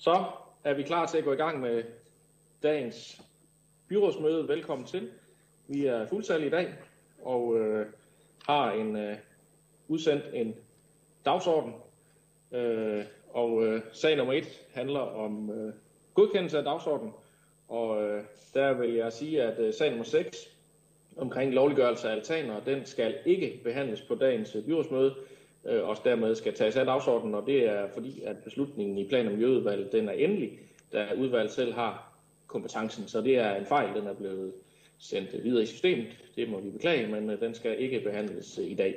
Så er vi klar til at gå i gang med dagens byrådsmøde. Velkommen til. Vi er fuldtallige i dag og øh, har en øh, udsendt en dagsorden. Øh, og øh, sag nummer et handler om øh, godkendelse af dagsordenen. Og øh, der vil jeg sige, at øh, sag nummer 6 omkring lovliggørelse af altaner, den skal ikke behandles på dagens øh, byrådsmøde øh, og dermed skal tages af dagsordenen, og det er fordi, at beslutningen i plan- og miljøudvalget den er endelig, da udvalget selv har kompetencen. Så det er en fejl, den er blevet sendt videre i systemet. Det må vi beklage, men øh, den skal ikke behandles øh, i dag.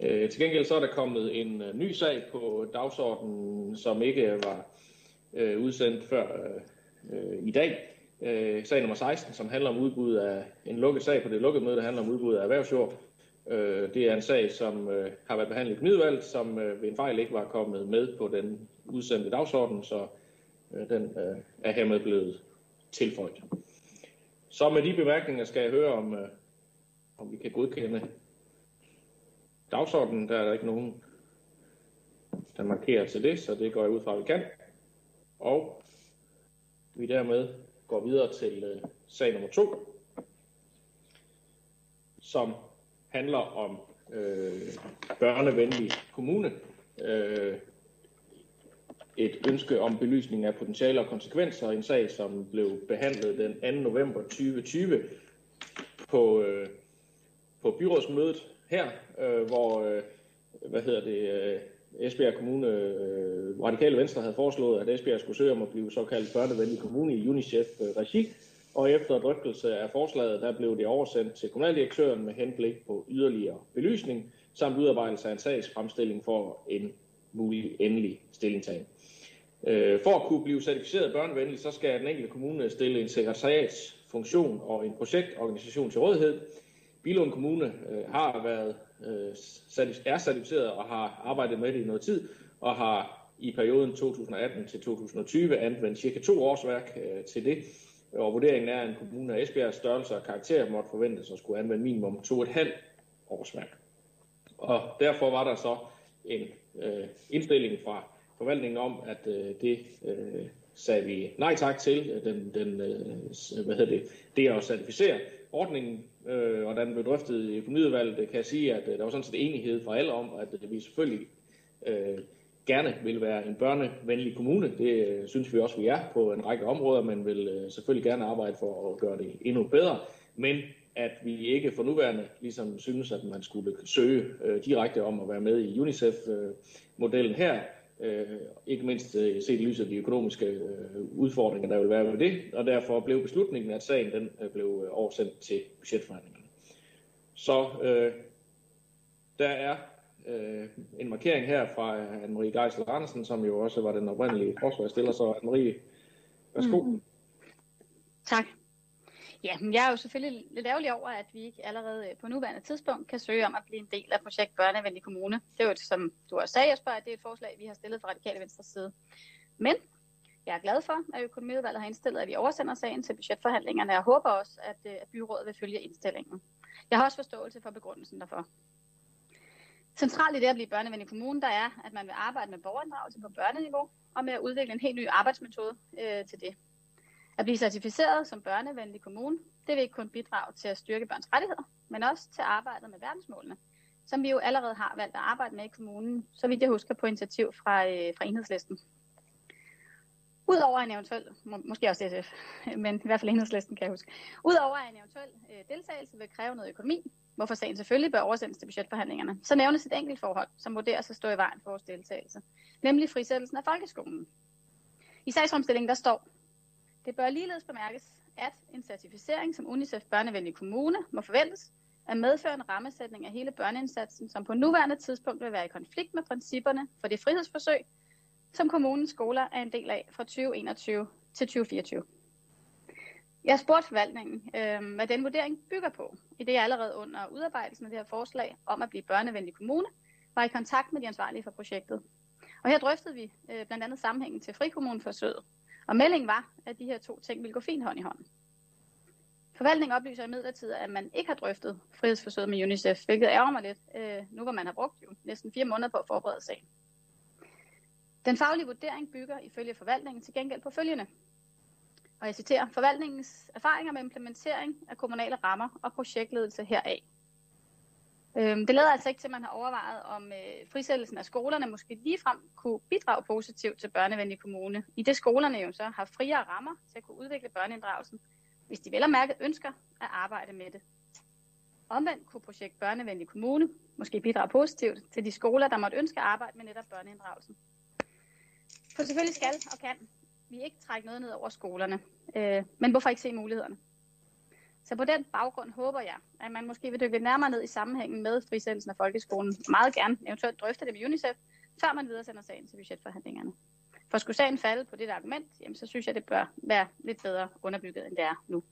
Øh, til gengæld så er der kommet en øh, ny sag på dagsordenen, som ikke var øh, udsendt før øh, øh i dag. Øh, sag nummer 16, som handler om udbud af en lukket sag på det lukkede møde, der handler om udbud af erhvervsjord. Øh, det er en sag, som øh, har været behandlet i Knidvalg, som øh, ved en fejl ikke var kommet med på den udsendte dagsorden, så øh, den øh, er hermed blevet tilføjet. Så med de bemærkninger skal jeg høre, om, øh, om vi kan godkende dagsordenen. Der er der ikke nogen, der markerer til det, så det går jeg ud fra, at vi kan. Og vi dermed går videre til øh, sag nummer to, som handler om øh, børnevenlig kommune. Øh, et ønske om belysning af potentiale og konsekvenser. En sag, som blev behandlet den 2. november 2020 på, øh, på byrådsmødet her, øh, hvor øh, hvad hedder det, øh, Esbjerg Kommune, øh, Radikale Venstre havde foreslået, at Esbjerg skulle søge om at blive såkaldt børnevenlig kommune i UNICEF-regi. Og efter drøftelse af forslaget, der blev det oversendt til kommunaldirektøren med henblik på yderligere belysning, samt udarbejdelse af en sagsfremstilling for en mulig endelig stillingtagen. Øh, for at kunne blive certificeret børnevenlig, så skal den enkelte kommune stille en sekretariatsfunktion og en projektorganisation til rådighed. Bilund Kommune øh, har været øh, er certificeret og har arbejdet med det i noget tid, og har i perioden 2018 til 2020 anvendt cirka to årsværk til det. Og vurderingen er, at en kommune af Esbjergs størrelse og karakter måtte forventes at skulle anvende minimum 2,5 årsværk. Og derfor var der så en øh, indstilling fra forvaltningen om, at øh, det øh, sagde vi nej tak til, øh, den, den, øh, hvad hedder det, det at certificere ordningen, øh, og den blev drøftet i økonomiudvalget, kan jeg sige, at øh, der var sådan set enighed fra alle om, at øh, vi selvfølgelig øh, gerne vil være en børnevenlig kommune. Det øh, synes vi også, vi er på en række områder, men vil øh, selvfølgelig gerne arbejde for at gøre det endnu bedre. Men at vi ikke for nuværende ligesom synes, at man skulle søge øh, direkte om at være med i UNICEF-modellen her, øh, ikke mindst set i lyset af de økonomiske udfordringer, der vil være ved det, og derfor blev beslutningen, at sagen den blev oversendt til budgetforhandlingerne. Så øh, der er øh, en markering her fra øh, Anne-Marie Geisler Andersen, som jo også var den oprindelige forsvarsstiller. Så Anne-Marie, værsgo. Mm. Tak. Ja, men jeg er jo selvfølgelig lidt ærgerlig over, at vi ikke allerede øh, på nuværende tidspunkt kan søge om at blive en del af projekt Børnevenlig Kommune. Det er jo, som du også sagde, Jesper, at det er et forslag, vi har stillet fra Radikale Venstre side. Men jeg er glad for, at økonomiudvalget har indstillet, at vi oversender sagen til budgetforhandlingerne, og jeg håber også, at, øh, at byrådet vil følge indstillingen. Jeg har også forståelse for begrundelsen derfor. Centralt i det at blive børnevenlig kommune, der er, at man vil arbejde med borgerinddragelse på børneniveau, og med at udvikle en helt ny arbejdsmetode øh, til det. At blive certificeret som børnevenlig kommune, det vil ikke kun bidrage til at styrke børns rettigheder, men også til arbejdet med verdensmålene, som vi jo allerede har valgt at arbejde med i kommunen, så vidt jeg husker på initiativ fra, øh, fra enhedslisten. Udover en eventuel, må, måske også SF, men i hvert fald enhedslisten kan jeg huske. Udover en eventuel øh, deltagelse vil kræve noget økonomi, hvorfor sagen selvfølgelig bør oversendes til budgetforhandlingerne, så nævnes et enkelt forhold, som vurderes at stå i vejen for vores deltagelse, nemlig frisættelsen af folkeskolen. I sagsomstillingen der står, det bør ligeledes bemærkes, at en certificering som UNICEF Børnevenlig Kommune må forventes at medføre en rammesætning af hele børneindsatsen, som på nuværende tidspunkt vil være i konflikt med principperne for det frihedsforsøg, som kommunens skoler er en del af fra 2021 til 2024. Jeg spurgte forvaltningen, øh, hvad den vurdering bygger på, i det jeg allerede under udarbejdelsen af det her forslag om at blive børnevenlig kommune, var i kontakt med de ansvarlige for projektet. Og her drøftede vi øh, blandt andet sammenhængen til frikommuneforsøget, og meldingen var, at de her to ting ville gå fint hånd i hånd. Forvaltningen oplyser imidlertid, at man ikke har drøftet frihedsforsøget med UNICEF, hvilket ærger mig lidt, øh, nu hvor man har brugt jo næsten fire måneder på at forberede sagen. Den faglige vurdering bygger ifølge forvaltningen til gengæld på følgende. Og jeg citerer, forvaltningens erfaringer med implementering af kommunale rammer og projektledelse heraf. Øhm, det lader altså ikke til, at man har overvejet, om øh, frisættelsen af skolerne måske ligefrem kunne bidrage positivt til børnevenlig kommune, i det skolerne jo så har friere rammer til at kunne udvikle børneinddragelsen, hvis de vel og mærket ønsker at arbejde med det. Omvendt kunne projekt Børnevenlig Kommune måske bidrage positivt til de skoler, der måtte ønske at arbejde med netop børneinddragelsen. For selvfølgelig skal og kan vi ikke trække noget ned over skolerne, øh, men hvorfor ikke se mulighederne? Så på den baggrund håber jeg, at man måske vil dykke lidt nærmere ned i sammenhængen med frisættelsen af folkeskolen. Meget gerne eventuelt drøfte det med UNICEF, før man videre sender sagen til budgetforhandlingerne. For skulle sagen falde på det argument, jamen, så synes jeg, det bør være lidt bedre underbygget, end det er nu.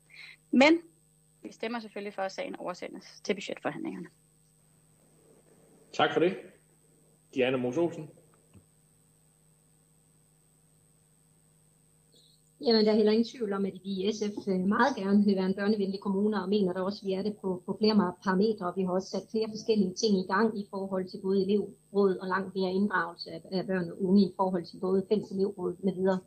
Men vi stemmer selvfølgelig for, at sagen oversendes til budgetforhandlingerne. Tak for det. Diana Mos Olsen. Jamen, der er heller ingen tvivl om, at vi i SF øh, meget gerne vil være en børnevenlig kommune, og mener da også, at vi er det på, på flere parametre. og Vi har også sat flere forskellige ting i gang i forhold til både elevråd og langt mere inddragelse af, af børn og unge i forhold til både fælles elevråd med videre.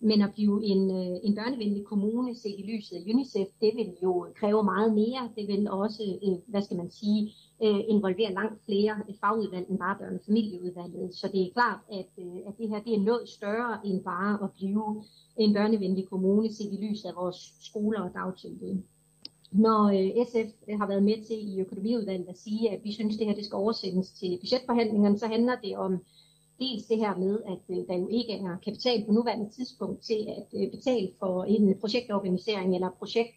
Men at blive en, øh, en børnevenlig kommune set i lyset af UNICEF, det vil jo kræve meget mere. Det vil også, øh, hvad skal man sige, Øh, involvere langt flere fagudvalg end bare børne- og familieudvalget. Så det er klart, at, øh, at det her det er noget større end bare at blive en børnevenlig kommune set i lyset af vores skoler og dagtilbud. Når øh, SF øh, har været med til i økonomiudvalget at sige, at vi synes, at det her det skal oversendes til budgetforhandlingerne, så handler det om dels det her med, at øh, der jo ikke er kapital på nuværende tidspunkt til at øh, betale for en projektorganisering eller projekt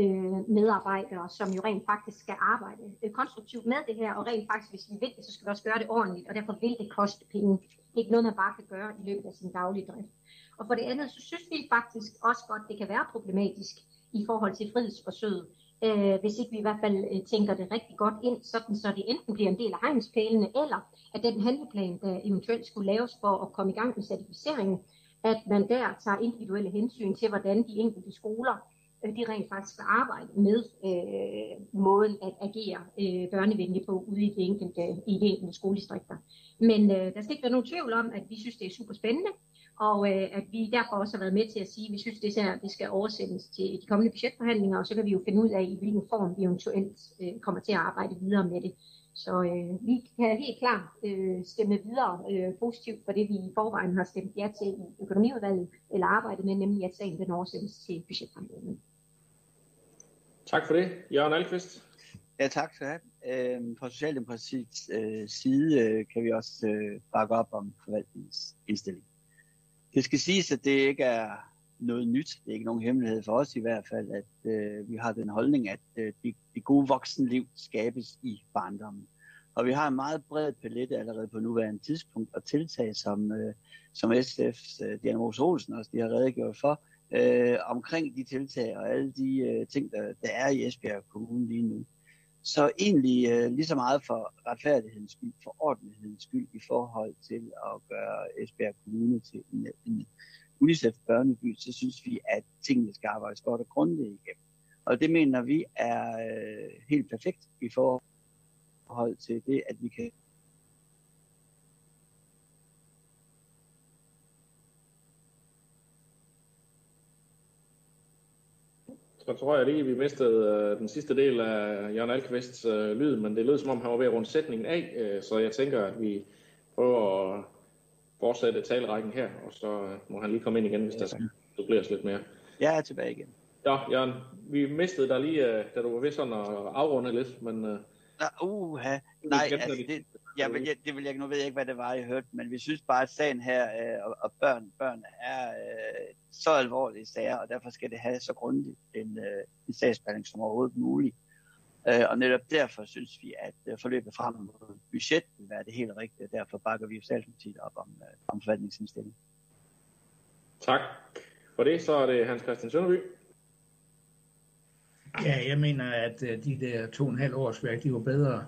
Øh, medarbejdere, som jo rent faktisk skal arbejde øh, konstruktivt med det her, og rent faktisk, hvis vi vil det, så skal vi også gøre det ordentligt, og derfor vil det koste penge. Det er ikke noget, man bare kan gøre i løbet af sin daglige drift. Og for det andet, så synes vi faktisk også godt, det kan være problematisk i forhold til frihedsforsøget, øh, hvis ikke vi i hvert fald øh, tænker det rigtig godt ind, sådan så det enten bliver en del af hegnspælene, eller at den handleplan, der eventuelt skulle laves for at komme i gang med certificeringen, at man der tager individuelle hensyn til, hvordan de enkelte skoler de rent faktisk skal arbejde med øh, måden at agere øh, børnevenligt på ude i de enkelte, i de enkelte skoledistrikter. Men øh, der skal ikke være nogen tvivl om, at vi synes, det er super spændende, og øh, at vi derfor også har været med til at sige, at vi synes, det, her, det skal oversendes til de kommende budgetforhandlinger, og så kan vi jo finde ud af, i hvilken form vi eventuelt øh, kommer til at arbejde videre med det. Så øh, vi kan helt klart øh, stemme videre øh, positivt for det, vi i forvejen har stemt ja til i økonomiudvalget, eller arbejdet med, nemlig at sagen den oversendes til budgetforhandlingerne. Tak for det. Jørgen Alkvist. Ja, tak for det. Øh, fra Socialdemokratiets øh, side øh, kan vi også øh, bakke op om forvaltningens indstilling. Det skal siges, at det ikke er noget nyt. Det er ikke nogen hemmelighed for os i hvert fald, at øh, vi har den holdning, at øh, det, det gode voksenliv skabes i barndommen. Og vi har en meget bred palette allerede på nuværende tidspunkt, og tiltag, som, øh, som SF's øh, Diana Olsen også de har redegjort for, øh, omkring de tiltag og alle de øh, ting, der, der er i Esbjerg Kommune lige nu. Så egentlig øh, lige så meget for retfærdighedens skyld, for ordentlighedens skyld i forhold til at gøre Esbjerg Kommune til en, en UNICEF børneby, så synes vi, at tingene skal arbejdes godt og grundigt igennem. Og det mener vi er øh, helt perfekt i forhold til det, at vi kan Så tror jeg lige, at vi mistede øh, den sidste del af Jørgen Alkvists øh, lyd, men det lød som om han var ved at runde sætningen af, øh, så jeg tænker, at vi prøver at fortsætte talerækken her, og så øh, må han lige komme ind igen, hvis der skal suppleres lidt mere. Jeg er tilbage igen. Ja, Jørgen, vi mistede dig lige, øh, da du var ved sådan at afrunde lidt, men... Uh, uh, nej, altså, det, Ja, men jeg, det vil jeg, nu ved jeg ikke, hvad det var, jeg hørte, men vi synes bare, at sagen her øh, og, og børn, børn er øh, så alvorlige sager, og derfor skal det have så grundigt en, øh, en sagsbehandling som overhovedet muligt. Øh, og netop derfor synes vi, at øh, forløbet frem mod budget vil være det helt rigtige, og derfor bakker vi jo selv op om, øh, om forvaltningsindstilling. Tak for det. Så er det Hans Christian Sønderby. Ja, jeg mener, at øh, de der to og en halv års værk, de var bedre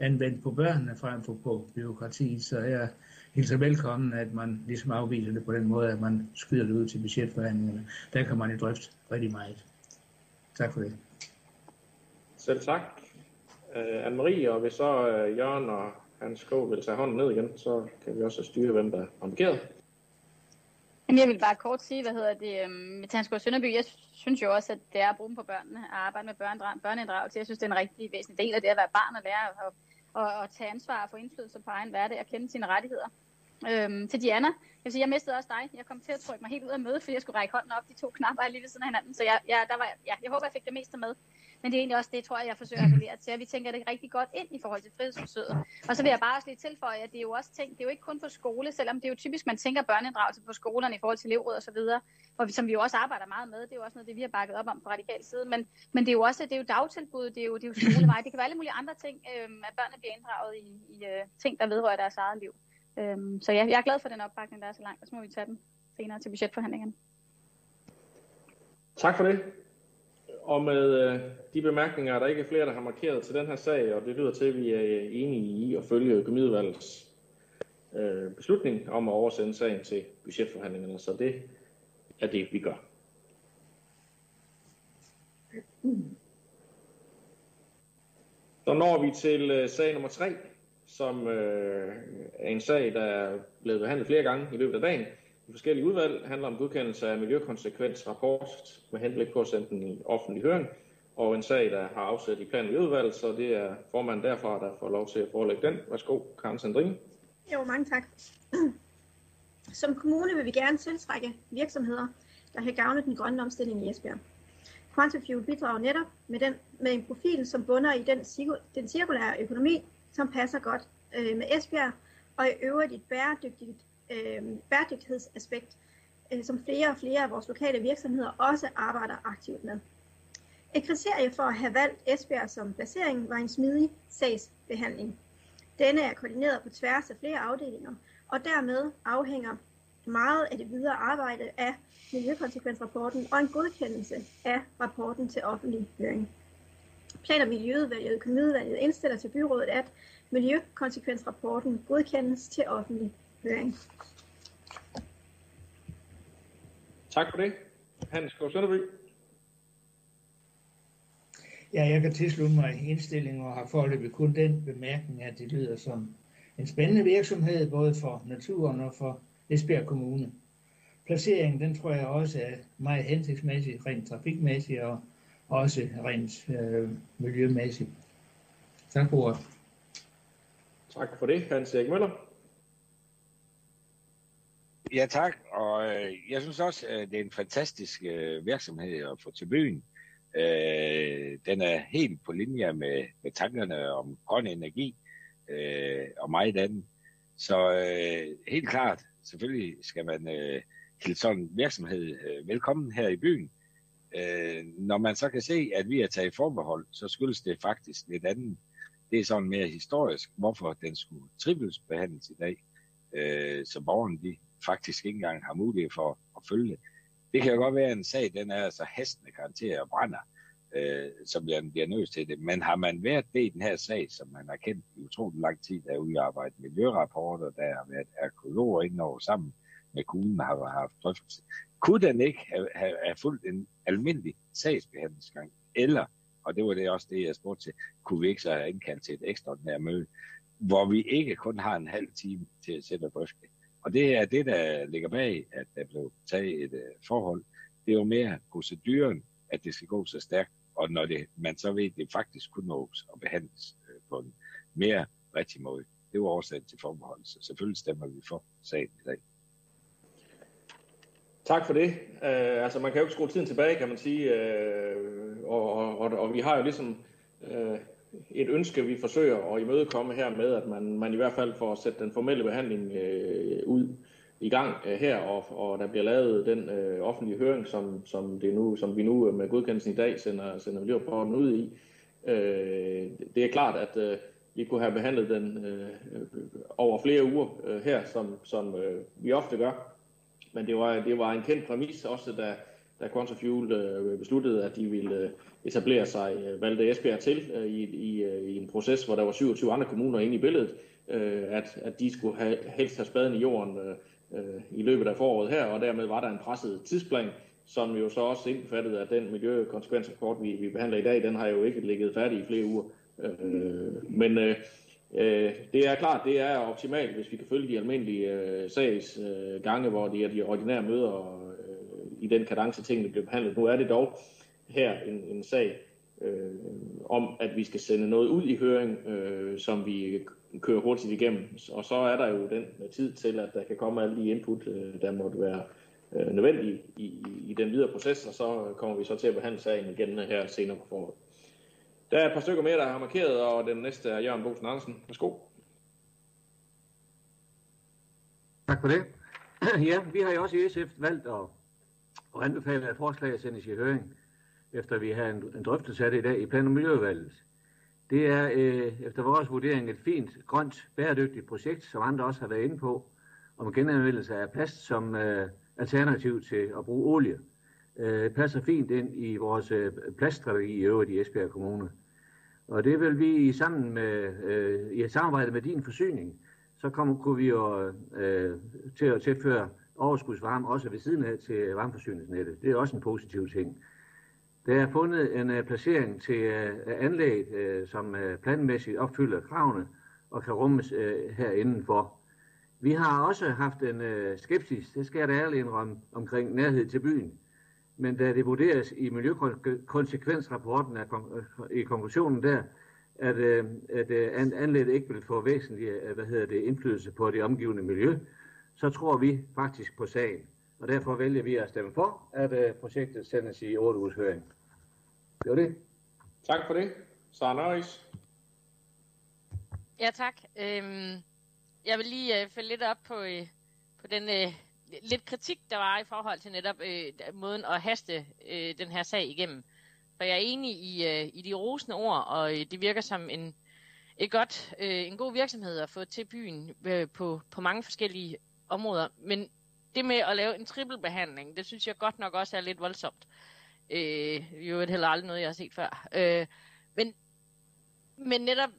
anvendt på børnene frem for på byråkrati. Så jeg hilser velkommen, at man ligesom afviser det på den måde, at man skyder det ud til budgetforhandlingerne. Der kan man jo drøfte rigtig meget. Tak for det. Selv tak. Uh, Anne-Marie, og hvis så uh, Jørgen og Hans K. vil tage hånden ned igen, så kan vi også styre, hvem der er markeret. Jeg vil bare kort sige, hvad hedder det, um, med Tanskov Sønderby, jeg synes jo også, at det er at bruge på børnene, at arbejde med børn, børneinddragelse. Jeg synes, det er en rigtig væsentlig del af det at være barn og lære at, at, at tage ansvar og få indflydelse på egen hverdag og kende sine rettigheder. Øhm, til Diana, jeg vil sige, jeg mistede også dig. Jeg kom til at trykke mig helt ud af mødet, fordi jeg skulle række hånden op. De to knapper lige ved siden af hinanden, så jeg, jeg, der var, ja, jeg håber, jeg fik det meste med. Men det er egentlig også det, tror jeg, jeg forsøger at appellere til, at vi tænker det rigtig godt ind i forhold til frihedsforsøget. Og så vil jeg bare også lige tilføje, at det er jo også tænkt, det er jo ikke kun på skole, selvom det er jo typisk, man tænker børneinddragelse på skolerne i forhold til elevråd og så videre, og vi, som vi jo også arbejder meget med. Det er jo også noget, det vi har bakket op om fra radikal side. Men, men det er jo også det er jo dagtilbud, det er jo, det er jo skolevej, det kan være alle mulige andre ting, øh, at børnene bliver inddraget i, i øh, ting, der vedrører deres eget liv. Øhm, så ja, jeg er glad for den opbakning, der er så langt, og så må vi tage den senere til budgetforhandlingerne. Tak for det. Og med øh, de bemærkninger, der ikke er flere, der har markeret til den her sag, og det lyder til, at vi er øh, enige i at følge økonomiudvalgets øh, beslutning om at oversende sagen til budgetforhandlingerne, så det er det, vi gør. Så når vi til sag nummer 3, som øh, er en sag, der er blevet behandlet flere gange i løbet af dagen forskellige udvalg, handler om godkendelse af miljøkonsekvensrapport med henblik på at sende den i offentlig høring, og en sag, der har afsat i plan- og så det er formanden derfra, der får lov til at forelægge den. Værsgo, Karen Sandrine. Jo, mange tak. Som kommune vil vi gerne tiltrække virksomheder, der kan gavne den grønne omstilling i Esbjerg. Quantifuel bidrager netop med, den, med en profil, som bunder i den, den cirkulære økonomi, som passer godt øh, med Esbjerg, og i øvrigt et bæredygtigt, øh, bæredygtighedsaspekt, øh, som flere og flere af vores lokale virksomheder også arbejder aktivt med. Et kriterie for at have valgt Esbjerg som placering var en smidig sagsbehandling. Denne er koordineret på tværs af flere afdelinger, og dermed afhænger meget af det videre arbejde af miljøkonsekvensrapporten og en godkendelse af rapporten til offentlig høring. Plan- og Miljøudvalget og Økonomiudvalget indstiller til byrådet, at miljøkonsekvensrapporten godkendes til offentlig høring. Tak for det. Hans K. Sønderby. Ja, jeg kan tilslutte mig indstillingen og har foreløbig kun den bemærkning, at det lyder som en spændende virksomhed, både for naturen og for Esbjerg Kommune. Placeringen, den tror jeg også er meget hensigtsmæssig, rent trafikmæssigt og også rent øh, miljømæssigt. Tak for ordet. Tak for det, Hans Erik Møller. Ja, tak. Og øh, jeg synes også, at det er en fantastisk øh, virksomhed at få til byen. Øh, den er helt på linje med, med tankerne om grøn energi øh, og meget andet. Så øh, helt klart, selvfølgelig skal man øh, hilse sådan en virksomhed øh, velkommen her i byen. Øh, når man så kan se, at vi er taget forbehold, så skyldes det faktisk lidt andet. Det er sådan mere historisk, hvorfor den skulle triples behandles i dag, øh, så borgerne de faktisk ikke engang har mulighed for at følge det. Det kan jo godt være, at en sag den er altså hastende karakter og brænder, øh, som bliver bliver nødt til det. Men har man været det i den her sag, som man har kendt i utrolig lang tid, der er udarbejdet miljørapporter, der har været arkeologer indover sammen med kommunen, har haft drøftelse, kunne den ikke have, have, have fulgt en almindelig sagsbehandlingsgang? Eller, og det var det også det, jeg spurgte til, kunne vi ikke så have indkaldt til et ekstraordinært møde, hvor vi ikke kun har en halv time til at sætte og drøfte og det er det, der ligger bag, at der blev taget et øh, forhold. Det er jo mere proceduren, at det skal gå så stærkt, og når det, man så ved, at det faktisk kunne nås og behandles øh, på en mere rigtig måde. Det var årsagen til forbeholdet, så selvfølgelig stemmer vi for sagen i dag. Tak for det. Uh, altså, man kan jo ikke skrue tiden tilbage, kan man sige. Uh, og, og, og, og vi har jo ligesom uh, et ønske, vi forsøger at imødekomme her med, at man, man i hvert fald får sat den formelle behandling øh, ud i gang øh, her, og, og der bliver lavet den øh, offentlige høring, som, som, det nu, som vi nu øh, med godkendelsen i dag sender, sender miljørapporten ud i. Øh, det er klart, at øh, vi kunne have behandlet den øh, over flere uger øh, her, som, som øh, vi ofte gør. Men det var, det var en kendt præmis også, da, da Quantafuel øh, besluttede, at de ville øh, etablere sig, øh, valgte Esbjerg til øh, i, i, øh, i en proces, hvor der var 27 andre kommuner inde i billedet, øh, at, at de skulle have, helst have spaden i jorden øh, øh, i løbet af foråret her, og dermed var der en presset tidsplan, som jo så også indbefattede, at den miljøkonsekvensrapport, vi, vi behandler i dag, den har jo ikke ligget færdig i flere uger. Øh, men øh, Øh, det er klart, det er optimalt, hvis vi kan følge de almindelige øh, sagsgange, øh, hvor det er de ordinære møder og i den kadence tingene bliver behandlet. Nu er det dog her en, en sag øh, om, at vi skal sende noget ud i høring, øh, som vi kører hurtigt igennem. Og så er der jo den tid til, at der kan komme alle de input, øh, der måtte være øh, nødvendige i, i, i den videre proces, og så kommer vi så til at behandle sagen igen her senere på foråret. Der er et par stykker mere, der har markeret, og den næste er Jørgen Bosen Andersen. Værsgo. Tak for det. Ja, vi har jo også i SF valgt at, og anbefaler, at forslaget sendes i høring, efter vi har en, en drøftelse af det i dag i plan- og miljøudvalget. Det er øh, efter vores vurdering et fint, grønt, bæredygtigt projekt, som andre også har været inde på, om genanvendelse af plast som øh, alternativ til at bruge olie. Øh, passer fint ind i vores øh, plaststrategi i øvrigt i Esbjerg Kommune. Og det vil vi sammen med, øh, i et samarbejde med din forsyning, så kommer, kunne vi jo øh, til at tilføre overskudsvarme også ved siden af til varmeforsyningsnettet. Det er også en positiv ting. Der er fundet en uh, placering til uh, anlæg, uh, som uh, planmæssigt opfylder kravene og kan rummes uh, herindenfor. Vi har også haft en uh, skepsis, det skal jeg da ærligt indrømme, omkring nærhed til byen. Men da det vurderes i miljøkonsekvensrapporten af, i konklusionen der, at, at anlægget ikke vil få væsentlig hvad hedder det, indflydelse på det omgivende miljø, så tror vi faktisk på sagen. Og derfor vælger vi at stemme for, at uh, projektet sendes i 8 ugers høring. Det var det. Tak for det. Sara Nøjes. Ja, tak. Øhm, jeg vil lige uh, følge lidt op på, uh, på den uh, lidt kritik, der var i forhold til netop uh, måden at haste uh, den her sag igennem. For jeg er enig i, uh, i de rosende ord, og uh, det virker som en, et godt, uh, en god virksomhed at få til byen uh, på, på mange forskellige områder. Men det med at lave en trippelbehandling, det synes jeg godt nok også er lidt voldsomt. Øh, jo det heller aldrig noget, jeg har set før. Øh, men, men netop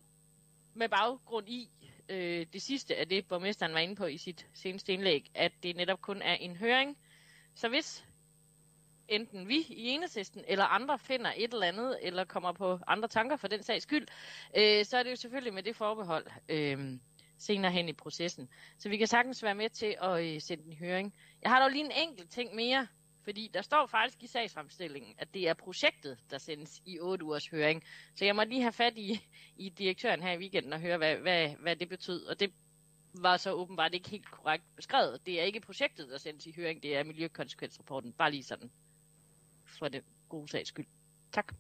med baggrund i øh, det sidste af det, borgmesteren var inde på i sit seneste indlæg, at det netop kun er en høring. Så hvis enten vi i enhedslisten eller andre finder et eller andet, eller kommer på andre tanker for den sags skyld, øh, så er det jo selvfølgelig med det forbehold øh, senere hen i processen. Så vi kan sagtens være med til at øh, sætte en høring. Jeg har dog lige en enkelt ting mere, fordi der står faktisk i sagsfremstillingen, at det er projektet, der sendes i 8 ugers høring. Så jeg må lige have fat i, i direktøren her i weekenden og høre, hvad, hvad, hvad det betød. Og det var så åbenbart ikke helt korrekt beskrevet. Det er ikke projektet, der sendes i høring, det er miljøkonsekvensrapporten. Bare lige sådan for det gode sags skyld. Tak.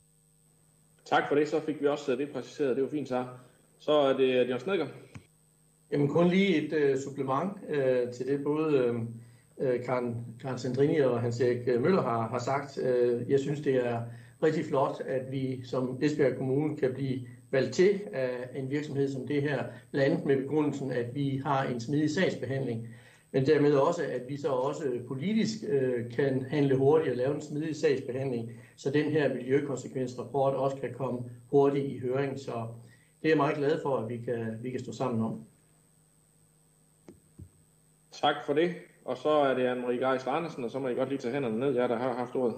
Tak for det, så fik vi også øh, det præciseret. Det var fint, så. Så er det Jørgen Snedgaard. Jamen kun lige et øh, supplement øh, til det, både øh, øh Karen, Karen Sandrini og Hans Erik øh, Møller har, har sagt. Øh, jeg synes, det er rigtig flot, at vi som Esbjerg Kommune kan blive valgt til af en virksomhed som det her, blandt andet med begrundelsen, at vi har en smidig sagsbehandling, men dermed også, at vi så også politisk øh, kan handle hurtigt og lave en smidig sagsbehandling, så den her miljøkonsekvensrapport også kan komme hurtigt i høring. Så det er jeg meget glad for, at vi kan, vi kan stå sammen om. Tak for det. Og så er det Anne-Marie Geis Andersen, og så må I godt lige tage hænderne ned, jer der har haft ordet.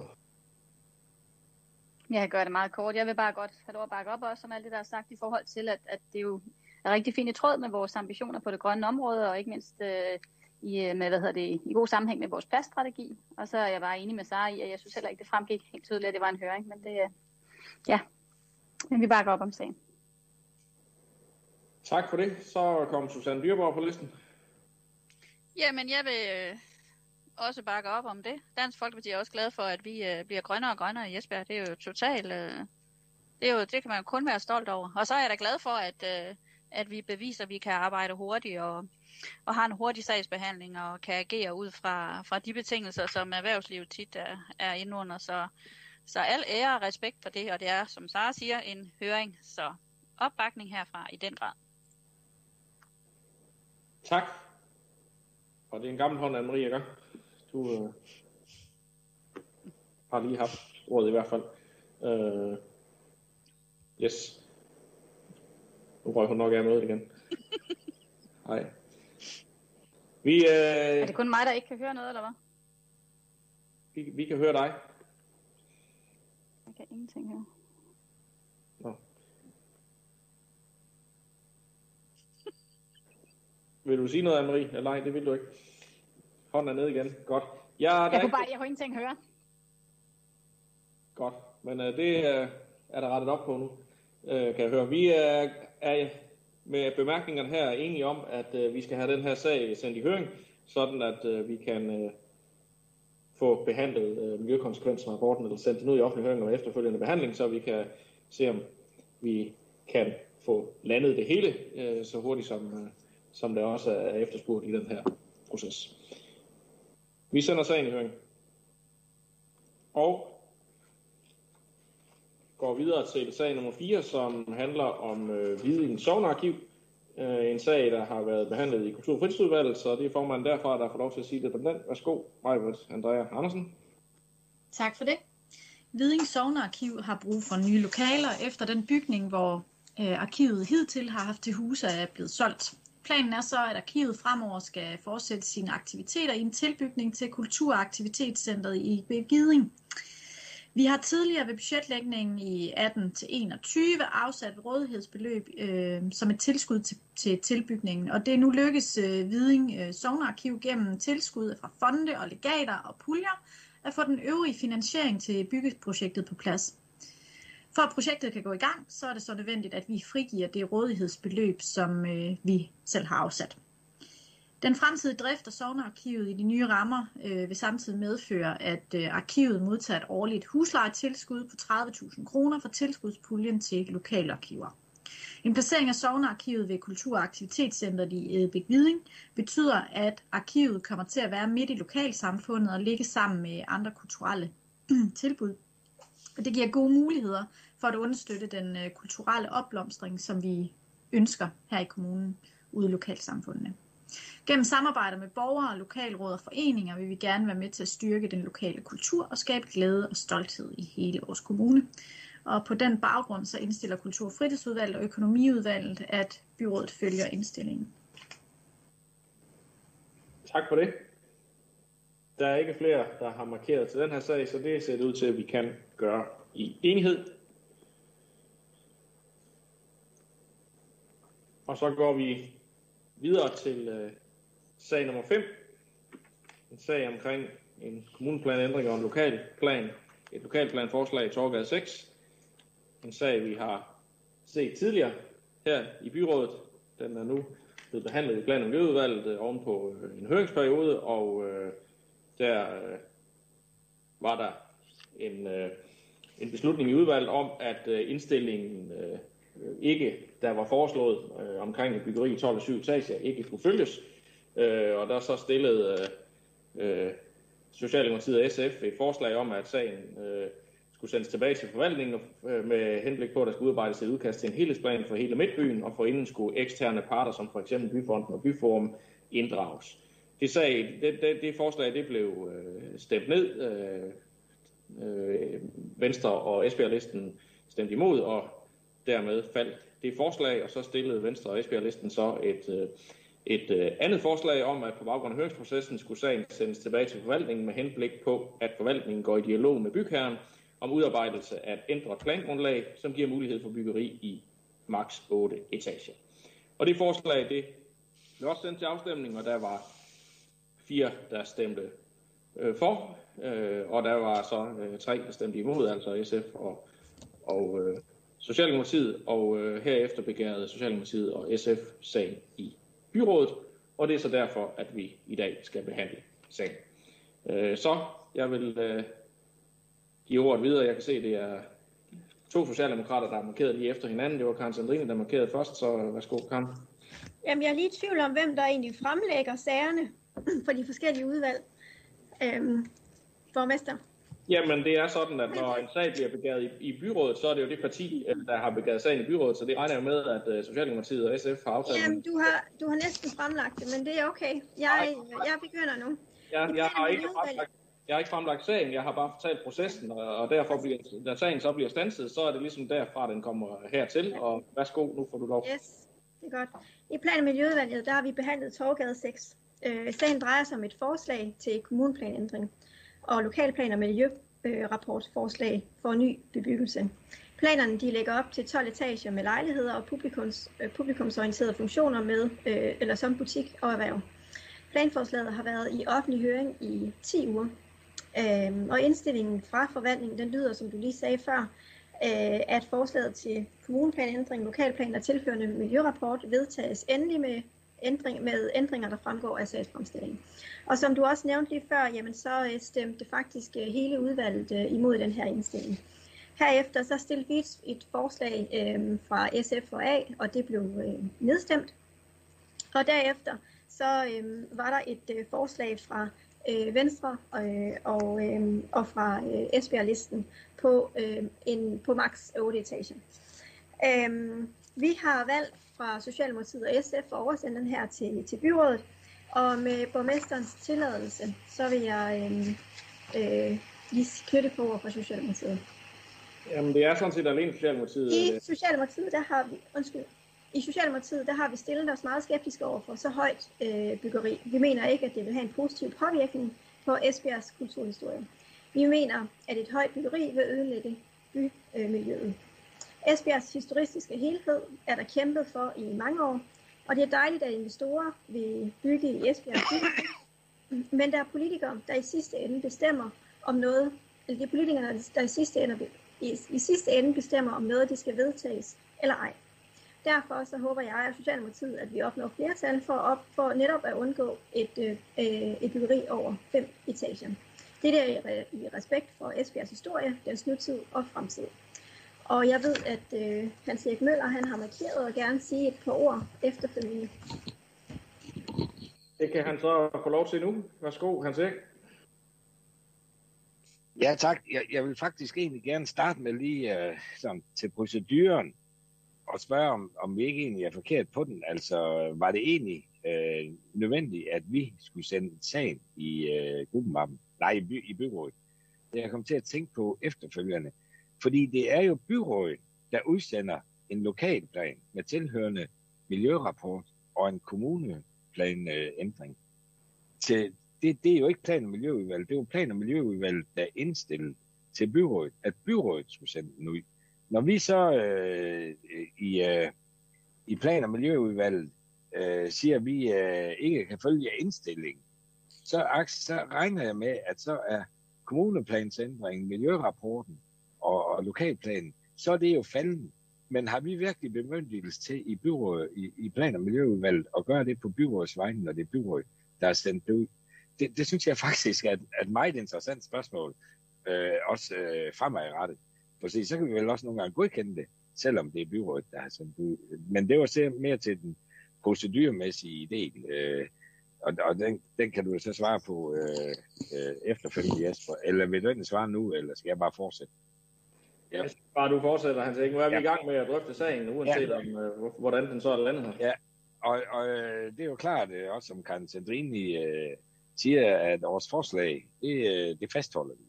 Jeg gør det meget kort. Jeg vil bare godt have lov at bakke op også om alt det, der er sagt i forhold til, at, at det jo er rigtig fint i tråd med vores ambitioner på det grønne område, og ikke mindst øh, i, øh, med, hvad hedder det, i god sammenhæng med vores plaststrategi. Og så er jeg bare enig med Sara i, at jeg synes heller ikke, det fremgik helt tydeligt, at det var en høring, men det, øh, ja, men vi bakker op om sagen. Tak for det. Så kom Susanne Dyrborg på listen. Jamen, jeg vil øh, også bakke op om det. Dansk Folkeparti er også glad for, at vi øh, bliver grønnere og grønnere i Esbjerg. Det er jo totalt... Øh, det, er jo, det kan man jo kun være stolt over. Og så er jeg da glad for, at, øh, at vi beviser, at vi kan arbejde hurtigt og, og har en hurtig sagsbehandling og kan agere ud fra, fra de betingelser, som erhvervslivet tit er, er inde under. Så, så al ære og respekt for det, og det er, som Sara siger, en høring. Så opbakning herfra i den grad. Tak. Og det er en gammel hånd, Anne-Marie, ikke? Du øh, har lige haft ordet i hvert fald. Øh, yes. Nu røg hun nok af med igen. Nej. Vi, øh, er det kun mig, der ikke kan høre noget, eller hvad? Vi, vi kan høre dig. Jeg kan ingenting høre. Nå. Vil du sige noget, Anne-Marie? Eller nej, det vil du ikke. Hånden er nede igen. Godt. Ja, der Jeg kunne ikke... bare, jeg kunne ingenting høre. Godt. Men øh, det øh, er der rettet op på nu, øh, kan jeg høre. Vi er, er med bemærkningerne her enige om, at øh, vi skal have den her sag sendt i høring, sådan at øh, vi kan øh, få behandlet øh, miljøkonsekvensrapporten, eller sendt den ud i offentlig høring og efterfølgende behandling, så vi kan se, om vi kan få landet det hele øh, så hurtigt, som, øh, som der også er efterspurgt i den her proces. Vi sender sagen i høring. Og går videre til sag nummer 4, som handler om øh, Hvidingen Sognearkiv. Øh, en sag, der har været behandlet i Kultur- og Fritidsudvalget, så det er formanden derfra, der får lov til at sige det på den. Værsgo, Majbert Andrea Andersen. Tak for det. Hviding Sognearkiv har brug for nye lokaler efter den bygning, hvor øh, arkivet hidtil har haft til huse er blevet solgt. Planen er så, at arkivet fremover skal fortsætte sine aktiviteter i en tilbygning til Kulturaktivitetscentret i Begiding. Vi har tidligere ved budgetlægningen i 18 til 21 afsat rådighedsbeløb øh, som et tilskud til, til tilbygningen, og det er nu lykkes øh, Viding øh, Sognearkiv gennem tilskud fra fonde og legater og puljer at få den øvrige finansiering til byggeprojektet på plads. For at projektet kan gå i gang, så er det så nødvendigt, at vi frigiver det rådighedsbeløb, som øh, vi selv har afsat. Den fremtidige drift af Sognearkivet i de nye rammer øh, vil samtidig medføre, at øh, arkivet modtager et årligt huslejetilskud på 30.000 kroner fra tilskudspuljen til lokalarkiver. En placering af Sognearkivet ved Kultur- og Aktivitetscentret i Edbæk Viding betyder, at arkivet kommer til at være midt i lokalsamfundet og ligge sammen med andre kulturelle tilbud. Og det giver gode muligheder for at understøtte den øh, kulturelle opblomstring, som vi ønsker her i kommunen ude i lokalsamfundene. Gennem samarbejder med borgere, lokalråd og foreninger vil vi gerne være med til at styrke den lokale kultur og skabe glæde og stolthed i hele vores kommune. Og på den baggrund så indstiller Kultur- og Fritidsudvalget og Økonomiudvalget, at byrådet følger indstillingen. Tak for det. Der er ikke flere, der har markeret til den her sag, så det ser det ud til, at vi kan gøre i enighed. Og så går vi videre til øh, sag nummer 5. En sag omkring en kommuneplanændring og en lokalplan. Et lokalplanforslag i Torgade 6. En sag, vi har set tidligere her i byrådet. Den er nu blevet behandlet i plan- og miljøudvalget øh, ovenpå øh, en høringsperiode, og øh, der øh, var der en, øh, en beslutning i udvalget om, at øh, indstillingen øh, ikke, der var foreslået øh, omkring byggeri i 12 og 7 etager, ikke kunne følges. Øh, og der så stillede øh, øh, Socialdemokratiet og SF et forslag om, at sagen øh, skulle sendes tilbage til forvaltningen øh, med henblik på, at der skulle udarbejdes et udkast til en helhedsplan for hele Midtbyen, og for inden skulle eksterne parter, som for eksempel Byfonden og Byforum, inddrages. Det, sag, det, det, det forslag det blev øh, stemt ned. Øh, øh, Venstre og Esbjerg-listen stemte imod, og dermed faldt det forslag, og så stillede Venstre og Esbjerg-listen så et, øh, et øh, andet forslag om, at på baggrund af høringsprocessen skulle sagen sendes tilbage til forvaltningen med henblik på, at forvaltningen går i dialog med bygherren om udarbejdelse af et ændret plangrundlag, som giver mulighed for byggeri i maks 8 etager. Og det forslag, det blev også sendt til afstemning, og der var fire, der stemte øh, for, øh, og der var så øh, tre, der stemte imod, altså SF og, og øh, Socialdemokratiet, og øh, herefter begærede Socialdemokratiet og SF sagen i byrådet, og det er så derfor, at vi i dag skal behandle sagen. Øh, så jeg vil øh, give ordet videre. Jeg kan se, det er to socialdemokrater, der har markeret lige efter hinanden. Det var Karen Sandrine, der markerede først, så værsgo, Karen. Jamen, jeg er lige i tvivl om, hvem der egentlig fremlægger sagerne for de forskellige udvalg. Øhm, borgmester. Jamen, det er sådan, at når en sag bliver begæret i, i byrådet, så er det jo det parti, øh, der har begæret sagen i byrådet, så det regner jeg med, at uh, Socialdemokratiet og SF har aftalt. Jamen, du har, du har næsten fremlagt det, men det er okay. Jeg, jeg begynder nu. Jeg, jeg, har ikke fremlagt, jeg har ikke fremlagt sagen, jeg har bare fortalt processen, og, og derfor bliver, da sagen så bliver stanset, så er det ligesom derfra, den kommer hertil, og værsgo, nu får du lov. Yes, det er godt. I plan- og miljøudvalget, der har vi behandlet Torgade 6. Øh, sagen drejer sig om et forslag til kommuneplanændring og lokalplan- og miljørapportforslag for ny bebyggelse. Planerne de lægger op til 12 etager med lejligheder og publikums, øh, publikumsorienterede funktioner med øh, eller som butik og erhverv. Planforslaget har været i offentlig høring i 10 uger, øh, og indstillingen fra forvaltningen den lyder, som du lige sagde før, øh, at forslaget til kommuneplanændring, lokalplan og tilhørende miljørapport vedtages endelig med, ændring, med ændringer, der fremgår af sagsfremstillingen. Og som du også nævnte lige før, jamen så øh, stemte faktisk øh, hele udvalget øh, imod den her indstilling. Herefter så stillede vi et, et forslag øh, fra SF og A, og det blev øh, nedstemt. Og derefter så øh, var der et øh, forslag fra øh, Venstre øh, og, øh, og fra øh, Esbjerg-listen på, øh, en, på maks 8 etager. Øh, vi har valgt fra Socialdemokratiet og SF at oversende den her til, til byrådet, og med borgmesterens tilladelse, så vil jeg øh, øh, lige knytte på over fra Socialdemokratiet. Jamen, det er sådan set alene Socialdemokratiet. I Socialdemokratiet, der har vi, undskyld, i Socialdemokratiet, der har vi stillet os meget skeptiske over for så højt øh, byggeri. Vi mener ikke, at det vil have en positiv påvirkning på Esbjergs kulturhistorie. Vi mener, at et højt byggeri vil ødelægge bymiljøet. Esbjergs historiske helhed er der kæmpet for i mange år, og det er dejligt, at investorer vil bygge i Esbjerg. Men der er politikere, der i sidste ende bestemmer om noget, eller det er politikerne, der i sidste ende, i, i sidste ende bestemmer om noget, de skal vedtages eller ej. Derfor så håber jeg og Socialdemokratiet, at vi opnår flertal for, op, for netop at undgå et, øh, et byggeri over fem etager. Det er i respekt for Esbjergs historie, dens nutid og fremtid. Og jeg ved, at øh, Hans Erik Møller han har markeret og gerne sige et par ord efterfølgende. Det kan han så få lov til nu. Værsgo, Hans Erik. Ja, tak. Jeg, jeg vil faktisk egentlig gerne starte med lige uh, sådan, til proceduren og spørge, om, om vi ikke egentlig er forkert på den. Altså, var det egentlig uh, nødvendigt, at vi skulle sende sagen i uh, gruppenmappen? Nej, i, by, i byrådet. Det jeg kom til at tænke på efterfølgende. Fordi det er jo byrådet, der udsender en lokalplan med tilhørende miljørapport og en kommuneplanændring. Til, det, det er jo ikke plan- og miljøudvalget, det er jo plan- og miljøudvalget, der er indstillet til byrådet, at byrådet skulle sende den ud. Når vi så øh, i, øh, i plan- og miljøudvalget øh, siger, at vi øh, ikke kan følge indstillingen, så, så regner jeg med, at så er kommuneplansændringen, miljørapporten og, og lokalplanen, så er det jo fanden. Men har vi virkelig bemyndigelse til i, byrådet, i, i plan- og miljøudvalget at gøre det på byrådets vegne, når det er byrådet, der er sendt det ud? Det, det synes jeg faktisk er et, et meget interessant spørgsmål, øh, også øh, fremadrettet. For se, så kan vi vel også nogle gange godkende det, selvom det er byrådet, der har sendt ud. Men det var mere til den procedurmæssige del. Øh, og, og den, den kan du så svare på øh, øh, efterfølgende, Jesper. Eller vil du ikke svare nu, eller skal jeg bare fortsætte? Ja. Bare du fortsætter, Hans Erik. Nu er vi ja. i gang med at drøfte sagen, uanset ja. om, øh, hvordan den så er landet her. Ja, og, og øh, det er jo klart, øh, også som Karen Sandrini øh, siger, at vores forslag, det, øh, det fastholder vi.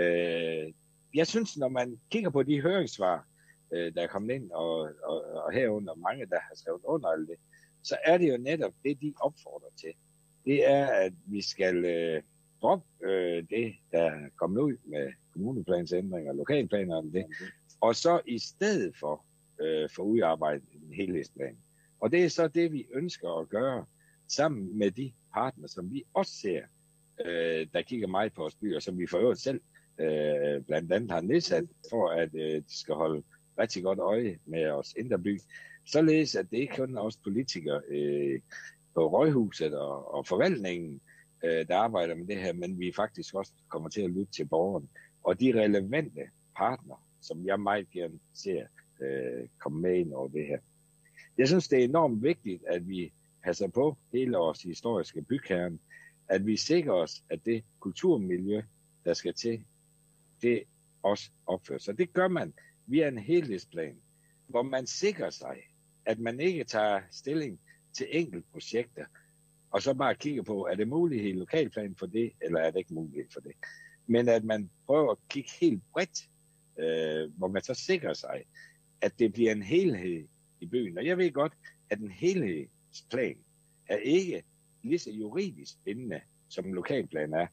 Øh, jeg synes, når man kigger på de høringssvar, øh, der er kommet ind, og, og, og herunder mange, der har skrevet under alt det, så er det jo netop det, de opfordrer til. Det er, at vi skal øh, droppe øh, det, der er kommet ud med kommuneplansændringer, lokalplaner og det, og så i stedet for øh, få udarbejdet en helhedsplan. Og det er så det, vi ønsker at gøre sammen med de partner, som vi også ser, øh, der kigger meget på os byer, som vi for øvrigt selv øh, blandt andet har nedsat, for at øh, de skal holde rigtig godt øje med os indre by. Således at det ikke kun er os politikere øh, på Røghuset og, og forvaltningen, øh, der arbejder med det her, men vi faktisk også kommer til at lytte til borgerne. Og de relevante partner, som jeg meget gerne ser øh, komme med ind over det her. Jeg synes, det er enormt vigtigt, at vi passer på hele vores historiske bykern, at vi sikrer os, at det kulturmiljø, der skal til, det også opfører sig. Det gør man via en helhedsplan, hvor man sikrer sig, at man ikke tager stilling til enkelte projekter, og så bare kigger på, er det muligt i lokalplan for det, eller er det ikke muligt for det. Men at man prøver at kigge helt bredt, øh, hvor man så sikrer sig, at det bliver en helhed i byen. Og jeg ved godt, at en helhedsplan er ikke lige så juridisk bindende, som en lokalplan er,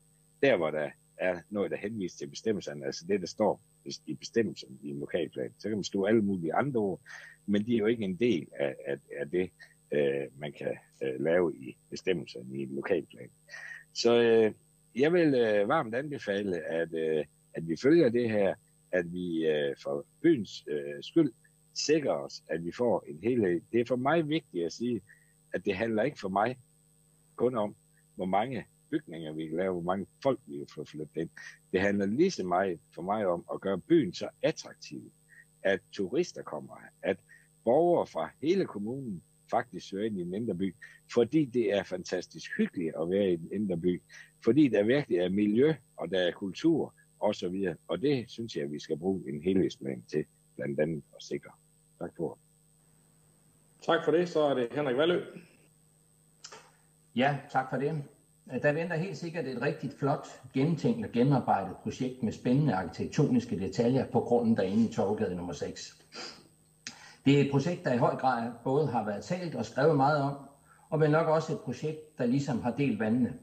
der hvor der er noget, der henviser til bestemmelserne, altså det, der står i bestemmelsen i en lokalplan. Så kan man stå alle mulige andre ord, men de er jo ikke en del af, af, af det, øh, man kan øh, lave i bestemmelserne i en lokalplan. Så øh, jeg vil øh, varmt anbefale, at, øh, at vi følger det her, at vi øh, for byens øh, skyld sikrer os, at vi får en helhed. Det er for mig vigtigt at sige, at det handler ikke for mig kun om, hvor mange bygninger vi kan lave, hvor mange folk vi kan få flyttet ind. Det handler lige så meget for mig om at gøre byen så attraktiv, at turister kommer, at borgere fra hele kommunen faktisk søger ind i en indre by, fordi det er fantastisk hyggeligt at være i en indre by, fordi der virkelig er miljø, og der er kultur, og så videre. Og det synes jeg, at vi skal bruge en helhedsplan til, blandt andet at sikre. Tak for Tak for det. Så er det Henrik Valø. Ja, tak for det. Der venter helt sikkert et rigtig flot, gennemtænkt og gennemarbejdet projekt med spændende arkitektoniske detaljer på grunden derinde i Torvgade nummer 6. Det er et projekt, der i høj grad både har været talt og skrevet meget om, og vel nok også et projekt, der ligesom har delt vandene.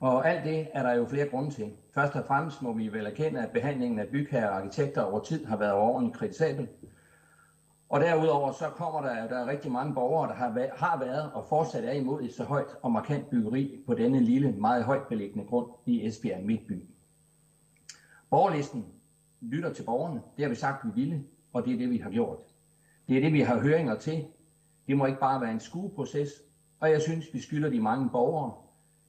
Og alt det er der jo flere grunde til. Først og fremmest må vi vel erkende, at behandlingen af bygherrer og arkitekter over tid har været overordentligt kritisabel. Og derudover så kommer der, at der er rigtig mange borgere, der har, været, har været og fortsat er imod et så højt og markant byggeri på denne lille, meget højt beliggende grund i Esbjerg Midtby. Borgerlisten lytter til borgerne. Det har vi sagt, vi ville, og det er det, vi har gjort. Det er det, vi har høringer til. Det må ikke bare være en skueproces, og jeg synes, vi skylder de mange borgere,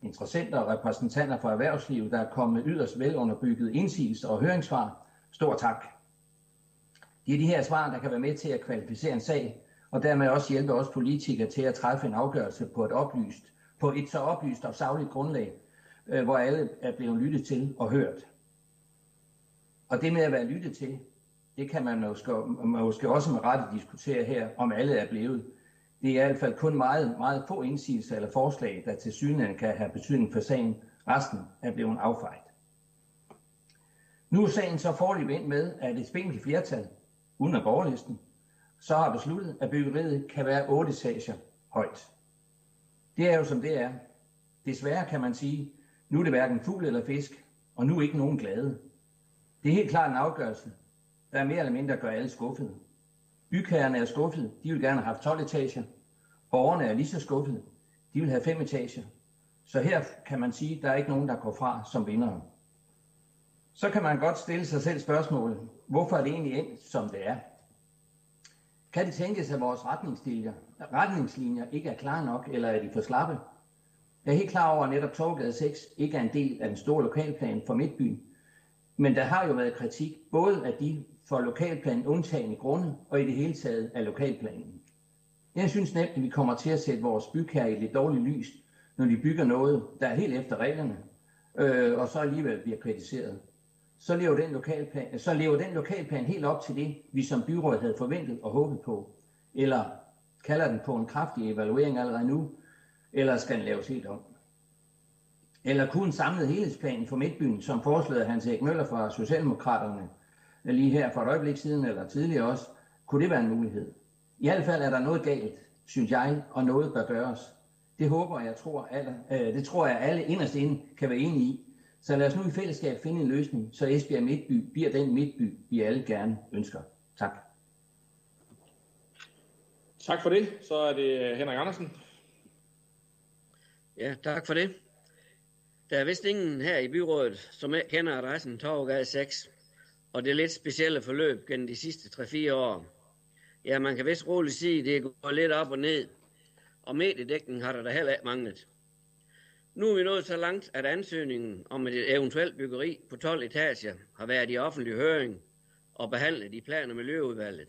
interessenter og repræsentanter for erhvervslivet, der er kommet yderst velunderbygget indsigelser og høringssvar. Stor tak. Det er de her svar, der kan være med til at kvalificere en sag, og dermed også hjælpe os politikere til at træffe en afgørelse på et oplyst, på et så oplyst og savligt grundlag, øh, hvor alle er blevet lyttet til og hørt. Og det med at være lyttet til, det kan man måske, måske også med rette diskutere her, om alle er blevet. Det er i hvert fald kun meget, meget få indsigelser eller forslag, der til synligheden kan have betydning for sagen. Resten er blevet affejt. Nu er sagen så forløb ind med, at et spinkelt flertal, uden af borgerlisten, så har besluttet, at byggeriet kan være 8 etager højt. Det er jo som det er. Desværre kan man sige, nu er det hverken fugl eller fisk, og nu er ikke nogen glade. Det er helt klart en afgørelse, der mere eller mindre gør alle skuffede. Bygherrerne er skuffede, de vil gerne have haft 12 etager. Borgerne er lige så skuffede, de vil have 5 etager. Så her kan man sige, at der er ikke nogen, der går fra som vinder. Så kan man godt stille sig selv spørgsmålet, hvorfor er det egentlig endt, som det er? Kan det tænkes, at vores retningslinjer, retningslinjer ikke er klare nok, eller er de for slappe? Jeg er helt klar over, at netop Torgade 6 ikke er en del af den store lokalplan for Midtbyen, men der har jo været kritik både af de for lokalplanen undtagende grunde og i det hele taget af lokalplanen. Jeg synes nemt, at vi kommer til at sætte vores bygherrer i lidt dårligt lys, når de bygger noget, der er helt efter reglerne, øh, og så alligevel bliver kritiseret. Så lever, den lokalplan, øh, så lever den lokalplan helt op til det, vi som byråd havde forventet og håbet på. Eller kalder den på en kraftig evaluering allerede nu, eller skal den laves helt om. Eller kunne en samlet helhedsplan for Midtbyen, som foreslået Hans Erik Møller fra Socialdemokraterne, lige her for et øjeblik siden, eller tidligere også, kunne det være en mulighed. I hvert fald er der noget galt, synes jeg, og noget bør gøres. Det håber jeg, tror alle, øh, det tror jeg alle inderst inde kan være enige i. Så lad os nu i fællesskab finde en løsning, så Esbjerg Midtby bliver den midtby, vi alle gerne ønsker. Tak. Tak for det. Så er det Henrik Andersen. Ja, tak for det. Der er vist ingen her i byrådet, som ikke kender adressen Torvgade 6, og det lidt specielle forløb gennem de sidste 3-4 år. Ja, man kan vist roligt sige, at det går lidt op og ned, og mediedækning har der da heller ikke manglet. Nu er vi nået så langt, at ansøgningen om et eventuelt byggeri på 12 etager har været i offentlig høring og behandlet i plan- og miljøudvalget.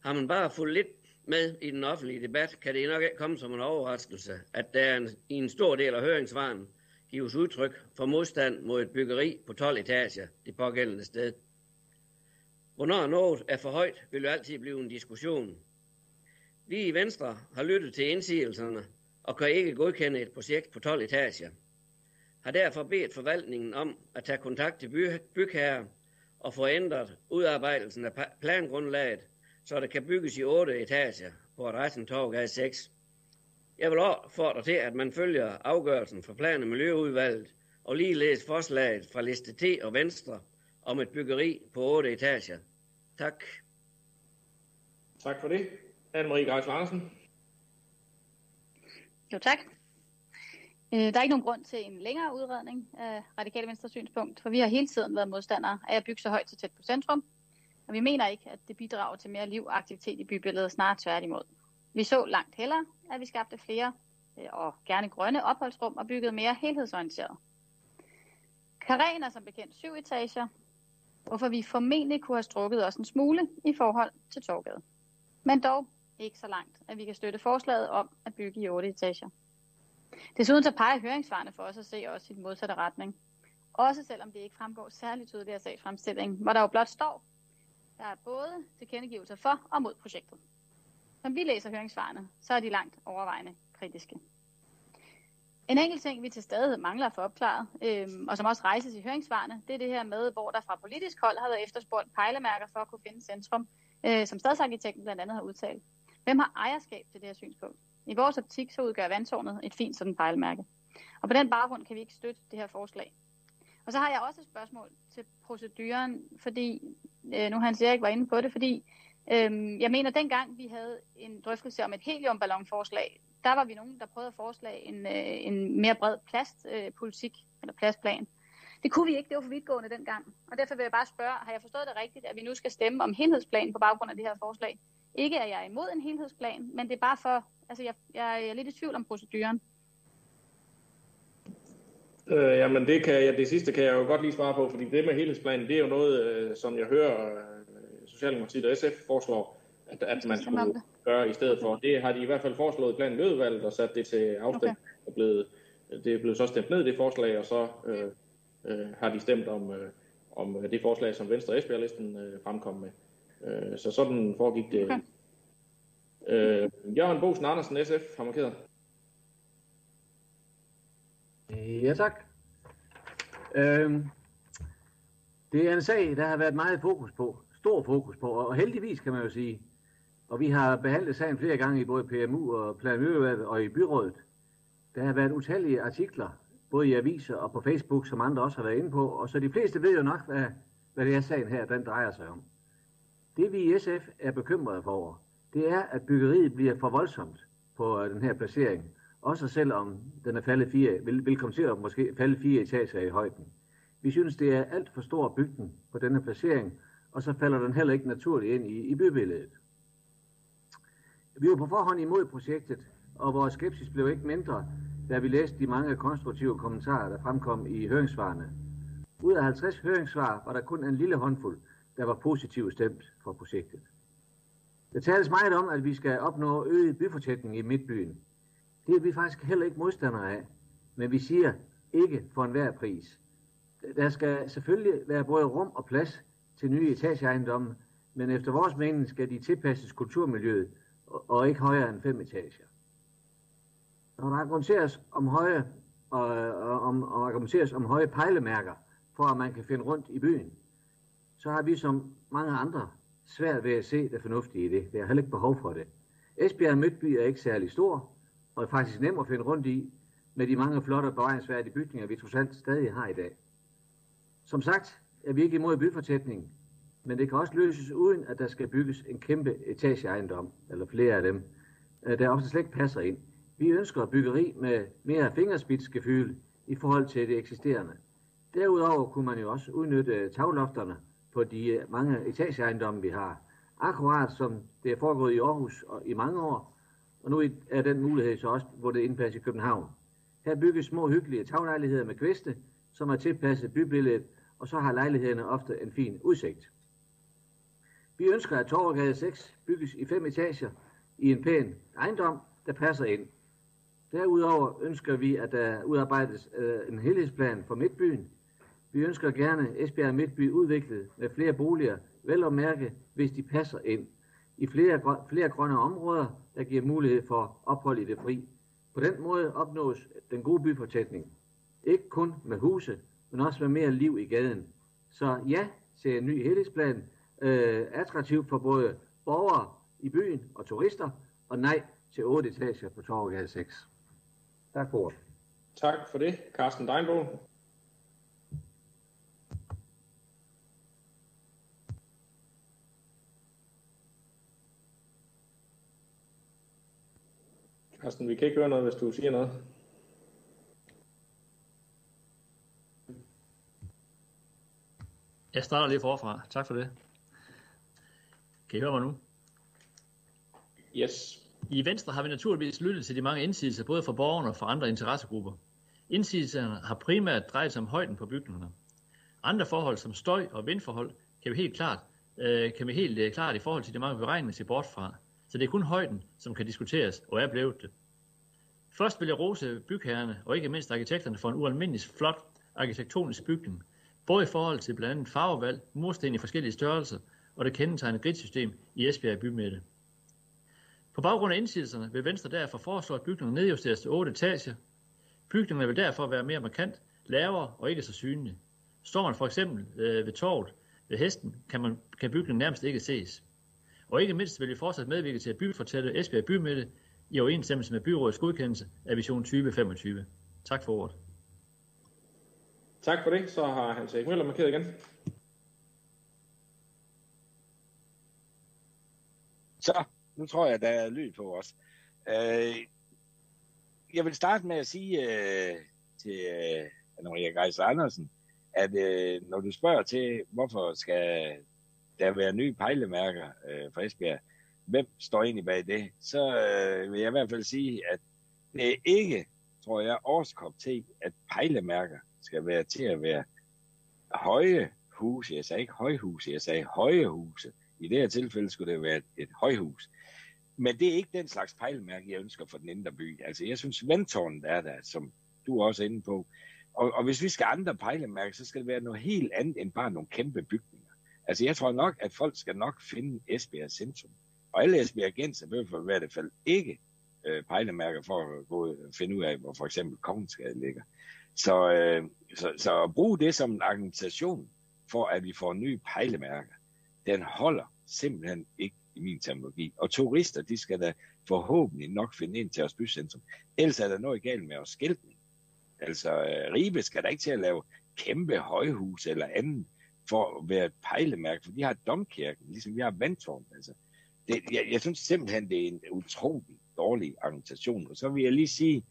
Har man bare fulgt lidt med i den offentlige debat, kan det nok ikke komme som en overraskelse, at der en, i en stor del af høringsvaren gives udtryk for modstand mod et byggeri på 12 etager det pågældende sted. Hvornår noget er for højt, vil jo altid blive en diskussion. Vi i Venstre har lyttet til indsigelserne og kan ikke godkende et projekt på 12 etager. Har derfor bedt forvaltningen om at tage kontakt til by bygherrer og få ændret udarbejdelsen af plangrundlaget, så det kan bygges i 8 etager på adressen Torvgade 6. Jeg vil opfordre til, at man følger afgørelsen fra plan- og miljøudvalget og ligeledes forslaget fra liste T og Venstre om et byggeri på otte etager. Tak. Tak for det. Anne-Marie Geis Andersen. Jo, tak. Øh, der er ikke nogen grund til en længere udredning af Radikale Venstre synspunkt, for vi har hele tiden været modstandere af at bygge så højt så tæt på centrum, og vi mener ikke, at det bidrager til mere liv og aktivitet i bybilledet, snarere tværtimod. Vi så langt hellere, at vi skabte flere øh, og gerne grønne opholdsrum og byggede mere helhedsorienteret. Karen er som bekendt syv etager, hvorfor vi formentlig kunne have strukket os en smule i forhold til Torgade. Men dog ikke så langt, at vi kan støtte forslaget om at bygge i otte etager. Desuden så peger høringsvarene for os at se også i den modsatte retning. Også selvom det ikke fremgår særligt tydeligt af sagsfremstillingen, hvor der jo blot står, der er både tilkendegivelser for og mod projektet. Som vi læser høringssvarene, så er de langt overvejende kritiske. En enkelt ting, vi til stadighed mangler at få opklaret, øhm, og som også rejses i høringssvarene, det er det her med, hvor der fra politisk hold har været efterspurgt pejlemærker for at kunne finde centrum, øh, som stadsarkitekten blandt andet har udtalt. Hvem har ejerskab til det her synspunkt? I vores optik så udgør vandtårnet et fint sådan pejlemærke. Og på den baggrund kan vi ikke støtte det her forslag. Og så har jeg også et spørgsmål til proceduren, fordi øh, nu har Hans Erik var inde på det, fordi øh, jeg mener, dengang vi havde en drøftelse om et heliumballonforslag, der var vi nogen, der prøvede at foreslage en, øh, en mere bred plastpolitik, øh, eller plastplan. Det kunne vi ikke, det var for vidtgående dengang. Og derfor vil jeg bare spørge, har jeg forstået det rigtigt, at vi nu skal stemme om helhedsplanen på baggrund af det her forslag? Ikke at jeg er imod en helhedsplan, men det er bare for, altså jeg, jeg er lidt i tvivl om proceduren. Øh, jamen det, kan jeg, det sidste kan jeg jo godt lige svare på, fordi det med helhedsplanen, det er jo noget, øh, som jeg hører Socialdemokratiet og SF foreslår, at, at man skulle gøre i stedet for. Det har de i hvert fald foreslået i planen lødvalget og sat det til afstemning. Okay. Er blevet, det er blevet så stemt ned, det forslag, og så øh, øh, har de stemt om, øh, om det forslag, som Venstre Esbjerg-listen øh, fremkom med. Øh, så sådan foregik det. Okay. Øh, Jørgen Bosen Andersen, SF, har markeret. Ja, tak. Øhm, det er en sag, der har været meget fokus på, stor fokus på, og heldigvis kan man jo sige. Og vi har behandlet sagen flere gange i både PMU og Planmiljøudvalget og i byrådet. Der har været utallige artikler, både i aviser og på Facebook, som andre også har været inde på. Og så de fleste ved jo nok, hvad, hvad det er sagen her, den drejer sig om. Det vi i SF er bekymrede for, det er, at byggeriet bliver for voldsomt på øh, den her placering. Også selvom den er faldet fire, vil, vil komme til at måske falde fire etager i højden. Vi synes, det er alt for stor bygning på denne placering, og så falder den heller ikke naturligt ind i, i bybilledet. Vi var på forhånd imod projektet, og vores skepsis blev ikke mindre, da vi læste de mange konstruktive kommentarer, der fremkom i høringssvarene. Ud af 50 høringssvar var der kun en lille håndfuld, der var positivt stemt for projektet. Der tales meget om, at vi skal opnå øget byfortætning i midtbyen. Det er vi faktisk heller ikke modstandere af, men vi siger ikke for enhver pris. Der skal selvfølgelig være både rum og plads til nye etageejendomme, men efter vores mening skal de tilpasses kulturmiljøet og ikke højere end fem etager. Når der argumenteres om høje, og, og, om, og argumenteres om høje pejlemærker, for at man kan finde rundt i byen, så har vi som mange andre svært ved at se det fornuftige i det. Vi har heller ikke behov for det. Esbjerg Midtby er ikke særlig stor, og er faktisk nem at finde rundt i, med de mange flotte bevaringsværdige bygninger, vi trods alt stadig har i dag. Som sagt er vi ikke imod byfortætning, men det kan også løses uden, at der skal bygges en kæmpe etageejendom, eller flere af dem, øh, der ofte slet ikke passer ind. Vi ønsker byggeri med mere fingerspidsgefyld i forhold til det eksisterende. Derudover kunne man jo også udnytte taglofterne på de øh, mange etageejendomme, vi har. Akkurat som det er foregået i Aarhus og i mange år, og nu er den mulighed så også, hvor det indpasser i København. Her bygges små hyggelige taglejligheder med kviste, som er tilpasset bybilledet, og så har lejlighederne ofte en fin udsigt. Vi ønsker, at Torvegade 6 bygges i fem etager i en pæn ejendom, der passer ind. Derudover ønsker vi, at der udarbejdes øh, en helhedsplan for Midtbyen. Vi ønsker gerne Esbjerg Midtby udviklet med flere boliger, vel at mærke, hvis de passer ind. I flere, flere grønne områder, der giver mulighed for ophold i det fri. På den måde opnås den gode byfortætning. Ikke kun med huse, men også med mere liv i gaden. Så ja til en ny helhedsplan, øh, attraktiv for både borgere i byen og turister, og nej til 8 etager på Torvegade 6. Tak for ordet. Tak for det, Carsten Deinbogen. Carsten, vi kan ikke høre noget, hvis du siger noget. Jeg starter lige forfra. Tak for det. Kan I høre mig nu? Yes. I Venstre har vi naturligvis lyttet til de mange indsigelser, både fra borgerne og fra andre interessegrupper. Indsigelserne har primært drejet sig om højden på bygningerne. Andre forhold som støj og vindforhold kan vi helt klart, øh, kan vi helt øh, klart i forhold til de mange beregninger se bort fra. Så det er kun højden, som kan diskuteres og er blevet det. Først vil jeg rose bygherrerne og ikke mindst arkitekterne for en ualmindelig flot arkitektonisk bygning, både i forhold til blandt andet farvevalg, mursten i forskellige størrelser og det kendetegnede gridsystem i Esbjerg bymidte. På baggrund af indsigelserne vil Venstre derfor foreslå, at bygningen nedjusteres til 8 etager. Bygningen vil derfor være mere markant, lavere og ikke så synlig. Står man for eksempel øh, ved torvet ved hesten, kan, man, kan bygningen nærmest ikke ses. Og ikke mindst vil vi fortsat medvirke til at byfortælle Esbjerg bymidte i overensstemmelse med byrådets godkendelse af Vision 2025. Tak for ordet. Tak for det. Så har Hans Erik Møller markeret igen. Så, nu tror jeg, der er lyd på os. Øh, jeg vil starte med at sige øh, til øh, Anna-Maria Geis Andersen, at øh, når du spørger til, hvorfor skal der være nye pejlemærker øh, for Esbjerg, hvem står egentlig bag det, så øh, vil jeg i hvert fald sige, at det er ikke, tror jeg, årskop til, at pejlemærker skal være til at være høje huse. Jeg sagde ikke højhuse, jeg sagde høje huse. I det her tilfælde skulle det være et, et højhus. Men det er ikke den slags pejlemærke, jeg ønsker for den indre by. Altså, jeg synes, vandtårnet er der, som du er også inde på. Og, og hvis vi skal andre pejlemærker, så skal det være noget helt andet end bare nogle kæmpe bygninger. Altså, jeg tror nok, at folk skal nok finde Esbjerg centrum. Og alle Esbjergenser behøver for i hvert fald ikke øh, pejlemærker for at gå finde ud af, hvor for eksempel Kongensgade ligger. Så, øh, så, så brug det som en argumentation for, at vi får nye pejlemærker, den holder simpelthen ikke i min terminologi. Og turister, de skal da forhåbentlig nok finde ind til vores bycentrum. Ellers er der noget galt med vores skiltning. Altså, øh, Ribe skal da ikke til at lave kæmpe højhus eller andet for at være et pejlemærke, for de har domkirken, ligesom vi har vandtårn. Altså, det, jeg, jeg synes simpelthen, det er en utrolig dårlig argumentation. Og så vil jeg lige sige,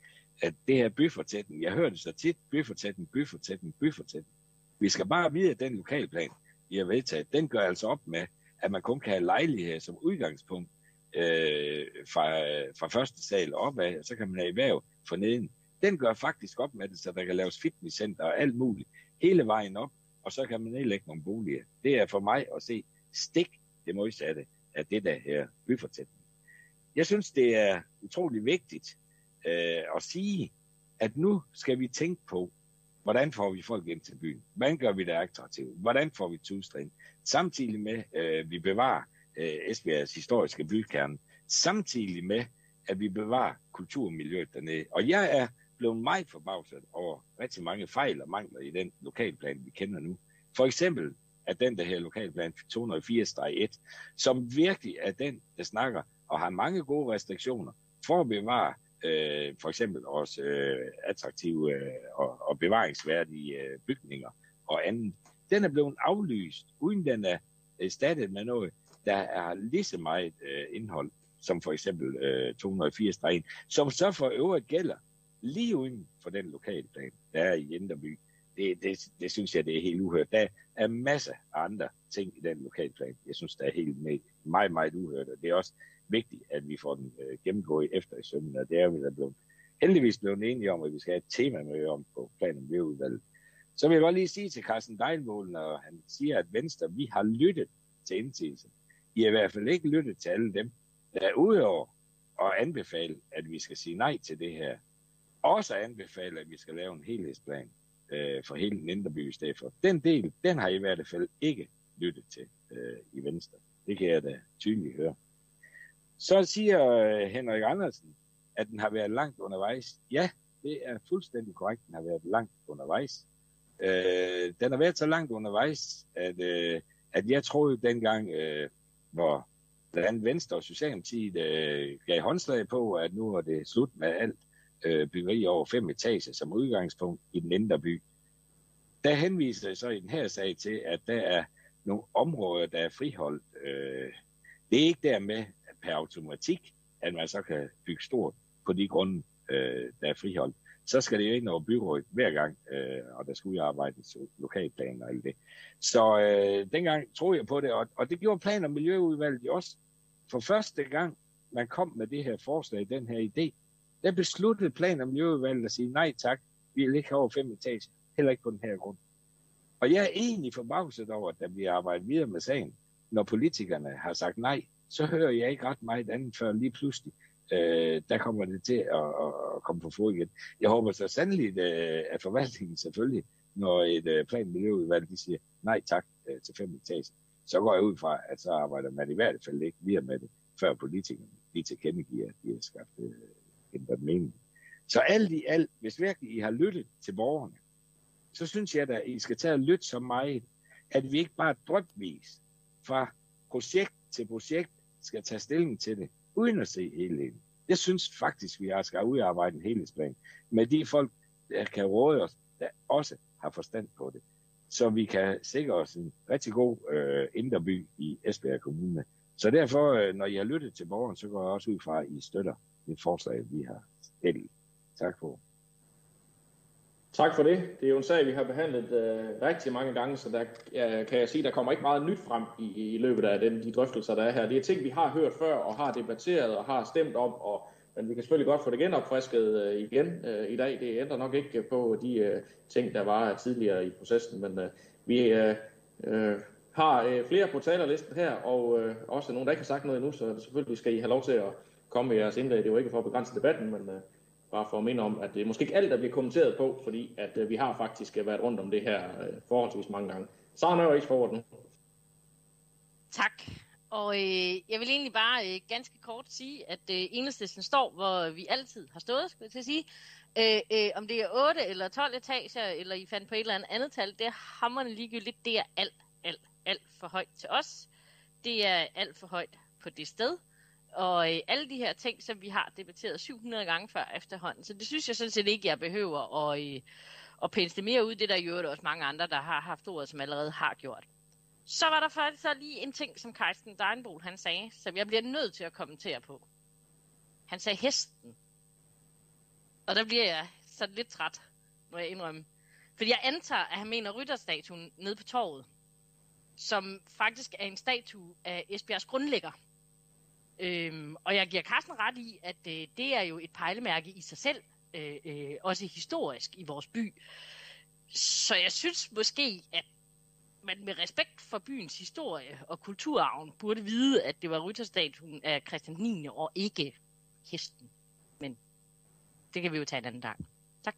at det her byfortætning, jeg hører det så tit, byfortætning, byfortætning, byfortætning. Vi skal bare vide, at den lokalplan, vi har vedtaget, den gør altså op med, at man kun kan have lejligheder som udgangspunkt øh, fra, fra første sal opad, og så kan man have erhverv for neden. Den gør faktisk op med det, så der kan laves fitnesscenter og alt muligt hele vejen op, og så kan man nedlægge nogle boliger. Det er for mig at se stik det modsatte af det der her byfortætning. Jeg synes, det er utrolig vigtigt øh, at sige, at nu skal vi tænke på, hvordan får vi folk ind til byen? Hvordan gør vi det attraktivt? Hvordan får vi tusind? Samtidig med, at øh, vi bevarer øh, Esbjergs historiske bykerne. Samtidig med, at vi bevarer kulturmiljøet dernede. Og jeg er blevet meget forbavset over rigtig mange fejl og mangler i den lokalplan, vi kender nu. For eksempel at den der her lokalplan 280-1, som virkelig er den, der snakker og har mange gode restriktioner for at bevare øh, for eksempel også øh, attraktive øh, og, og bevaringsværdige øh, bygninger og andet. Den er blevet aflyst, uden den er erstattet med noget, der er lige så meget øh, indhold, som for eksempel øh, 280 som så for øvrigt gælder lige uden for den lokale plan, der er i Inderby. Det, det, det synes jeg, det er helt uhørt. Der er masser af andre ting i den lokale plan, jeg synes, der er helt med, meget, meget uhørt, og det er også vigtigt, at vi får den øh, gennemgået efter i sømmen, og det er vi da blevet, heldigvis blevet enige om, at vi skal have et tema med om på plan- og miljøudvalget. Så vil jeg godt lige sige til Carsten Dejlmål, når han siger, at Venstre, vi har lyttet til indsigelsen. I har i hvert fald ikke lyttet til alle dem, der er udover og anbefale, at vi skal sige nej til det her. Også anbefale, at vi skal lave en helhedsplan øh, for hele den indre by i stedet for. Den del, den har I i hvert fald ikke lyttet til øh, i Venstre. Det kan jeg da tydeligt høre. Så siger øh, Henrik Andersen, at den har været langt undervejs. Ja, det er fuldstændig korrekt, den har været langt undervejs. Øh, den har været så langt undervejs, at, øh, at jeg troede dengang, øh, hvor blandt andet Venstre og Socialdemokratiet øh, gav håndslag på, at nu er det slut med alt øh, byggeri over fem etager som udgangspunkt i den indre by. Der henviser jeg så i den her sag til, at der er nogle områder, der er friholdt. Øh, det er ikke dermed per automatik, at man så kan bygge stort på de grunde, øh, der er friholdt. Så skal det jo ind over byrådet hver gang, øh, og der skal udarbejdes lokalplaner og alt det. Så øh, dengang troede jeg på det, og, og det gjorde plan- og miljøudvalget også. For første gang, man kom med det her forslag, den her idé, der besluttede plan- og miljøudvalget at sige nej tak, vi vil ikke have over fem etager, heller ikke på den her grund. Og jeg er egentlig forbavset over, at der bliver arbejdet videre med sagen. Når politikerne har sagt nej, så hører jeg ikke ret meget andet før lige pludselig. Øh, der kommer det til at, at komme på fod igen. Jeg håber så sandelig, øh, at forvaltningen selvfølgelig, når et øh, planmiljøudvalg de siger nej tak øh, til fem etager, så går jeg ud fra, at så arbejder man i hvert fald ikke videre med det, før politikerne de tilkendegiver, at de har skabt øh, ændret mening. Så alt i alt, hvis virkelig I har lyttet til borgerne, så synes jeg at I skal tage og lytte så meget, at vi ikke bare drøbvis fra projekt til projekt skal tage stilling til det, uden at se helheden. Jeg synes faktisk, vi har skal udarbejde en helhedsplan med de folk, der kan råde os, der også har forstand på det. Så vi kan sikre os en rigtig god øh, indre i Esbjerg Kommune. Så derfor, øh, når I har lyttet til borgeren, så går jeg også ud fra, at I støtter det forslag, vi har stillet. Tak for Tak for det. Det er jo en sag, vi har behandlet øh, rigtig mange gange, så der øh, kan jeg sige, der kommer ikke meget nyt frem i, i løbet af den, de drøftelser, der er her. Det er ting, vi har hørt før og har debatteret og har stemt om, og, men vi kan selvfølgelig godt få det genopfrisket øh, igen øh, i dag. Det ændrer nok ikke på de øh, ting, der var tidligere i processen, men øh, vi øh, øh, har øh, flere på talerlisten her, og øh, også nogen, der ikke har sagt noget endnu, så selvfølgelig skal I have lov til at komme med jeres indlæg. Det er ikke for at begrænse debatten, men øh, bare for at minde om, at det er måske ikke alt, der bliver kommenteret på, fordi at øh, vi har faktisk øh, været rundt om det her øh, forholdsvis mange gange. Så er jeg forward nu. Tak. Og øh, jeg vil egentlig bare øh, ganske kort sige, at øh, enhedslisten står, hvor vi altid har stået, skal jeg til at sige. Øh, øh, om det er 8 eller 12 etager, eller I fandt på et eller andet andet tal, det er ligegyldigt. Det er alt, alt, alt for højt til os. Det er alt for højt på det sted. Og øh, alle de her ting, som vi har debatteret 700 gange før efterhånden. Så det synes jeg sådan set ikke, jeg behøver at, øh, at pensle mere ud. Det der jo også mange andre, der har haft ordet, som allerede har gjort. Så var der faktisk så lige en ting, som Carsten Deinbol han sagde, som jeg bliver nødt til at kommentere på. Han sagde hesten. Og der bliver jeg så lidt træt, må jeg indrømme. Fordi jeg antager, at han mener rytterstatuen nede på torvet, som faktisk er en statue af Esbjergs grundlægger. Øhm, og jeg giver Carsten ret i, at øh, det er jo et pejlemærke i sig selv, øh, øh, også historisk i vores by. Så jeg synes måske, at man med respekt for byens historie og kulturarven burde vide, at det var rytterstatuen af Christian 9. og ikke hesten. Men det kan vi jo tage en anden dag. Tak.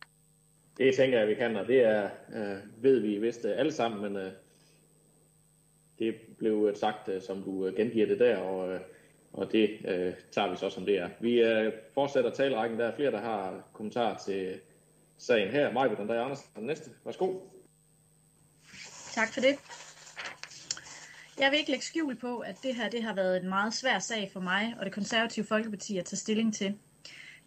Det tænker jeg, vi kan, og det er, øh, ved vi vist øh, alle sammen, men øh, det blev sagt, øh, som du øh, gengiver det der, og øh, og det øh, tager vi så som det er. Vi øh, fortsætter talrækken. Der er flere, der har kommentarer til sagen her. Majbet Andrea Andersen, den næste. Værsgo. Tak for det. Jeg vil ikke lægge skjul på, at det her det har været en meget svær sag for mig og det konservative Folkeparti at tage stilling til.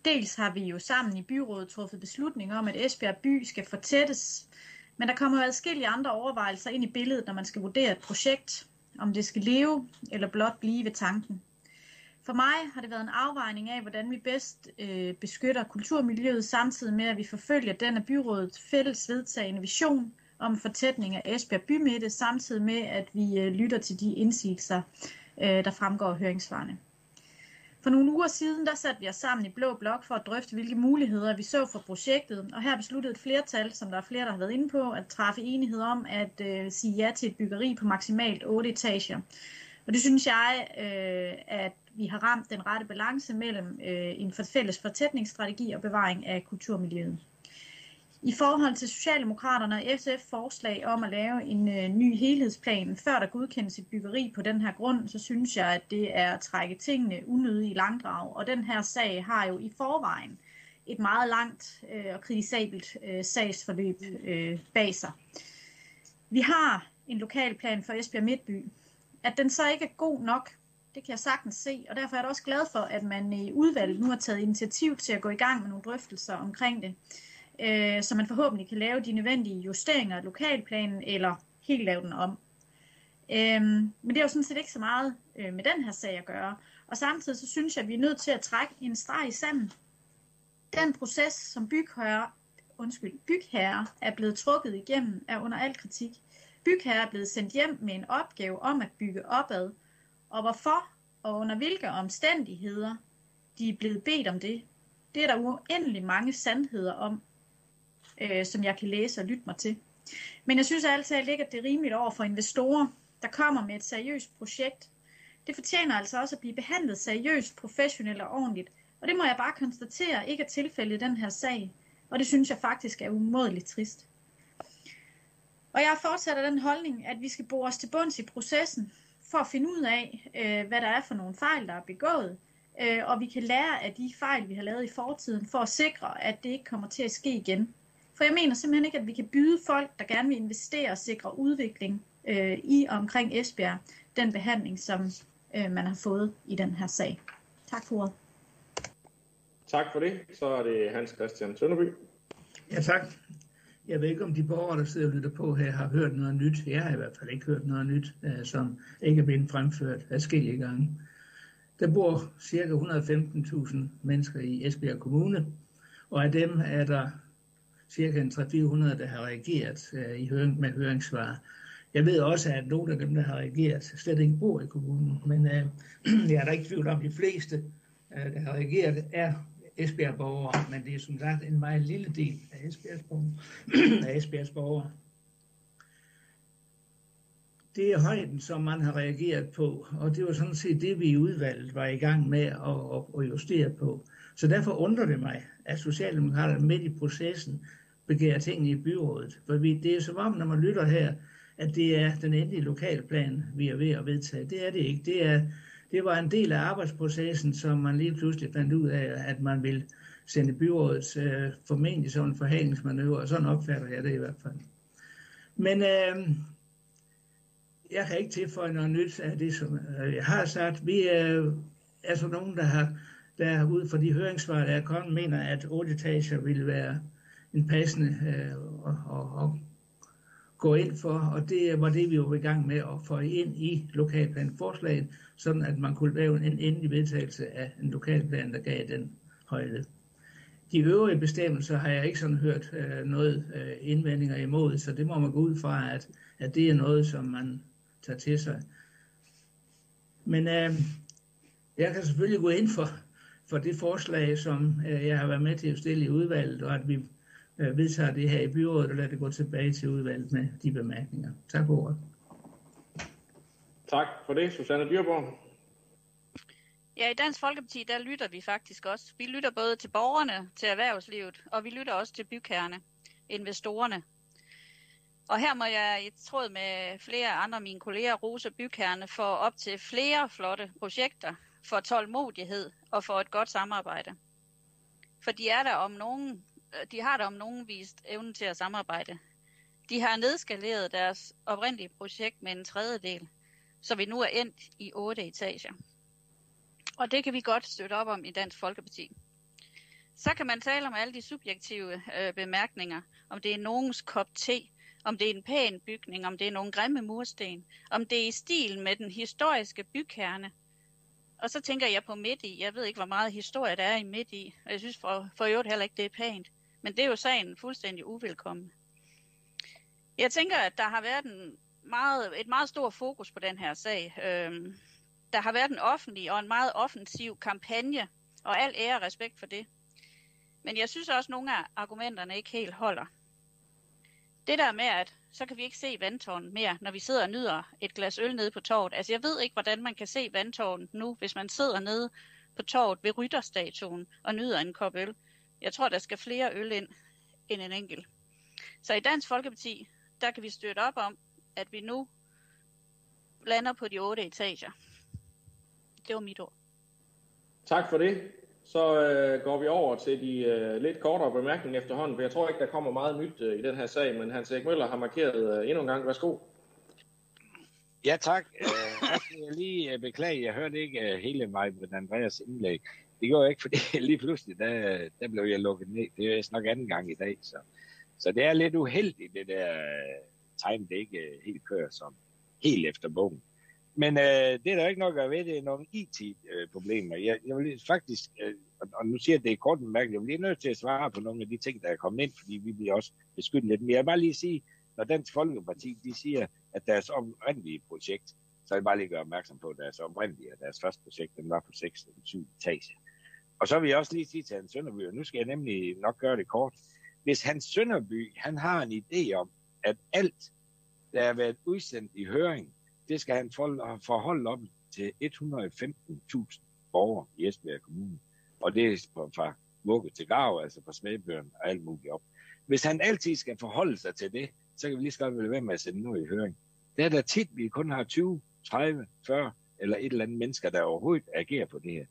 Dels har vi jo sammen i byrådet truffet beslutning om, at Esbjerg by skal fortættes, men der kommer jo adskillige andre overvejelser ind i billedet, når man skal vurdere et projekt, om det skal leve eller blot blive ved tanken. For mig har det været en afvejning af, hvordan vi bedst øh, beskytter kulturmiljøet, samtidig med, at vi forfølger den af byrådet fælles vedtagende vision om fortætning af Esbjerg Bymidte, samtidig med, at vi øh, lytter til de indsigelser, øh, der fremgår af høringsvarene. For nogle uger siden, der satte vi os sammen i Blå Blok for at drøfte, hvilke muligheder vi så for projektet, og her besluttede et flertal, som der er flere, der har været inde på, at træffe enighed om at øh, sige ja til et byggeri på maksimalt 8 etager. Og det synes jeg, øh, at vi har ramt den rette balance mellem øh, en fælles fortætningsstrategi og bevaring af kulturmiljøet. I forhold til Socialdemokraterne og SF forslag om at lave en øh, ny helhedsplan, før der godkendes et byggeri på den her grund, så synes jeg, at det er at trække tingene unødigt i langdrag. Og den her sag har jo i forvejen et meget langt øh, og kritisabelt øh, sagsforløb øh, bag sig. Vi har en lokalplan for Esbjerg Midtby. At den så ikke er god nok, det kan jeg sagtens se, og derfor er jeg også glad for, at man i udvalget nu har taget initiativ til at gå i gang med nogle drøftelser omkring det, øh, så man forhåbentlig kan lave de nødvendige justeringer af lokalplanen, eller helt lave den om. Øhm, men det er jo sådan set ikke så meget øh, med den her sag at gøre. Og samtidig så synes jeg, at vi er nødt til at trække en streg i sanden. Den proces, som bygherre, undskyld, bygherre er blevet trukket igennem, er under al kritik. Bygherre er blevet sendt hjem med en opgave om at bygge opad, og hvorfor og under hvilke omstændigheder de er blevet bedt om det, det er der uendelig mange sandheder om, øh, som jeg kan læse og lytte mig til. Men jeg synes altid at det er rimeligt over for investorer, der kommer med et seriøst projekt. Det fortjener altså også at blive behandlet seriøst, professionelt og ordentligt. Og det må jeg bare konstatere ikke er tilfældet i den her sag. Og det synes jeg faktisk er umådeligt trist. Og jeg fortsætter den holdning, at vi skal bore os til bunds i processen, for at finde ud af, øh, hvad der er for nogle fejl, der er begået, øh, og vi kan lære af de fejl, vi har lavet i fortiden, for at sikre, at det ikke kommer til at ske igen. For jeg mener simpelthen ikke, at vi kan byde folk, der gerne vil investere og sikre udvikling øh, i og omkring Esbjerg, den behandling, som øh, man har fået i den her sag. Tak for ordet. Tak for det. Så er det Hans Christian Sønderby. Ja, tak. Jeg ved ikke, om de borgere, der sidder og lytter på her, har hørt noget nyt. Jeg har i hvert fald ikke hørt noget nyt, øh, som ikke er blevet fremført adskillige gange. Der bor ca. 115.000 mennesker i Esbjerg Kommune, og af dem er der ca. 300-400, der har reageret øh, i høring, med høringssvar. Jeg ved også, at nogle af dem, der har reageret, slet ikke bor i kommunen, men øh, jeg er da ikke tvivl om, at de fleste, øh, der har reageret, er Esbjerg borgere, men det er som sagt en meget lille del af Esbjergs borgere. af Esbjergs borgere. Det er højden, som man har reageret på, og det var sådan set det, vi i udvalget var i gang med at, at justere på. Så derfor undrer det mig, at Socialdemokraterne midt i processen begærer ting i byrådet. For det er som om, når man lytter her, at det er den endelige lokalplan, vi er ved at vedtage. Det er det ikke. Det, er, det var en del af arbejdsprocessen, som man lige pludselig fandt ud af, at man ville sende byrådets øh, formentlig sådan en forhandlingsmanøvre, og sådan opfatter jeg det i hvert fald. Men øh, jeg kan ikke tilføje noget nyt af det, som øh, jeg har sagt. Vi er, er så nogen, der har der ud fra de høringssvar, der er kommet, mener, at 8 etager ville være en passende øh, og, og, og gå ind for, og det var det, vi var i gang med at få ind i lokalplanforslaget, sådan at man kunne lave en endelig vedtagelse af en lokalplan, der gav den højde. De øvrige bestemmelser har jeg ikke sådan hørt øh, noget øh, indvendinger imod, så det må man gå ud fra, at, at det er noget, som man tager til sig. Men øh, jeg kan selvfølgelig gå ind for, for det forslag, som øh, jeg har været med til at stille i udvalget, og at vi øh, vedtager det her i byrådet og lader det gå tilbage til udvalget med de bemærkninger. Tak for ordet. Tak for det, Susanne Dyrborg. Ja, i Dansk Folkeparti, der lytter vi faktisk også. Vi lytter både til borgerne, til erhvervslivet, og vi lytter også til bygherrene, investorerne. Og her må jeg i tråd med flere andre af mine kolleger rose bygherrene for op til flere flotte projekter, for tålmodighed og for et godt samarbejde. For de er der om nogen, Øh, de har da om nogen vist evne til at samarbejde. De har nedskaleret deres oprindelige projekt med en tredjedel, så vi nu er endt i otte etager. Og det kan vi godt støtte op om i Dansk Folkeparti. Så kan man tale om alle de subjektive øh, bemærkninger, om det er nogens kop te, om det er en pæn bygning, om det er nogle grimme mursten, om det er i stil med den historiske bykerne. Og så tænker jeg på midt i. Jeg ved ikke, hvor meget historie der er i midt i, og jeg synes for, for øvrigt heller ikke, det er pænt. Men det er jo sagen fuldstændig uvelkommen. Jeg tænker, at der har været en meget, et meget stort fokus på den her sag. Øhm, der har været en offentlig og en meget offensiv kampagne, og al ære og respekt for det. Men jeg synes også, at nogle af argumenterne ikke helt holder. Det der med, at så kan vi ikke se vandtårnet mere, når vi sidder og nyder et glas øl nede på torvet. Altså jeg ved ikke, hvordan man kan se vandtårnet nu, hvis man sidder nede på torvet ved rytterstatuen og nyder en kop øl. Jeg tror, der skal flere øl ind end en enkelt. Så i Dansk Folkeparti, der kan vi støtte op om, at vi nu lander på de otte etager. Det var mit ord. Tak for det. Så øh, går vi over til de øh, lidt kortere bemærkninger efterhånden, for jeg tror ikke, der kommer meget nyt øh, i den her sag, men Hans Erik Møller har markeret øh, endnu en gang. Værsgo. Ja, tak. Øh, jeg skal lige øh, beklage, jeg hørte ikke øh, hele mig med Andreas indlæg. Det gjorde jeg ikke, fordi lige pludselig, der, der blev jeg lukket ned. Det er nok anden gang i dag, så, så det er lidt uheldigt, det der øh, time, det ikke øh, helt kører som helt efter bogen. Men øh, det er der ikke nok at ved, det er nogle IT-problemer. Øh, jeg, jeg vil faktisk, øh, og nu siger jeg, det er kort bemærket, jeg bliver nødt til at svare på nogle af de ting, der er kommet ind, fordi vi bliver også beskyldt lidt. Men jeg vil bare lige sige, når Dansk Folkeparti, de siger, at deres oprindelige projekt, så vil jeg bare lige gøre opmærksom på, at deres oprindelige, og deres første projekt, den var på 6 eller 7 etager. Og så vil jeg også lige sige til Hans Sønderby, og nu skal jeg nemlig nok gøre det kort. Hvis Hans Sønderby, han har en idé om, at alt, der er været udsendt i høring, det skal han forholde op til 115.000 borgere i Esbjerg Kommune. Og det er fra vugge til grav, altså fra smedbøren og alt muligt op. Hvis han altid skal forholde sig til det, så kan vi lige så godt være med at sende noget i høring. Det er da tit, vi kun har 20, 30, 40 eller et eller andet mennesker, der overhovedet agerer på det her.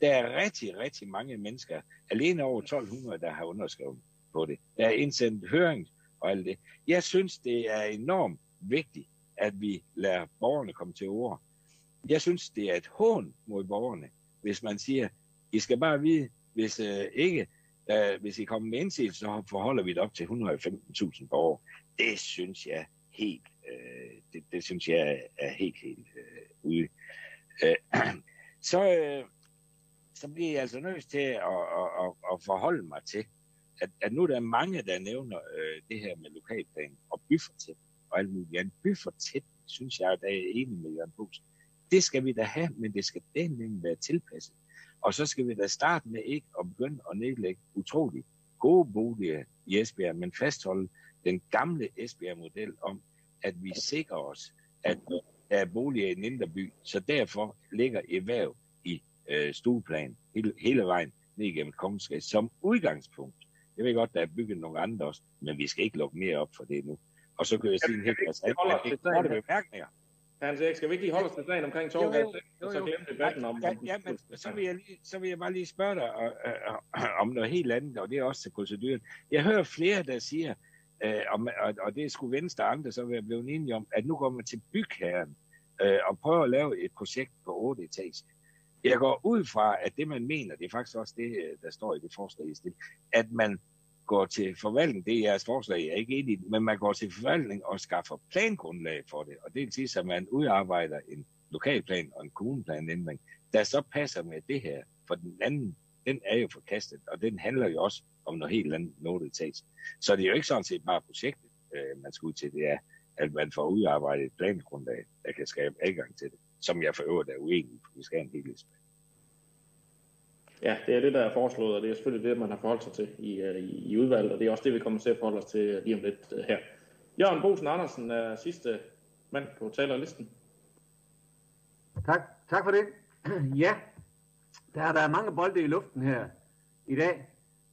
Der er rigtig, rigtig mange mennesker, alene over 1200, der har underskrevet på det. Der er indsendt høring og alt det. Jeg synes, det er enormt vigtigt, at vi lader borgerne komme til ord. Jeg synes, det er et hån mod borgerne, hvis man siger, I skal bare vide, hvis øh, ikke, øh, hvis I kommer med indsigelse, så forholder vi det op til 115.000 borgere. Det synes jeg helt, øh, det, det synes jeg er helt, helt øh, ude øh, så, øh, så bliver jeg altså nødt til at, at, at, at forholde mig til, at, at nu der er mange, der nævner øh, det her med lokalplan og byfortæt og alt muligt andet. Byfortæt, synes jeg, der er enig med Jørgen Bus. Det skal vi da have, men det skal den være tilpasset. Og så skal vi da starte med ikke at begynde at nedlægge utroligt gode boliger i Esbjerg, men fastholde den gamle Esbjerg-model om, at vi sikrer os, at der er boliger i en indre by, så derfor ligger erhverv i øh, stueplan hele, hele vejen ned igennem Kongensgade som udgangspunkt. Jeg ved godt, der er bygget nogle andre også, men vi skal ikke lukke mere op for det nu. Og så kan jeg sige en helt masse andre bemærkninger. Hans Erik, skal vi ikke lige holde os til sagen omkring og så glemme debatten om... Ja, ja, men så vil, jeg lige, så vil jeg bare lige spørge dig og, om noget helt andet, og det er også til proceduren. Jeg hører flere, der siger, Øh, uh, om, og, og det skulle Venstre og andre, så være blevet enige om, at nu går man til bygherren øh, og prøver at lave et projekt på 8 etager. Jeg går ud fra, at det man mener, det er faktisk også det, øh, der står i det forslag, at man går til forvaltning, det er jeres forslag, jeg er ikke enig i, men man går til forvaltning og skaffer plangrundlag for det, og det vil sige, at man udarbejder en lokalplan og en kommuneplanændring, der så passer med det her, for den anden, den er jo forkastet, og den handler jo også om noget helt andet notetage. Så det er jo ikke sådan set bare projektet, øh, man skal ud til, det er, at man får udarbejdet et plangrundlag, der kan skabe adgang til det, som jeg for øvrigt er uenig, for vi skal have en helhedsplan. Ja, det er det, der er foreslået, og det er selvfølgelig det, man har forholdt sig til i, øh, i, i udvalget, og det er også det, vi kommer til at forholde os til lige om lidt uh, her. Jørgen Bosen Andersen er sidste mand på talerlisten. Tak, tak for det. Ja, der er været mange bolde i luften her i dag,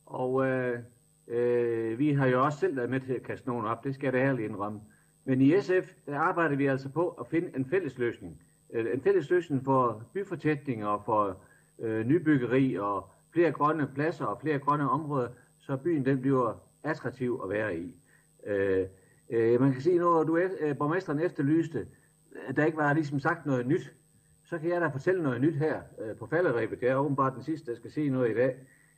og øh, øh, vi har jo også selv været med til at kaste nogen op, det skal jeg da ærligt indrømme. Men i SF, der arbejder vi altså på at finde en fælles løsning. Øh, en fælles løsning for byfortætning og for øh, nybyggeri og flere grønne pladser og flere grønne områder, så byen den bliver attraktiv at være i. Øh, øh, man kan sige, når du øh, borgmesteren efterlyste, at der ikke var ligesom sagt noget nyt, så kan jeg da fortælle noget nyt her øh, på falderæbet. Det er åbenbart den sidste, der skal sige noget i dag.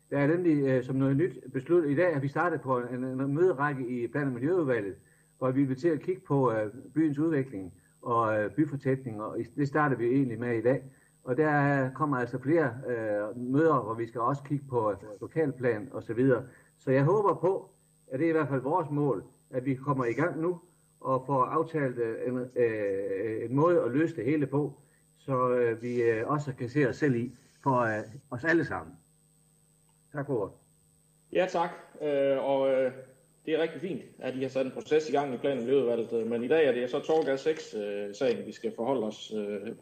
Der er nemlig øh, som noget nyt besluttet i dag, at vi startede på en, en møderække i Plan- og Miljøudvalget, hvor vi vil til at kigge på øh, byens udvikling og øh, byfortætning, og det starter vi egentlig med i dag. Og der øh, kommer altså flere øh, møder, hvor vi skal også kigge på øh, lokalplan og så videre. Så jeg håber på, at det er i hvert fald vores mål, at vi kommer i gang nu og får aftalt øh, en, øh, en måde at løse det hele på, så øh, vi øh, også kan se os selv i for øh, os alle sammen. Tak for ordet. Ja, tak. Øh, og øh, det er rigtig fint, at I har sat en proces i gang i planen Miljøudvalget, øh, men i dag er det så Torgas 6-sagen, øh, vi skal forholde os øh,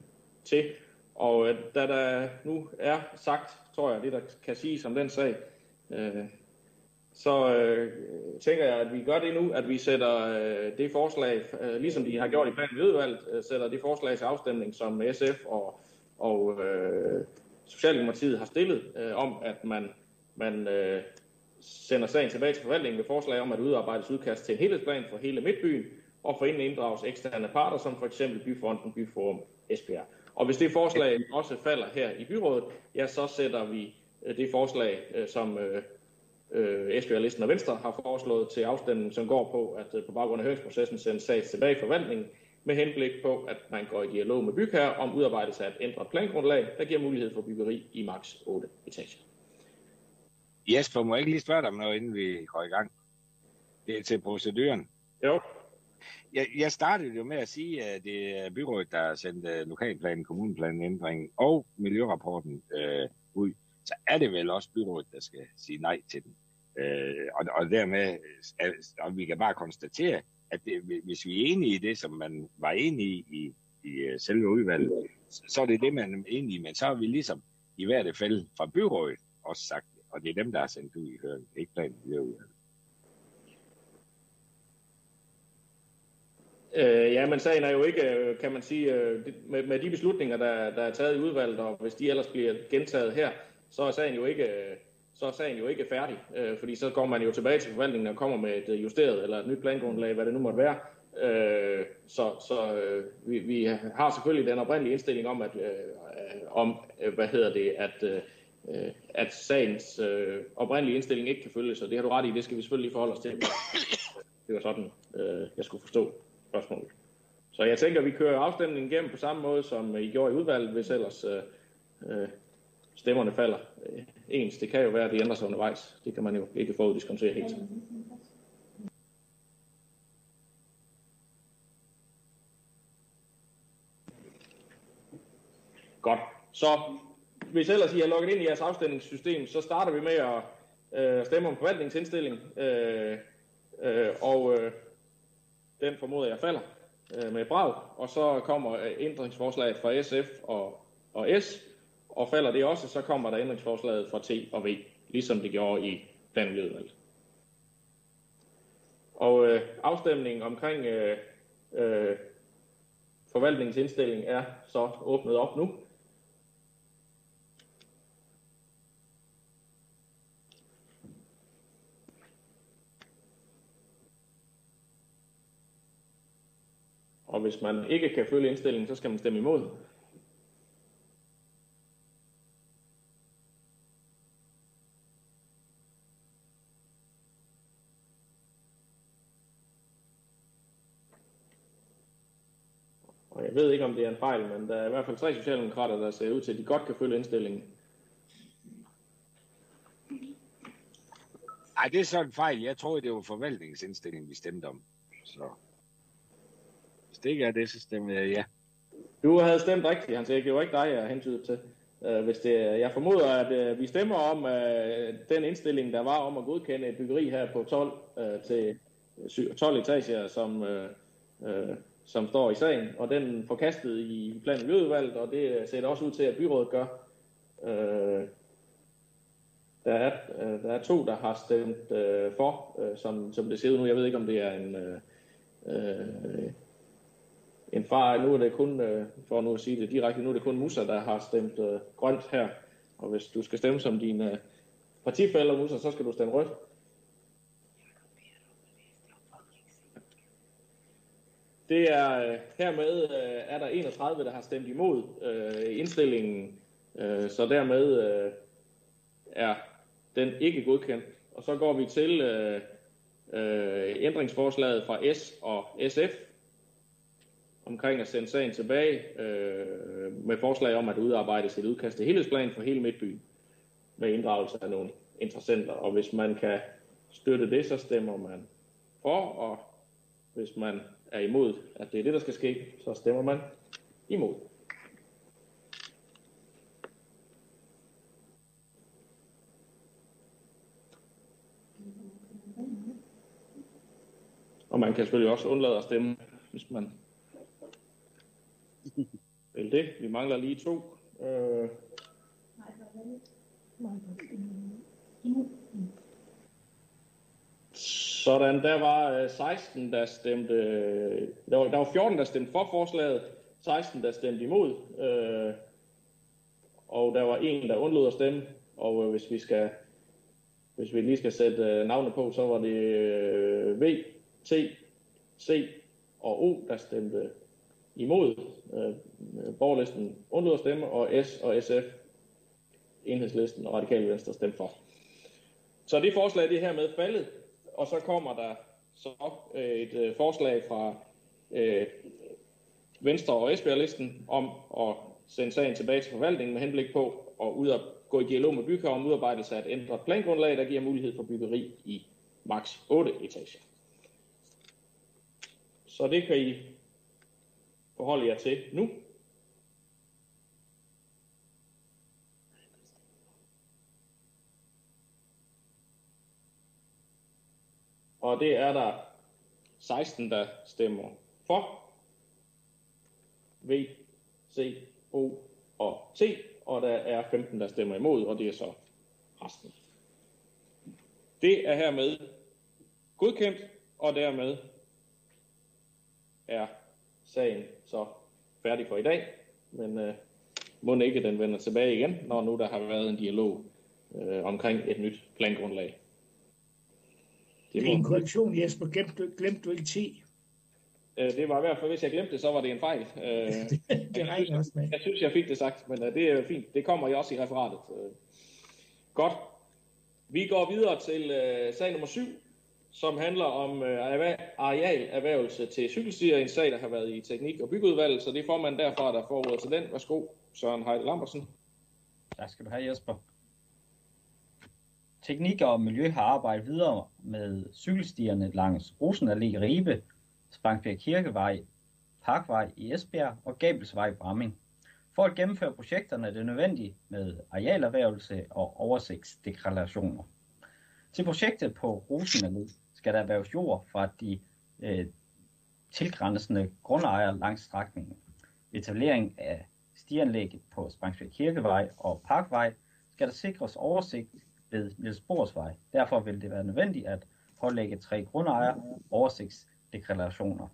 til. Og øh, da der nu er sagt, tror jeg, det der kan siges om den sag, øh, så øh, tænker jeg, at vi gør det nu, at vi sætter øh, det forslag, øh, ligesom de har gjort i planen udvalgt, øh, sætter det forslag til afstemning, som SF og, og øh, Socialdemokratiet har stillet, øh, om at man, man øh, sender sagen tilbage til forvaltningen med forslag om at udarbejdes udkast til en helhedsplan for hele Midtbyen, og for inden inddrages eksterne parter, som for eksempel Byfonden, Byforum, Esbjerg. Og hvis det forslag også falder her i byrådet, ja, så sætter vi øh, det forslag, øh, som øh, øh, Esbjerg Listen og Venstre har foreslået til afstemning, som går på, at på baggrund af høringsprocessen sendes sag tilbage i forvaltningen, med henblik på, at man går i dialog med bygherre om udarbejdelse af et ændret plangrundlag, der giver mulighed for byggeri i maks 8 etager. Jesper, må jeg ikke lige spørge dig om noget, inden vi går i gang? Det er til proceduren. Jo. Jeg, jeg startede jo med at sige, at det er byrådet, der har sendt uh, lokalplanen, kommuneplanen ændringen og miljørapporten uh, ud. Så er det vel også byrådet, der skal sige nej til den. Øh, og, og dermed, øh, og vi kan bare konstatere, at det, hvis vi er enige i det, som man var enige i i, i øh, selve udvalget, så er det det, man er enige i. Men så har vi ligesom i hvert fald fra byrådet også sagt det. Og det er dem, der har sendt ud i høring, ikke planen miljøudvalget. Øh, ja, men sagen er jo ikke, øh, kan man sige, med, med de beslutninger, der, der er taget i udvalget, og hvis de ellers bliver gentaget her, så er sagen jo ikke, øh, så er sagen jo ikke færdig, øh, fordi så går man jo tilbage til forvaltningen og kommer med et øh, justeret eller et nyt plangrundlag, hvad det nu måtte være. Øh, så så øh, vi, vi har selvfølgelig den oprindelige indstilling om, at, øh, øh om hvad hedder det, at, øh, at sagens øh, oprindelige indstilling ikke kan følges, og det har du ret i, det skal vi selvfølgelig forholde os til. Det var sådan, øh, jeg skulle forstå spørgsmålet. Så jeg tænker, at vi kører afstemningen igennem på samme måde, som I gjorde i udvalget, hvis ellers øh, stemmerne falder øh, ens. Det kan jo være, at det ændrer sig undervejs. Det kan man jo ikke foruddiskontere helt. Godt. Så hvis ellers I har logget ind i jeres afstemningssystem, så starter vi med at øh, stemme om forvaltningsindstilling. Øh, øh, og øh, den formoder jeg falder øh, med brag, og så kommer øh, ændringsforslaget fra SF og, og S, og falder det også, så kommer der ændringsforslaget fra T og V, ligesom det gjorde i planmiljøudvalget. Og øh, afstemningen omkring øh, øh, forvaltningens indstilling er så åbnet op nu. Og hvis man ikke kan følge indstillingen, så skal man stemme imod. Og jeg ved ikke, om det er en fejl, men der er i hvert fald tre socialdemokrater, der ser ud til, at de godt kan følge indstillingen. Nej, det er så en fejl. Jeg tror, det var forvaltningsindstillingen, vi stemte om. Så det ikke er det, så stemmer jeg ja. Du havde stemt rigtigt, Hans Erik. Det var ikke dig, jeg hentydede til. Uh, hvis det, jeg formoder, at uh, vi stemmer om uh, den indstilling, der var om at godkende et byggeri her på 12 uh, til 12 etager, som, som står i sagen, og den forkastede i plan- og miljøudvalget, og det ser også ud til, at byrådet gør. Øh, der er, øh, der er to, der har stemt øh, for, øh, som, som det ser ud nu. Jeg ved ikke, om det er en... Øh, øh en far, nu er det kun, øh, for nu at sige det direkte, nu er det kun Musa, der har stemt øh, grønt her. Og hvis du skal stemme som din øh, partifælder, Musa, så skal du stemme rødt. Det er øh, hermed øh, er der 31, der har stemt imod øh, indstillingen, øh, så dermed øh, er den ikke godkendt. Og så går vi til øh, øh, ændringsforslaget fra S og SF, omkring at sende sagen tilbage øh, med forslag om at udarbejde et udkast til helhedsplan for hele Midtbyen med inddragelse af nogle interessenter. Og hvis man kan støtte det, så stemmer man for, og hvis man er imod, at det er det, der skal ske, så stemmer man imod. Og man kan selvfølgelig også undlade at stemme, hvis man Vel det. Vi mangler lige to. Øh... Sådan, der var øh, 16, der stemte, der var, der var 14, der stemte for forslaget, 16, der stemte imod, øh, og der var en, der undlod at stemme, og øh, hvis vi skal, hvis vi lige skal sætte øh, navne på, så var det øh, V, T, C og O, der stemte imod øh, borgerlisten undlod at stemme, og S og SF, enhedslisten og radikale venstre stemte for. Så det forslag det er hermed faldet, og så kommer der så øh, et øh, forslag fra øh, Venstre og Esbjerg-listen om at sende sagen tilbage til forvaltningen med henblik på at ud og gå i dialog med bygherre om udarbejdelse af et ændret plangrundlag, der giver mulighed for byggeri i maks 8 etager. Så det kan I forholde jer til nu. Og det er der 16, der stemmer for. V, C, O og T. Og der er 15, der stemmer imod, og det er så resten. Det er hermed godkendt, og dermed er sagen så færdig for i dag. Men øh, må ikke den vender tilbage igen, når nu der har været en dialog øh, omkring et nyt plangrundlag. Det er en korrektion, Jesper. Glemte du, glemte du ikke 10? Øh, det var i hvert fald, hvis jeg glemte det, så var det en fejl. Øh, det, jeg også med. Jeg synes, jeg fik det sagt, men øh, det er fint. Det kommer jo også i referatet. Øh. Godt. Vi går videre til øh, sag nummer 7, som handler om øh, arealerhvervelse til cykelstier. En sag, der har været i teknik- og byggeudvalget, så det er formanden derfra, der får ordet til den. Værsgo, Søren Heide Lambersen. Tak skal du have, Jesper. Teknik og Miljø har arbejdet videre med cykelstierne langs Rosenallé Ribe, Spangsbjerg Kirkevej, Parkvej i Esbjerg og Gabelsvej i Bramming. For at gennemføre projekterne er det nødvendigt med arealerhvervelse og oversigtsdeklarationer. Til projektet på Rosenallé skal der erhverves jord fra de øh, tilgrænsende grundejere langs strækningen. Etablering af stianlægget på Spangsbjerg Kirkevej og Parkvej skal der sikres oversigt ved Niels Borsvej. Derfor vil det være nødvendigt at pålægge tre grundejere oversigtsdeklarationer.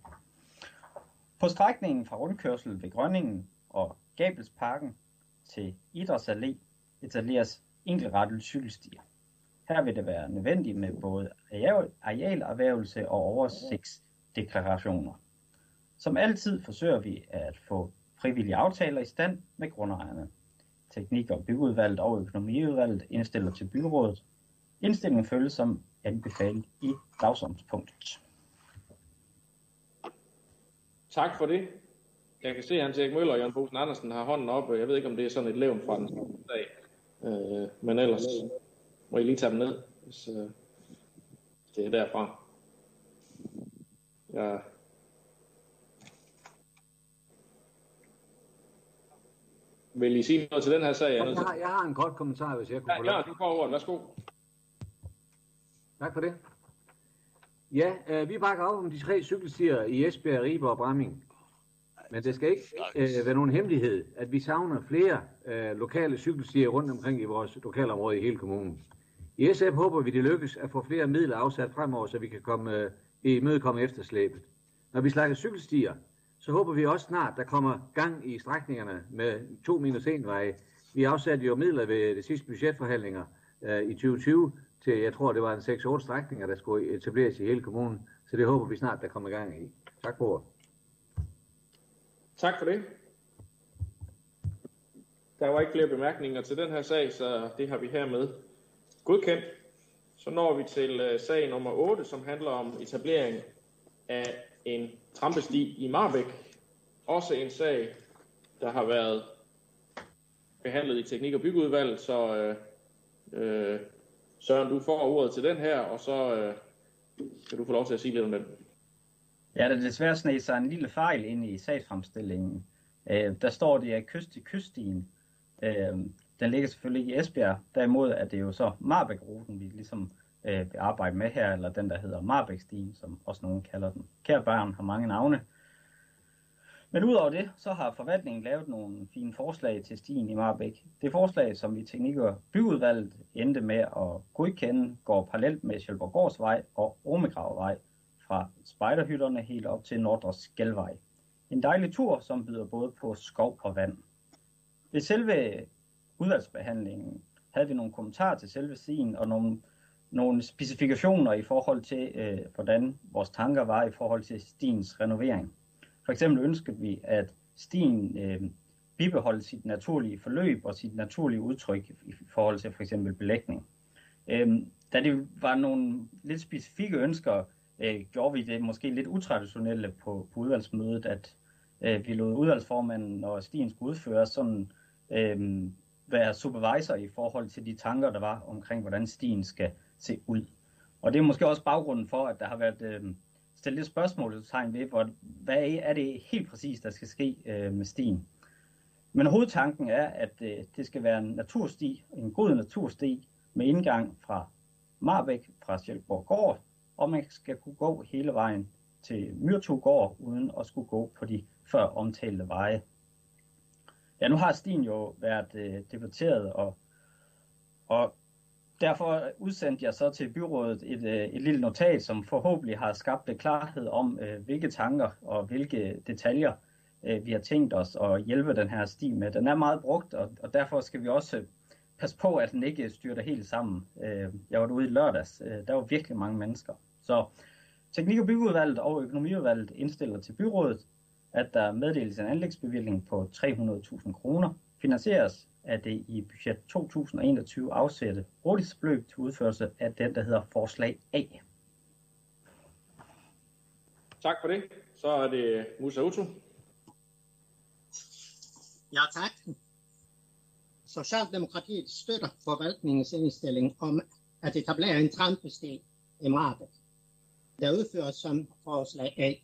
På strækningen fra rundkørsel ved Grønningen og Gabelsparken til Idrætsallé etableres enkeltrettet cykelstier. Her vil det være nødvendigt med både arealerhvervelse og oversigtsdeklarationer. Som altid forsøger vi at få frivillige aftaler i stand med grundejerne. Teknik- og byggeudvalget og økonomiudvalget indstiller til byrådet. Indstillingen følges som anbefalet i dagsordenspunktet. Tak for det. Jeg kan se, at Hans Erik Møller og Jørgen Bosen Andersen har hånden oppe. Jeg ved ikke, om det er sådan et levn fra den dag. Øh, men ellers må I lige tage dem ned, hvis øh, det er derfra. Ja. Vil I sige noget til den her sag? Jeg, har, jeg har en kort kommentar, hvis jeg kunne ja, ja, du får ordet. Værsgo. Tak for det. Ja, øh, vi bakker op om de tre cykelstier i Esbjerg, Ribe og Bramming. Men det skal ikke øh, være nogen hemmelighed, at vi savner flere øh, lokale cykelstier rundt omkring i vores lokalområde i hele kommunen. I SF håber vi, det lykkes at få flere midler afsat fremover, så vi kan komme, øh, imødekomme efterslæbet. Når vi snakker cykelstier, så håber vi også snart, der kommer gang i strækningerne med to minus en veje. Vi afsatte jo midler ved de sidste budgetforhandlinger øh, i 2020 til, jeg tror, det var en 6-8 strækninger, der skulle etableres i hele kommunen. Så det håber vi snart, der kommer gang i. Tak for ordet. Tak for det. Der var ikke flere bemærkninger til den her sag, så det har vi hermed godkendt. Så når vi til øh, sag nummer 8, som handler om etablering af en trampesti i Marbæk. Også en sag, der har været behandlet i teknik- og byggeudvalget, så øh, øh, Søren, du får ordet til den her, og så øh, skal du få lov til at sige lidt om den. Ja, der desværre sned sig en lille fejl ind i sagsfremstillingen. Øh, der står det, at kyst til kyststien. Øh, den ligger selvfølgelig ikke i Esbjerg. Derimod er det jo så Marbæk-ruten, vi ligesom øh, vil arbejde med her, eller den, der hedder Marbækstien, som også nogen kalder den. Kære børn har mange navne. Men udover det, så har forvaltningen lavet nogle fine forslag til stien i Marbæk. Det forslag, som vi teknik- og byudvalget endte med at godkende, går parallelt med Sjælborgårdsvej og Romegravvej fra spejderhytterne helt op til Nordre Skelvej. En dejlig tur, som byder både på skov og vand. Ved selve udvalgsbehandlingen havde vi nogle kommentarer til selve stien og nogle nogle specifikationer i forhold til, øh, hvordan vores tanker var i forhold til stiens renovering. For eksempel ønskede vi, at stien øh, bibeholdt sit naturlige forløb og sit naturlige udtryk i forhold til for eksempel belægning. Øh, da det var nogle lidt specifikke ønsker, øh, gjorde vi det måske lidt utraditionelle på, på udvalgsmødet, at Øh, vi lod udvalgsformanden, og stien skulle udføre sådan, øh, være supervisor i forhold til de tanker, der var omkring, hvordan stien skal se ud. Og det er måske også baggrunden for, at der har været øh, stillet et spørgsmålstegn ved, hvor, hvad er det helt præcis, der skal ske øh, med stien. Men hovedtanken er, at øh, det skal være en natursti, en god natursti, med indgang fra Marbæk, fra Sjælborg Gård, og man skal kunne gå hele vejen til Myrtog Gård, uden at skulle gå på de før omtalte veje. Ja, nu har stien jo været øh, debatteret, og, og derfor udsendte jeg så til byrådet et, øh, et lille notat, som forhåbentlig har skabt klarhed om, øh, hvilke tanker og hvilke detaljer øh, vi har tænkt os at hjælpe den her sti med. Den er meget brugt, og, og derfor skal vi også passe på, at den ikke styrter helt sammen. Jeg var derude i lørdags. Der var virkelig mange mennesker. Så Teknik- og byggeudvalget og økonomiudvalget indstiller til byrådet, at der meddeles en anlægsbevilling på 300.000 kroner, finansieres af det i budget 2021 afsætte rådighedsbeløb til udførelse af den, der hedder forslag A. Tak for det. Så er det Musa Utu. Ja, tak. Socialdemokratiet støtter forvaltningens indstilling om at etablere en trampesti i Marbet, der udføres som forslag A.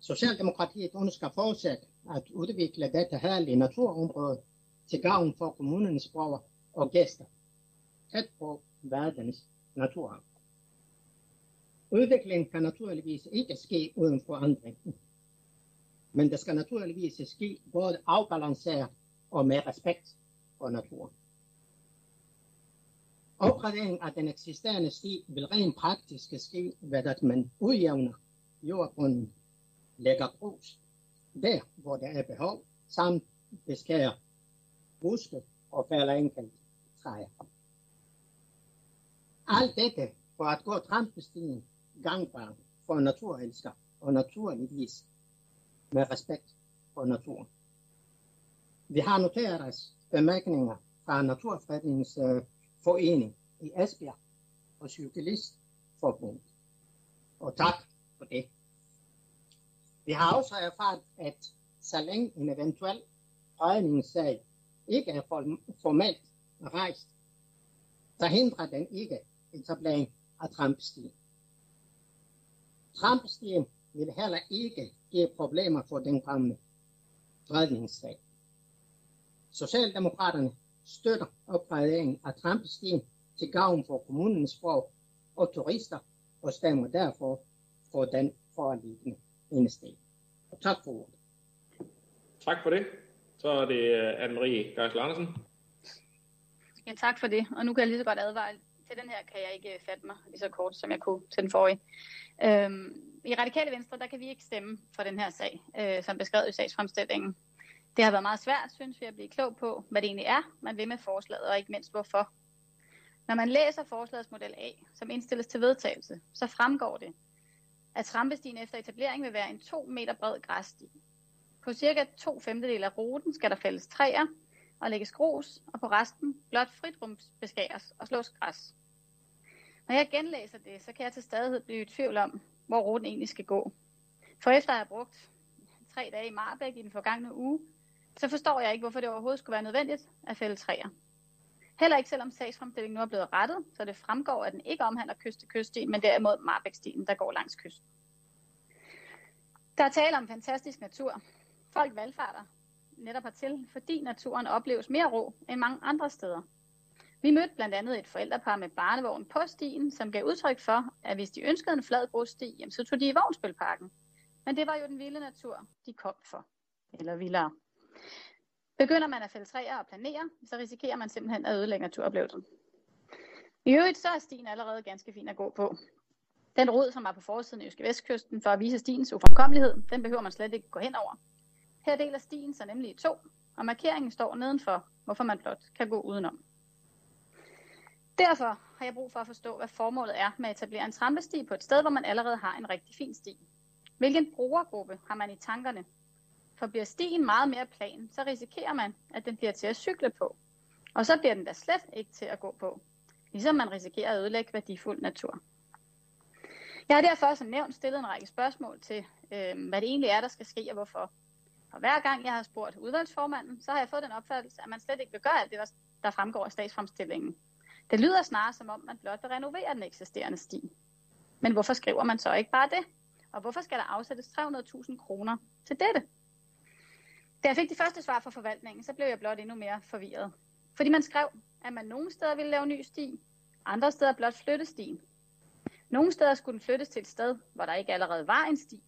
Socialdemokratiet ønsker fortsat at udvikle dette herlige naturområde til gavn for kommunens borgere og gæster, tæt på verdens natur. Udviklingen kan naturligvis ikke ske uden forandring, men det skal naturligvis ske både afbalanceret og med respekt for naturen. Opgradering af den eksisterende sti vil rent praktisk ske ved at man udjævner jordbunden, lægger grus der, hvor der er behov, samt beskærer buske og falder enkelt træer. Alt dette for at gå trampestien gangbar for naturelsker og naturligvis med respekt for naturen. Vi har noteret os bemærkninger fra Naturfredningsforening i Esbjerg og Cyklistforbundet. Og tak for det. Vi har også erfaret, at så længe en eventuel fredningssag ikke er formelt rejst, så hindrer den ikke etablering af trampestien. Trampestien vil heller ikke give problemer for den kommende fredningsdag. Socialdemokraterne støtter opgraderingen af trampestien til gavn for kommunens sprog og turister og stemmer derfor for den foreliggende indstilling. Tak for ordet. Tak for det. Så er det øh, Anne-Marie Geisler Andersen. Ja, tak for det. Og nu kan jeg lige så godt advare. Til den her kan jeg ikke øh, fatte mig lige så kort, som jeg kunne til den forrige. Øhm, I Radikale Venstre, der kan vi ikke stemme for den her sag, øh, som beskrevet i sagsfremstillingen. Det har været meget svært, synes vi, at blive klog på, hvad det egentlig er, man vil med forslaget, og ikke mindst hvorfor. Når man læser forslagets model A, som indstilles til vedtagelse, så fremgår det, at trampestien efter etablering vil være en 2 meter bred græssti. På cirka to femtedel af ruten skal der fældes træer og lægges grus, og på resten blot fritrumsbeskæres og slås græs. Når jeg genlæser det, så kan jeg til stadighed blive i tvivl om, hvor ruten egentlig skal gå. For efter at have brugt tre dage i Marbæk i den forgangne uge, så forstår jeg ikke, hvorfor det overhovedet skulle være nødvendigt at fælde træer. Heller ikke selvom sagsfremstillingen nu er blevet rettet, så det fremgår, at den ikke omhandler kyst til kyststien, men derimod Marbækstien, der går langs kysten. Der er tale om fantastisk natur. Folk valgfarter netop hertil, fordi naturen opleves mere rå end mange andre steder. Vi mødte blandt andet et forældrepar med barnevogn på stien, som gav udtryk for, at hvis de ønskede en flad grussti, så tog de i vognspilparken. Men det var jo den vilde natur, de kom for. Eller vildere. Begynder man at fælde træer og planere, så risikerer man simpelthen at ødelægge naturoplevelsen. I øvrigt så er stien allerede ganske fin at gå på. Den rod, som er på forsiden af Jyske Vestkysten for at vise stiens ufremkommelighed, den behøver man slet ikke gå hen over. Her deler stien sig nemlig i to, og markeringen står nedenfor, hvorfor man blot kan gå udenom. Derfor har jeg brug for at forstå, hvad formålet er med at etablere en trampesti på et sted, hvor man allerede har en rigtig fin sti. Hvilken brugergruppe har man i tankerne? For bliver stien meget mere plan, så risikerer man, at den bliver til at cykle på. Og så bliver den da slet ikke til at gå på. Ligesom man risikerer at ødelægge værdifuld natur. Jeg har derfor som nævnt stillet en række spørgsmål til, øh, hvad det egentlig er, der skal ske og hvorfor. Og hver gang jeg har spurgt udvalgsformanden, så har jeg fået den opfattelse, at man slet ikke vil gøre alt det, der fremgår af statsfremstillingen. Det lyder snarere som om, man blot vil renovere den eksisterende sti. Men hvorfor skriver man så ikke bare det? Og hvorfor skal der afsættes 300.000 kroner til dette? Da jeg fik det første svar fra forvaltningen, så blev jeg blot endnu mere forvirret. Fordi man skrev, at man nogle steder ville lave ny sti, andre steder blot flytte stien. Nogle steder skulle den flyttes til et sted, hvor der ikke allerede var en sti.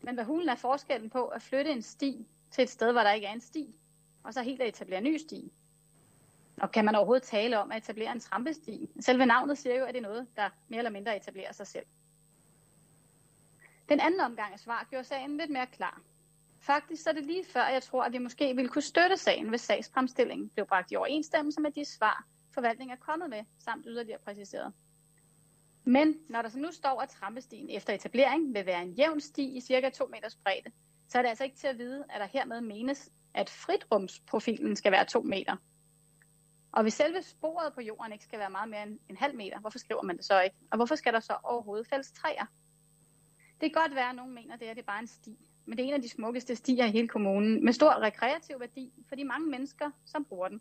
Men hvad hulen er forskellen på at flytte en sti til et sted, hvor der ikke er en sti, og så helt at etablere ny sti? Og kan man overhovedet tale om at etablere en trampesti? Selve navnet siger jo, at det er noget, der mere eller mindre etablerer sig selv. Den anden omgang af svar gjorde sagen lidt mere klar. Faktisk så er det lige før, jeg tror, at vi måske ville kunne støtte sagen, hvis sagsfremstillingen blev bragt i overensstemmelse med de svar, forvaltningen er kommet med, samt yderligere præciseret. Men når der så nu står, at trampestien efter etablering vil være en jævn sti i cirka 2 meters bredde, så er det altså ikke til at vide, at der hermed menes, at fritrumsprofilen skal være 2 meter. Og hvis selve sporet på jorden ikke skal være meget mere end en halv meter, hvorfor skriver man det så ikke? Og hvorfor skal der så overhovedet fælles træer? Det kan godt være, at nogen mener, at det her, det er bare en sti. Men det er en af de smukkeste stier i hele kommunen, med stor rekreativ værdi for de mange mennesker, som bruger den.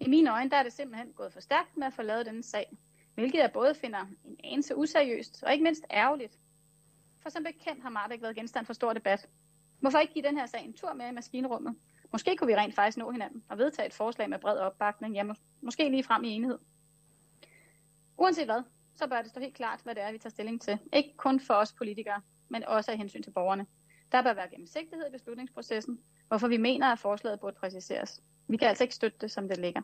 I mine øjne der er det simpelthen gået for stærkt med at få lavet denne sag, hvilket jeg både finder en anelse useriøst og ikke mindst ærgerligt. For som bekendt har Marbæk været genstand for stor debat. Hvorfor ikke give den her sag en tur med i maskinrummet? Måske kunne vi rent faktisk nå hinanden og vedtage et forslag med bred opbakning, ja, må- måske lige frem i enighed. Uanset hvad, så bør det stå helt klart, hvad det er, vi tager stilling til. Ikke kun for os politikere, men også af hensyn til borgerne. Der bør være gennemsigtighed i beslutningsprocessen, hvorfor vi mener, at forslaget burde præciseres. Vi kan altså ikke støtte det, som det ligger.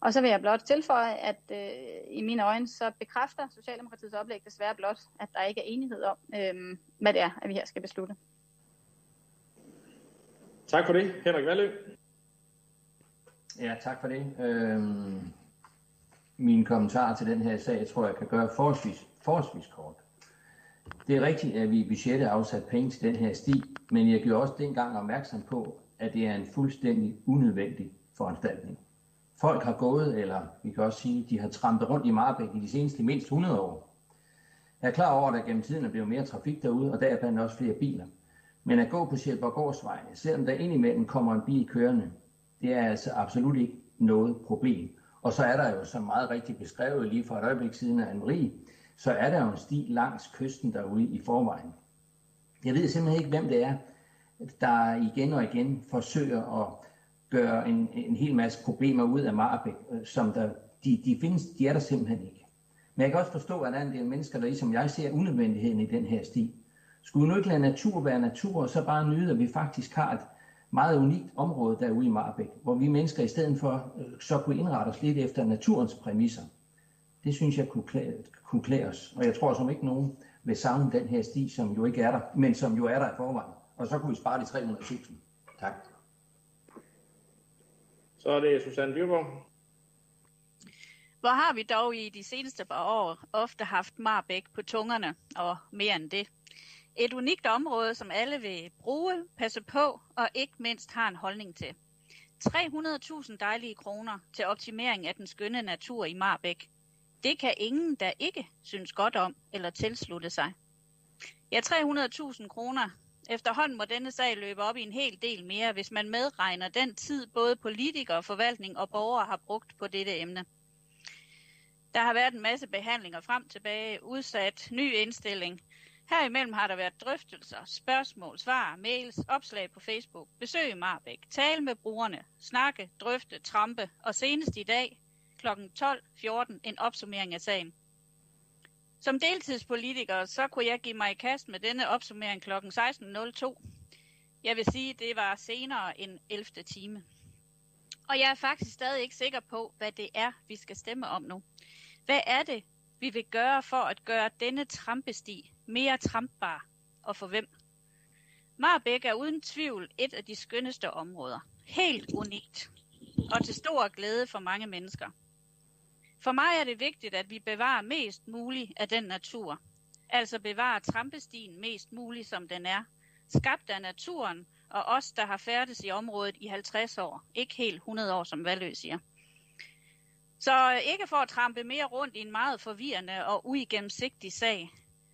Og så vil jeg blot tilføje, at øh, i mine øjne, så bekræfter Socialdemokratiets oplæg desværre blot, at der ikke er enighed om, øh, hvad det er, at vi her skal beslutte. Tak for det. Henrik Valø. Ja, tak for det. Øhm, mine kommentarer til den her sag, tror jeg kan gøre forholdsvis, forholdsvis kort. Det er rigtigt, at vi i budgettet afsat penge til den her sti, men jeg gjorde også dengang opmærksom på, at det er en fuldstændig unødvendig foranstaltning. Folk har gået, eller vi kan også sige, de har trampet rundt i Marbæk i de seneste mindst 100 år. Jeg er klar over, at der gennem tiden er blevet mere trafik derude, og der er blandt også flere biler. Men at gå på Sjælborgårdsvej, selvom der indimellem kommer en bil kørende, det er altså absolut ikke noget problem. Og så er der jo, som meget rigtigt beskrevet lige for et øjeblik siden af Anne-Marie, så er der jo en sti langs kysten derude i forvejen. Jeg ved simpelthen ikke, hvem det er, der igen og igen forsøger at gøre en, en hel masse problemer ud af Marbæk, øh, som der, de, de findes, de er der simpelthen ikke. Men jeg kan også forstå, at der er en del mennesker, der ligesom jeg ser unødvendigheden i den her sti. Skulle vi nu ikke lade natur være natur, og så bare nyde, at vi faktisk har et meget unikt område derude i Marbæk, hvor vi mennesker i stedet for øh, så kunne indrette os lidt efter naturens præmisser. Det synes jeg kunne klæde, kunne klæde os, og jeg tror som ikke nogen vil savne den her sti, som jo ikke er der, men som jo er der i forvejen. Og så kunne vi spare de 300.000. Tak. Så er det Susanne Dyrborg. Hvor har vi dog i de seneste par år ofte haft Marbæk på tungerne, og mere end det. Et unikt område, som alle vil bruge, passe på og ikke mindst har en holdning til. 300.000 dejlige kroner til optimering af den skønne natur i Marbæk. Det kan ingen, der ikke synes godt om eller tilslutte sig. Ja, 300.000 kroner. Efterhånden må denne sag løbe op i en hel del mere, hvis man medregner den tid, både politikere, forvaltning og borgere har brugt på dette emne. Der har været en masse behandlinger frem tilbage, udsat, ny indstilling. Herimellem har der været drøftelser, spørgsmål, svar, mails, opslag på Facebook, besøg i Marbæk, tale med brugerne, snakke, drøfte, trampe og senest i dag kl. 12.14 en opsummering af sagen. Som deltidspolitiker, så kunne jeg give mig i kast med denne opsummering kl. 16.02. Jeg vil sige, det var senere end 11. time. Og jeg er faktisk stadig ikke sikker på, hvad det er, vi skal stemme om nu. Hvad er det, vi vil gøre for at gøre denne trampesti mere trampbar, og for hvem? Marbæk er uden tvivl et af de skønneste områder. Helt unikt, og til stor glæde for mange mennesker. For mig er det vigtigt, at vi bevarer mest muligt af den natur. Altså bevarer trampestien mest muligt, som den er. Skabt af naturen, og os, der har færdes i området i 50 år. Ikke helt 100 år, som Valø siger. Så ikke for at trampe mere rundt i en meget forvirrende og uigennemsigtig sag,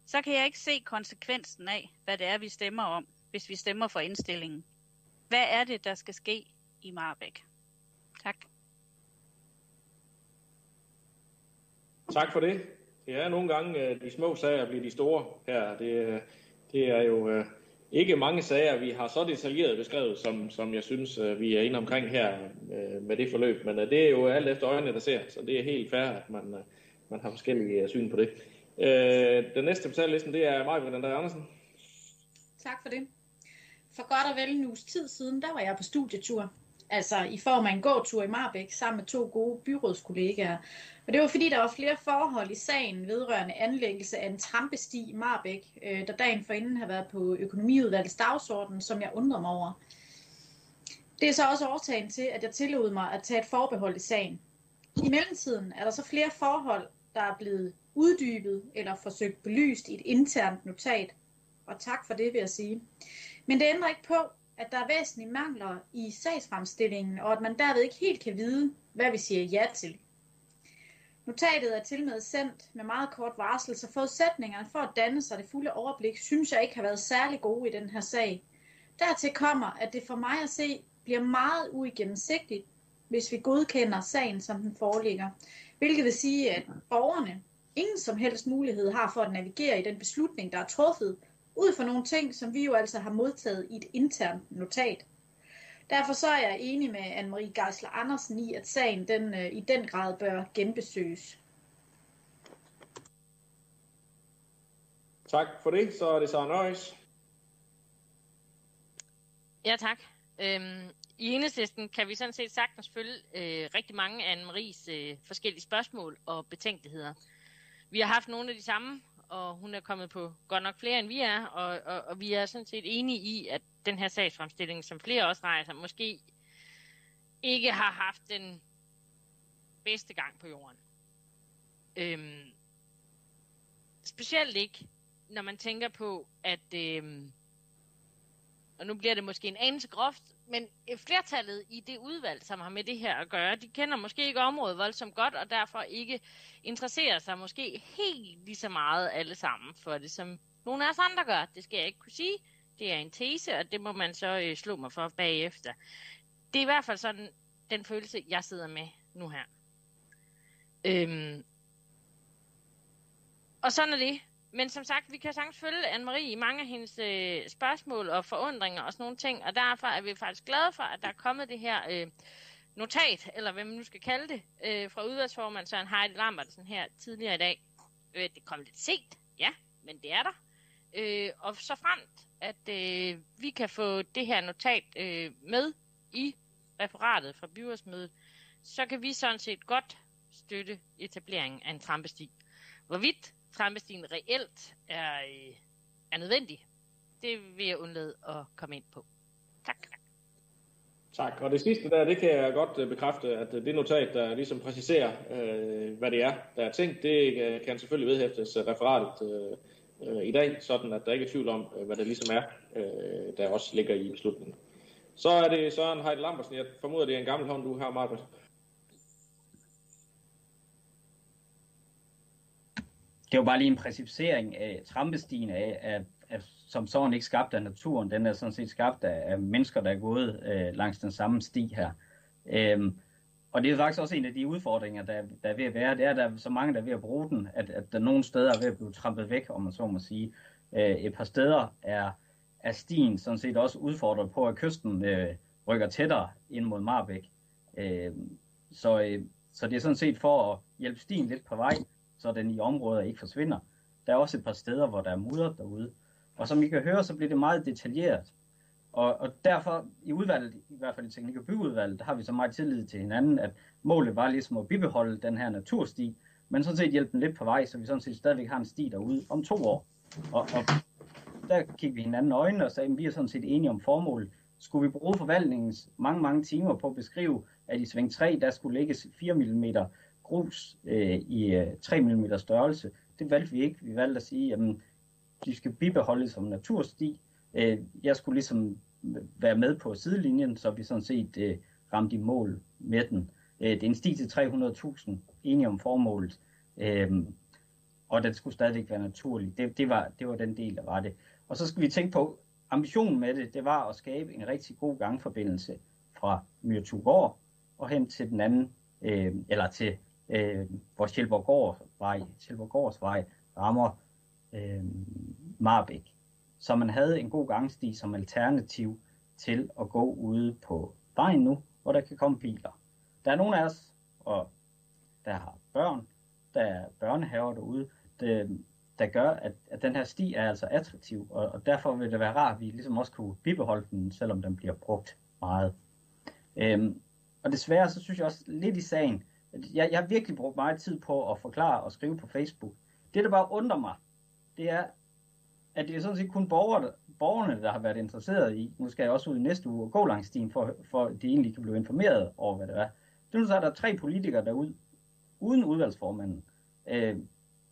så kan jeg ikke se konsekvensen af, hvad det er, vi stemmer om, hvis vi stemmer for indstillingen. Hvad er det, der skal ske i Marbæk? Tak. Tak for det. Det er nogle gange, øh, de små sager bliver de store her. Det, øh, det er jo øh, ikke mange sager, vi har så detaljeret beskrevet, som, som jeg synes, vi er inde omkring her med det forløb. Men det er jo alt efter øjnene, der ser, så det er helt fair, at man, man har forskellige syn på det. Den næste på tallisten, det er Maja Vandre Andersen. Tak for det. For godt og vel en uges tid siden, der var jeg på studietur altså i form af en gåtur i Marbæk sammen med to gode byrådskollegaer. Og det var fordi, der var flere forhold i sagen vedrørende anlæggelse af en trampesti i Marbæk, øh, der dagen forinden har været på økonomiudvalgets dagsorden, som jeg undrer mig over. Det er så også årsagen til, at jeg tillod mig at tage et forbehold i sagen. I mellemtiden er der så flere forhold, der er blevet uddybet eller forsøgt belyst i et internt notat. Og tak for det, vil jeg sige. Men det ændrer ikke på, at der er væsentlige mangler i sagsfremstillingen, og at man derved ikke helt kan vide, hvad vi siger ja til. Notatet er til med sendt med meget kort varsel, så forudsætningerne for at danne sig det fulde overblik, synes jeg ikke har været særlig gode i den her sag. Dertil kommer, at det for mig at se bliver meget uigennemsigtigt, hvis vi godkender sagen, som den foreligger. Hvilket vil sige, at borgerne ingen som helst mulighed har for at navigere i den beslutning, der er truffet, ud fra nogle ting, som vi jo altså har modtaget i et internt notat. Derfor så er jeg enig med Anne-Marie Geisler Andersen i, at sagen den, øh, i den grad bør genbesøges. Tak for det. Så er det så Nøjes. Ja, tak. Øhm, I enhedslisten kan vi sådan set sagtens følge øh, rigtig mange af Anne-Maries øh, forskellige spørgsmål og betænkeligheder. Vi har haft nogle af de samme og hun er kommet på godt nok flere, end vi er, og, og, og vi er sådan set enige i, at den her sagsfremstilling, som flere også rejser, måske ikke har haft den bedste gang på jorden. Øhm, specielt ikke, når man tænker på, at, øhm, og nu bliver det måske en anelse groft, men øh, flertallet i det udvalg, som har med det her at gøre, de kender måske ikke området voldsomt godt, og derfor ikke interesserer sig måske helt lige så meget alle sammen for det, som nogle af os andre gør. Det skal jeg ikke kunne sige. Det er en tese, og det må man så øh, slå mig for bagefter. Det er i hvert fald sådan den følelse, jeg sidder med nu her. Øhm. Og sådan er det. Men som sagt, vi kan sagtens følge Anne-Marie i mange af hendes øh, spørgsmål og forundringer og sådan nogle ting, og derfor er vi faktisk glade for, at der er kommet det her øh, notat, eller hvad man nu skal kalde det, øh, fra udvalgsformand Søren Heide Lambertsen her tidligere i dag. Øh, det kom lidt sent, ja, men det er der. Øh, og så fremt, at øh, vi kan få det her notat øh, med i referatet fra byrådsmødet, så kan vi sådan set godt støtte etableringen af en trampesti. Hvorvidt trampestien reelt er, øh, er nødvendig, det vil jeg undlade at komme ind på. Tak. Tak. Og det sidste der, det kan jeg godt øh, bekræfte, at øh, det notat, der ligesom præciserer, øh, hvad det er, der er tænkt, det kan selvfølgelig vedhæftes referatet øh, i dag, sådan at der ikke er tvivl om, hvad det ligesom er, øh, der også ligger i beslutningen. Så er det Søren Heide Lambersen. Jeg formoder, det er en gammel hånd, du har, Margaret. Det var bare lige en præcisering af trampestien af, af, af, som sådan ikke skabt af naturen. Den er sådan set skabt af, af mennesker, der er gået øh, langs den samme sti her. Øhm, og det er faktisk også en af de udfordringer, der, der er ved at være, det er, at der er så mange, der er ved at bruge den, at, at der nogle steder er ved at blive trampet væk, om man så må sige. Øh, et par steder er, er stien sådan set også udfordret på, at kysten øh, rykker tættere ind mod Marbæk. Øh, så, øh, så det er sådan set for at hjælpe stien lidt på vej, så den i områder ikke forsvinder. Der er også et par steder, hvor der er mudder derude. Og som I kan høre, så bliver det meget detaljeret. Og, og derfor i udvalget, i hvert fald i teknik- og byggeudvalget, der har vi så meget tillid til hinanden, at målet var ligesom at bibeholde den her natursti, men sådan set hjælpe den lidt på vej, så vi sådan set stadigvæk har en sti derude om to år. Og, og der kiggede vi hinanden i øjnene og sagde, at vi er sådan set enige om formålet. Skulle vi bruge forvaltningens mange, mange timer på at beskrive, at i sving 3, der skulle lægges 4 mm grus øh, i øh, 3 mm størrelse. Det valgte vi ikke. Vi valgte at sige, at de skal bibeholdes som natursti. Øh, jeg skulle ligesom øh, være med på sidelinjen, så vi sådan set øh, ramte i mål med den. Øh, det er en sti til 300.000, enige om formålet. Øh, og den skulle stadigvæk være naturlig. Det, det, var, det var den del, der var det. Og så skal vi tænke på, ambitionen med det, det var at skabe en rigtig god gangforbindelse fra Myrtugård og hen til den anden, øh, eller til øh, hvor Sjælborgårdsvej, Sjælborgårdsvej rammer øh, Marbæk. Så man havde en god gangsti som alternativ til at gå ude på vejen nu, hvor der kan komme biler. Der er nogle af os, og der har børn, der er børnehaver derude, det, der gør, at, at den her sti er altså attraktiv, og, og derfor vil det være rart, at vi ligesom også kunne bibeholde den, selvom den bliver brugt meget. Øhm, og desværre, så synes jeg også lidt i sagen, jeg, jeg har virkelig brugt meget tid på at forklare og skrive på Facebook. Det, der bare undrer mig, det er, at det er sådan set kun borgere, borgerne, der har været interesseret i, nu skal jeg også ud i næste uge og gå langs stien, for, for de egentlig kan blive informeret over, hvad det er. Det er så, at der er tre politikere derude, uden udvalgsformanden. Øh,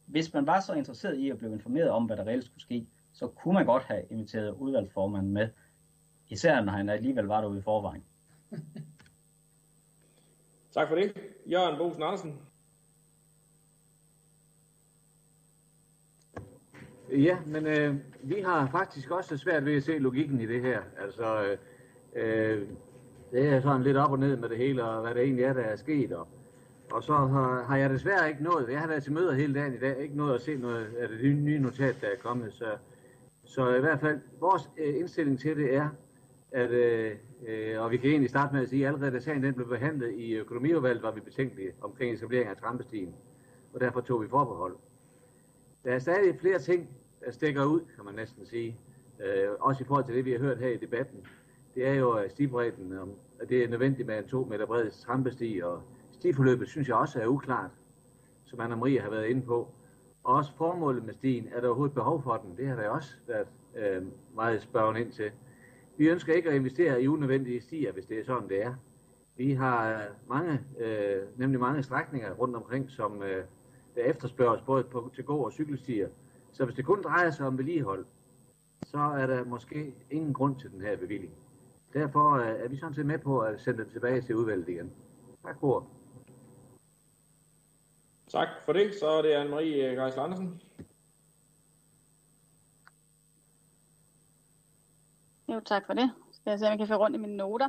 hvis man var så interesseret i at blive informeret om, hvad der reelt skulle ske, så kunne man godt have inviteret udvalgsformanden med, især når han alligevel var derude i forvejen. Tak for det. Jørgen Bosen Andersen. Ja, men øh, vi har faktisk også svært ved at se logikken i det her. Altså, øh, øh, det er sådan lidt op og ned med det hele, og hvad det egentlig er, der er sket. Og, og så har, har jeg desværre ikke nået, jeg har været til møder hele dagen i dag, ikke nået at se noget af det nye notat, der er kommet. Så, så i hvert fald, vores øh, indstilling til det er, at, øh, øh, og vi kan egentlig starte med at sige, at allerede da sagen den blev behandlet i økonomiudvalget, var vi betænkelige omkring etablering af trampestien, og derfor tog vi forbehold. Der er stadig flere ting, der stikker ud, kan man næsten sige, øh, også i forhold til det, vi har hørt her i debatten. Det er jo øh, stibredden, og det er nødvendigt med en to meter bred trampesti, og stiforløbet synes jeg også er uklart, som Anna Marie har været inde på. Og også formålet med stien, er der overhovedet behov for den? Det har der også været øh, meget spørgen ind til. Vi ønsker ikke at investere i unødvendige stier, hvis det er sådan, det er. Vi har øh, mange, øh, nemlig mange strækninger rundt omkring, som øh, der efterspørges både på, til gå- og cykelstier. Så hvis det kun drejer sig om vedligehold, så er der måske ingen grund til den her bevilling. Derfor øh, er vi sådan set med på at sende det tilbage til udvalget igen. Tak for Tak for det. Så er det Anne-Marie øh, Geisler Andersen. Jo, tak for det. Skal jeg se, om jeg kan få rundt i mine noter.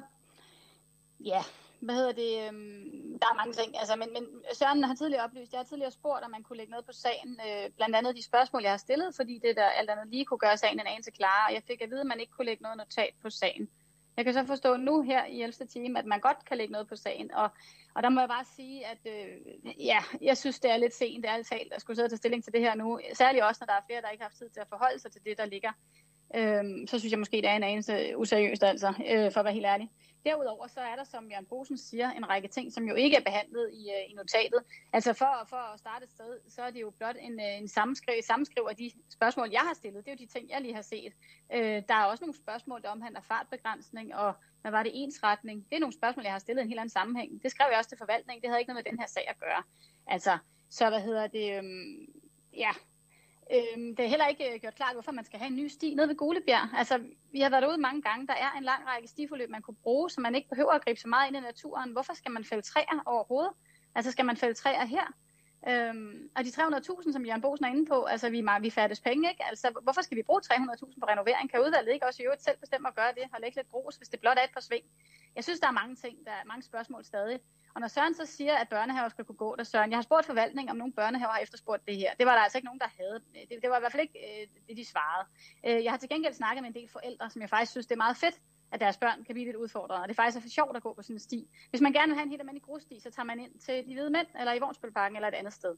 Ja, hvad hedder det? Øhm, der er mange ting. Altså, men, men Søren har tidligere oplyst, jeg har tidligere spurgt, om man kunne lægge noget på sagen. Øh, blandt andet de spørgsmål, jeg har stillet, fordi det der alt andet lige kunne gøre sagen en anelse klarere. Og jeg fik at vide, at man ikke kunne lægge noget notat på sagen. Jeg kan så forstå nu her i 11. time, at man godt kan lægge noget på sagen. Og, og der må jeg bare sige, at øh, ja, jeg synes, det er lidt sent, det er talt, at skulle sidde og tage stilling til det her nu. Særligt også, når der er flere, der ikke har haft tid til at forholde sig til det, der ligger øh, så synes jeg måske, det er en anelse useriøst, altså, øh, for at være helt ærlig. Derudover så er der, som Jørgen Bosen siger, en række ting, som jo ikke er behandlet i, øh, i notatet. Altså for, for at starte et sted, så er det jo blot en, øh, en sammenskriv, sammenskriv af de spørgsmål, jeg har stillet. Det er jo de ting, jeg lige har set. Øh, der er også nogle spørgsmål, der omhandler fartbegrænsning og hvad var det, ensretning. Det er nogle spørgsmål, jeg har stillet i en helt anden sammenhæng. Det skrev jeg også til forvaltningen. Det havde ikke noget med den her sag at gøre. Altså, så hvad hedder det? Øh, ja, Øhm, det er heller ikke øh, gjort klart, hvorfor man skal have en ny sti ned ved Gulebjerg. Altså, vi har været derude mange gange. Der er en lang række stiforløb, man kunne bruge, så man ikke behøver at gribe så meget ind i naturen. Hvorfor skal man fælde træer overhovedet? Altså, skal man fælde træer her? Øhm, og de 300.000, som Jørgen Bosen er inde på, altså vi, vi færdes penge, ikke? Altså, hvorfor skal vi bruge 300.000 på renovering? Kan udvalget ikke også i øvrigt selv bestemme at gøre det, og lægge lidt grus, hvis det blot er et par sving? Jeg synes, der er mange ting, der er mange spørgsmål stadig. Og når Søren så siger, at børnehaver skal kunne gå der, Søren, jeg har spurgt forvaltningen, om nogle børnehaver har efterspurgt det her. Det var der altså ikke nogen, der havde. Det, det var i hvert fald ikke øh, det, de svarede. Øh, jeg har til gengæld snakket med en del forældre, som jeg faktisk synes, det er meget fedt, at deres børn kan blive lidt udfordret. Og det er faktisk er for sjovt at gå på sådan en sti. Hvis man gerne vil have en helt almindelig grussti, så tager man ind til de hvide mænd, eller i Vognsbølparken, eller et andet sted.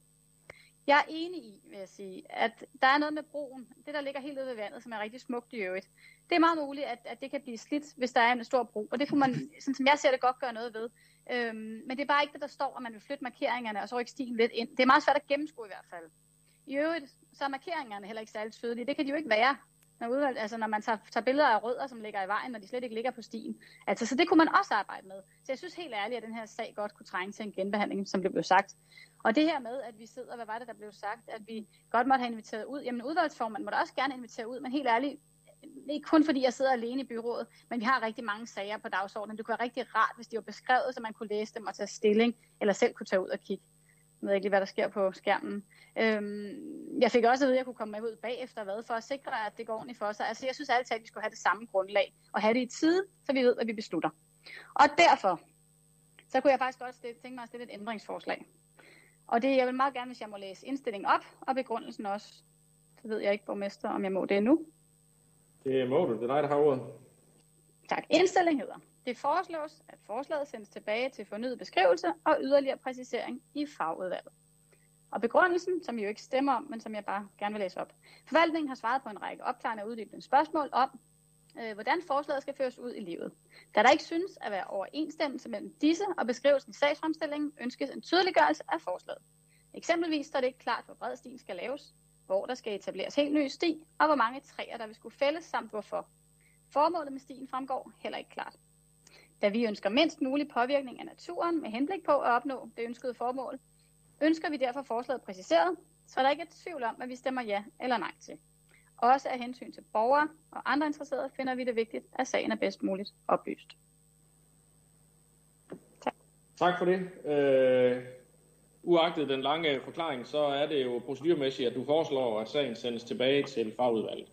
Jeg er enig i, vil jeg sige, at der er noget med broen, det der ligger helt ude ved vandet, som er rigtig smukt i øvrigt. Det er meget muligt, at, at det kan blive slidt, hvis der er en stor bro, og det kunne man, sådan som jeg ser det, godt gøre noget ved. Øhm, men det er bare ikke det, der står, at man vil flytte markeringerne og så rykke stien lidt ind. Det er meget svært at gennemskue i hvert fald. I øvrigt, så er markeringerne heller ikke særlig tydelige. Det kan de jo ikke være, når, udvalg, altså når man tager, tager billeder af rødder, som ligger i vejen, når de slet ikke ligger på stien. Altså, så det kunne man også arbejde med. Så jeg synes helt ærligt, at den her sag godt kunne trænge til en genbehandling, som det blev sagt. Og det her med, at vi sidder, hvad var det, der blev sagt, at vi godt måtte have inviteret ud. Jamen udvalgsformanden må da også gerne invitere ud, men helt ærligt, ikke kun fordi jeg sidder alene i byrådet, men vi har rigtig mange sager på dagsordenen. Det kunne være rigtig rart, hvis de var beskrevet, så man kunne læse dem og tage stilling, eller selv kunne tage ud og kigge. Jeg ved ikke lige, hvad der sker på skærmen. Øhm, jeg fik også at vide, at jeg kunne komme med ud bagefter, hvad, for at sikre, at det går ordentligt for sig. Altså, jeg synes altid, at vi skulle have det samme grundlag, og have det i tid, så vi ved, hvad vi beslutter. Og derfor, så kunne jeg faktisk godt tænke mig at stille et ændringsforslag. Og det, jeg vil meget gerne, hvis jeg må læse indstillingen op, og begrundelsen også. Så ved jeg ikke, borgmester, om jeg må det nu. Det må du. Det er dig, der har ordet. Tak. Indstilling hedder. Det foreslås, at forslaget sendes tilbage til fornyet beskrivelse og yderligere præcisering i fagudvalget. Og begrundelsen, som I jo ikke stemmer om, men som jeg bare gerne vil læse op. Forvaltningen har svaret på en række opklarende og uddybende spørgsmål om, øh, hvordan forslaget skal føres ud i livet. Da der ikke synes at være overensstemmelse mellem disse og beskrivelsen i sagsfremstillingen, ønskes en tydeliggørelse af forslaget. Eksempelvis står det ikke klart, hvor bred stien skal laves, hvor der skal etableres helt ny sti, og hvor mange træer, der vil skulle fældes, samt hvorfor. Formålet med stien fremgår heller ikke klart. Da vi ønsker mindst mulig påvirkning af naturen med henblik på at opnå det ønskede formål, ønsker vi derfor forslaget præciseret, så der ikke er tvivl om, at vi stemmer ja eller nej til. Også af hensyn til borgere og andre interesserede finder vi det vigtigt, at sagen er bedst muligt oplyst. Tak. Tak for det. Øh, uagtet den lange forklaring, så er det jo procedurmæssigt, at du foreslår, at sagen sendes tilbage til fagudvalget.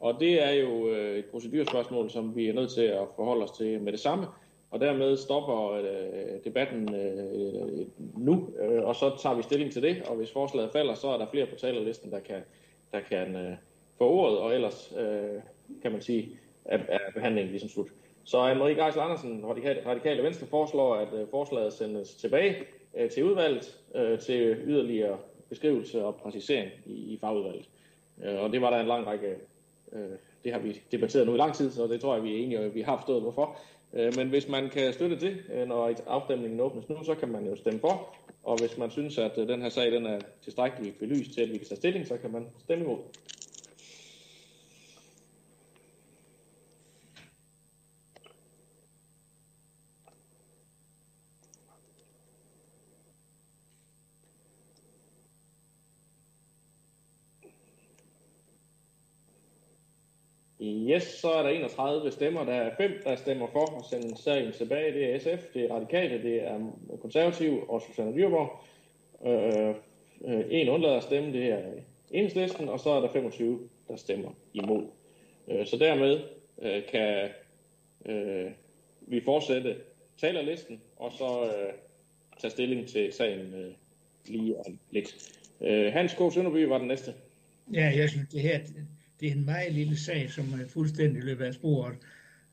Og det er jo øh, et procedurspørgsmål, som vi er nødt til at forholde os til med det samme. Og dermed stopper øh, debatten øh, nu, øh, og så tager vi stilling til det. Og hvis forslaget falder, så er der flere på talerlisten, der kan, der kan øh, for ordet, og ellers øh, kan man sige, at, at behandlingen ligesom slut. Så Marie Geisel Andersen, Radikale, Radikale Venstre, foreslår, at øh, forslaget sendes tilbage øh, til udvalget øh, til yderligere beskrivelse og præcisering i, i fagudvalget. Øh, og det var der en lang række, øh, det har vi debatteret nu i lang tid, så det tror jeg, vi er enige, om, vi har forstået hvorfor. Øh, men hvis man kan støtte det, øh, når afstemningen åbnes nu, så kan man jo stemme for. Og hvis man synes, at øh, den her sag den er tilstrækkeligt belyst til, at vi kan tage stilling, så kan man stemme imod. Yes, så er der 31 stemmer. Der er 5, der stemmer for at sende sagen tilbage. Det er SF, det er Radikale, det er Konservativ og Susanne Dyrborg. Øh, øh, en undlader at stemme, det er enhedslisten, og så er der 25, der stemmer imod. Øh, så dermed øh, kan øh, vi fortsætte talerlisten, og så øh, tage stilling til sagen øh, lige om lidt. Øh, Hans K. Sønderby var den næste. Ja, jeg synes, det her det er en meget lille sag, som er fuldstændig løbet af sporet.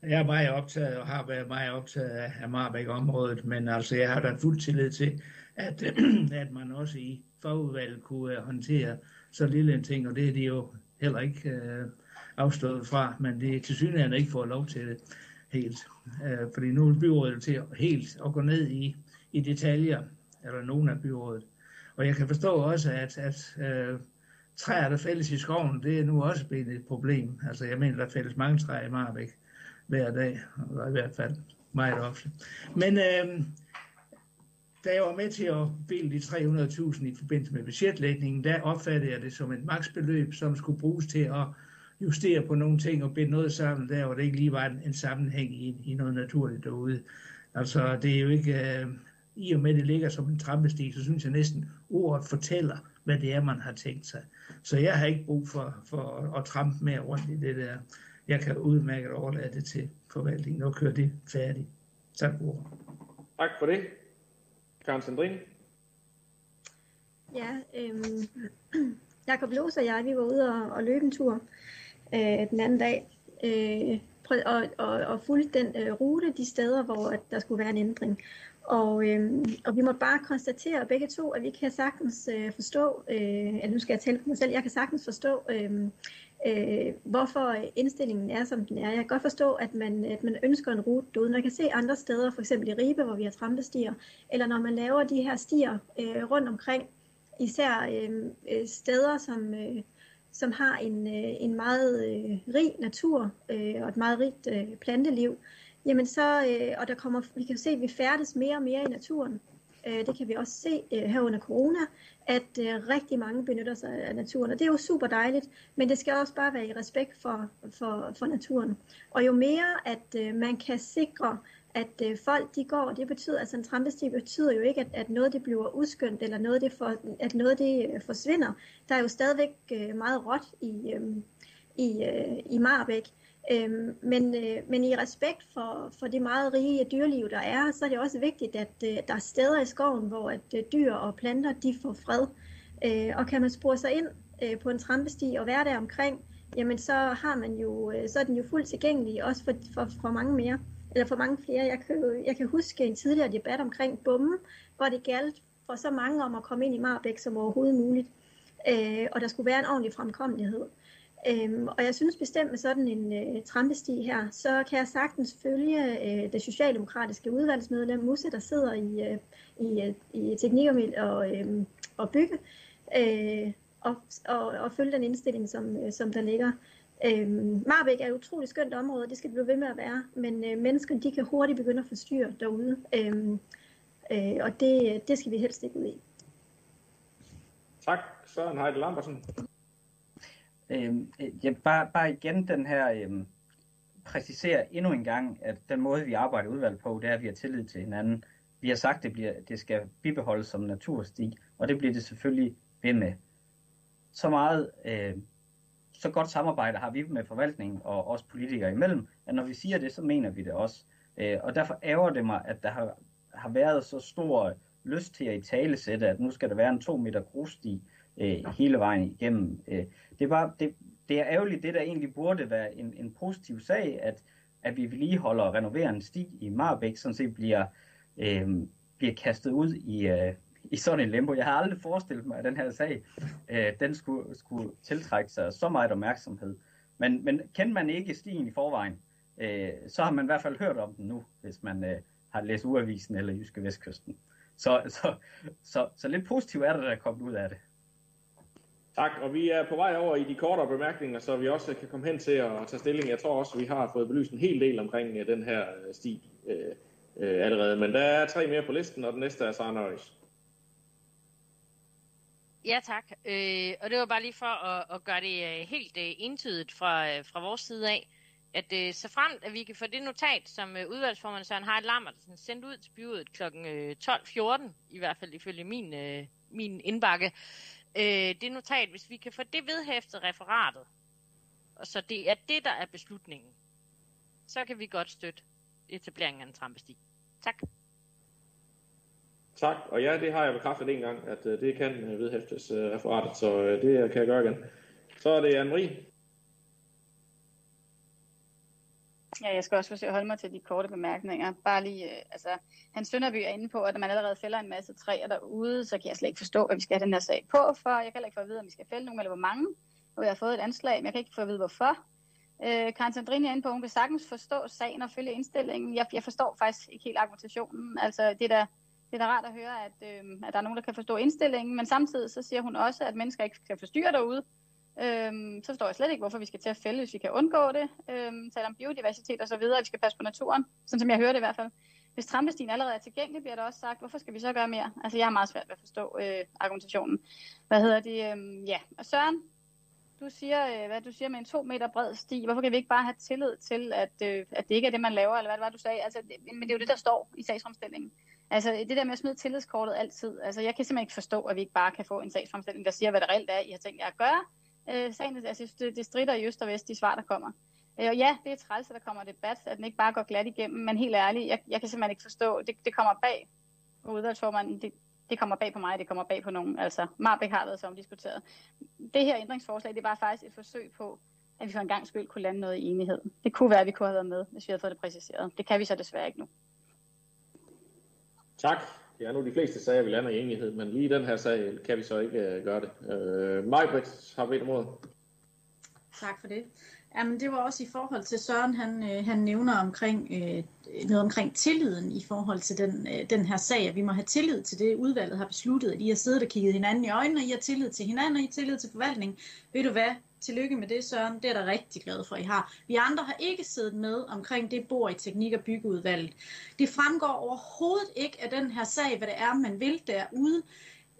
Jeg er meget optaget og har været meget optaget af Marbæk-området, men altså jeg har da fuld tillid til, at, at man også i fagudvalget kunne øh, håndtere så lille en ting, og det er de jo heller ikke øh, afstået fra, men det er til synligheden ikke fået lov til det helt. Øh, fordi nu er byrådet til helt at gå ned i, i detaljer, eller nogen af byrådet. Og jeg kan forstå også, at, at øh, træer, der fældes i skoven, det er nu også blevet et problem. Altså, jeg mener, der fældes mange træer i Marbæk hver dag, eller i hvert fald meget ofte. Men øh, da jeg var med til at bilde de 300.000 i forbindelse med budgetlægningen, der opfattede jeg det som et maksbeløb, som skulle bruges til at justere på nogle ting og binde noget sammen, der hvor det ikke lige var en, en sammenhæng i, i noget naturligt derude. Altså, det er jo ikke... Øh, I og med, det ligger som en trampestig, så synes jeg næsten, ordet fortæller, hvad det er, man har tænkt sig. Så jeg har ikke brug for, for at trampe mere rundt i det der. Jeg kan udmærket overlade det til forvaltningen og køre det færdigt. Tak for Tak for det. Karen Sandrine. Ja, øhm, Jakob Lose og jeg, vi var ude og, og løbe en tur øh, den anden dag. Øh, og, og, og fulgte den øh, rute de steder, hvor at der skulle være en ændring. Og, øh, og vi må bare konstatere begge to, at vi kan sagtens øh, forstå, øh, at nu skal jeg tale for mig selv, jeg kan sagtens forstå, øh, øh, hvorfor indstillingen er, som den er. Jeg kan godt forstå, at man, at man ønsker en rute derude. Når jeg kan se andre steder, for eksempel i Ribe, hvor vi har trampestier, eller når man laver de her stier øh, rundt omkring, især øhm, øh, steder, som, øh, som har en, øh, en meget øh, rig natur øh, og et meget rigt øh, planteliv, jamen så, øh, og der kommer, vi kan se, at vi færdes mere og mere i naturen. øh, det kan vi også se øh, her under corona, at øh, rigtig mange benytter sig af naturen, og det er jo super dejligt, men det skal også bare være i respekt for, for, for naturen. Og jo mere, at øh, man kan sikre, at øh, folk de går, det betyder, altså en trampesti betyder jo ikke, at, at noget det bliver udskyndt, eller noget det for, at noget det øh, forsvinder. Der er jo stadigvæk øh, meget råt i, øh, i, øh, i Marbæk, Øhm, men, øh, men i respekt for, for det meget rige dyreliv, der er, så er det også vigtigt, at øh, der er steder i skoven, hvor at øh, dyr og planter de får fred. Øh, og kan man spore sig ind øh, på en trampesti og være der omkring, jamen så har man jo, øh, så er den jo fuldt tilgængelig, også for, for, for mange mere, eller for mange flere. Jeg kan, jeg kan huske en tidligere debat omkring bommen, hvor det galt for så mange om at komme ind i Marbæk som overhovedet muligt. Øh, og der skulle være en ordentlig fremkommelighed. Øhm, og jeg synes bestemt med sådan en øh, trampesti her, så kan jeg sagtens følge øh, det socialdemokratiske udvalgsmedlem Musse, der sidder i, øh, i, øh, i teknik og, og, øh, og bygge, øh, og, og, og følge den indstilling, som, øh, som der ligger. Øh, Marbæk er et utroligt skønt område, det skal det blive ved med at være, men øh, mennesker de kan hurtigt begynde at forstyrre derude, øh, øh, og det, øh, det skal vi helst ikke ud i. Tak, Søren Heide Lambersen. Øhm, øh, ja, bare, bare igen den her øhm, præcisere endnu en gang, at den måde, vi arbejder udvalg på, det er, at vi har tillid til hinanden. Vi har sagt, at det, bliver, det skal bibeholdes som natursti, og det bliver det selvfølgelig ved med. Så meget, øh, så godt samarbejde har vi med forvaltningen og os politikere imellem, at når vi siger det, så mener vi det også. Øh, og derfor ærger det mig, at der har, har været så stor lyst til at i tale sætte, at nu skal der være en to meter grussti øh, hele vejen igennem. Øh, det, var, det, det er ærgerligt, det der egentlig burde være en, en positiv sag, at, at vi vedligeholder og renoverer en sti i Marbæk, sådan set bliver, øh, bliver kastet ud i, øh, i sådan en limbo. Jeg har aldrig forestillet mig, at den her sag, øh, den skulle, skulle tiltrække sig så meget opmærksomhed. Men, men kender man ikke stien i forvejen, øh, så har man i hvert fald hørt om den nu, hvis man øh, har læst Uavisen eller Jyske Vestkysten. Så, så, så, så lidt positivt er det, der er kommet ud af det. Tak, og vi er på vej over i de kortere bemærkninger, så vi også kan komme hen til at tage stilling. Jeg tror også, at vi har fået belyst en hel del omkring øh, den her øh, sti øh, øh, allerede. Men der er tre mere på listen, og den næste er Sara Nøjes. Ja, tak. Øh, og det var bare lige for at, at gøre det øh, helt øh, entydigt fra, fra vores side af, at øh, så fremt, at vi kan få det notat, som øh, udvalgsformanden Søren Harald Lammertsen sendt ud til byrådet kl. 12.14, i hvert fald ifølge min, øh, min indbakke, øh, det notat, hvis vi kan få det vedhæftet referatet, og så det er det, der er beslutningen, så kan vi godt støtte etableringen af en trampesti. Tak. Tak, og ja, det har jeg bekræftet en gang, at øh, det kan øh, vedhæftes øh, referatet, så det kan jeg gøre igen. Så er det Anne-Marie. Ja, jeg skal også forsøge at holde mig til de korte bemærkninger. Bare lige, øh, altså, Hans Sønderby er inde på, at man allerede fælder en masse træer derude, så kan jeg slet ikke forstå, at vi skal have den her sag på, for jeg kan heller ikke få at vide, om vi skal fælde nogen, eller hvor mange. Og jeg har fået et anslag, men jeg kan ikke få at vide, hvorfor. Øh, Karen Sandrine er inde på, hun kan sagtens forstå sagen og følge indstillingen. Jeg, jeg forstår faktisk ikke helt argumentationen. Altså, det er da, det er da rart at høre, at, øh, at der er nogen, der kan forstå indstillingen, men samtidig så siger hun også, at mennesker ikke skal forstyrre derude. Øhm, så forstår jeg slet ikke, hvorfor vi skal til at fælde, hvis vi kan undgå det. Øhm, tale om biodiversitet og så videre, at vi skal passe på naturen, sådan som jeg hører det i hvert fald. Hvis trampestien allerede er tilgængelig, bliver der også sagt, hvorfor skal vi så gøre mere? Altså, jeg har meget svært ved at forstå øh, argumentationen. Hvad hedder det? Øhm, ja, og Søren, du siger, øh, hvad du siger med en to meter bred sti. Hvorfor kan vi ikke bare have tillid til, at, øh, at det ikke er det, man laver, eller hvad det var, du sagde? Altså, det, men det er jo det, der står i sagsfremstillingen. Altså, det der med at smide tillidskortet altid. Altså, jeg kan simpelthen ikke forstå, at vi ikke bare kan få en sagsfremstilling, der siger, hvad det reelt er, I har tænkt jer at gøre øh, sagen, altså, det, det strider i øst og vest, de svar, der kommer. Øh, og ja, det er træls, at der kommer debat, at den ikke bare går glat igennem, men helt ærligt, jeg, jeg kan simpelthen ikke forstå, det, det kommer bag udvalgsformanden, det, det kommer bag på mig, det kommer bag på nogen. Altså, Marbæk har været så omdiskuteret. Det her ændringsforslag, det var faktisk et forsøg på, at vi for en gang skyld kunne lande noget i enighed. Det kunne være, at vi kunne have været med, hvis vi havde fået det præciseret. Det kan vi så desværre ikke nu. Tak. Ja, nu de fleste sager, vi lander i enighed, men lige den her sag kan vi så ikke uh, gøre det. Uh, Majbrit har bedt om ordet. Tak for det. Jamen, det var også i forhold til Søren, han, øh, han nævner omkring, øh, noget omkring tilliden i forhold til den, øh, den her sag, at vi må have tillid til det, udvalget har besluttet, at I har siddet og kigget hinanden i øjnene, og I har tillid til hinanden, og I har tillid til forvaltningen. Ved du hvad? Tillykke med det, Søren. Det er der rigtig glad for, I har. Vi andre har ikke siddet med omkring det bord i teknik- og byggeudvalget. Det fremgår overhovedet ikke af den her sag, hvad det er, man vil derude.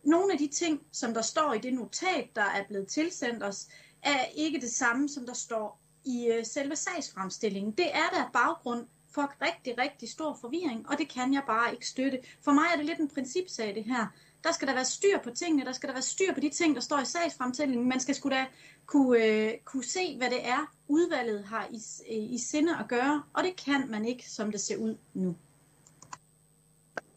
Nogle af de ting, som der står i det notat, der er blevet tilsendt os, er ikke det samme, som der står i øh, selve sagsfremstillingen. Det er der baggrund for rigtig, rigtig stor forvirring, og det kan jeg bare ikke støtte. For mig er det lidt en principsag, det her. Der skal der være styr på tingene, der skal der være styr på de ting, der står i sagsfremstillingen. Man skal sgu da kunne, øh, kunne se, hvad det er, udvalget har i, i sinde at gøre, og det kan man ikke, som det ser ud nu.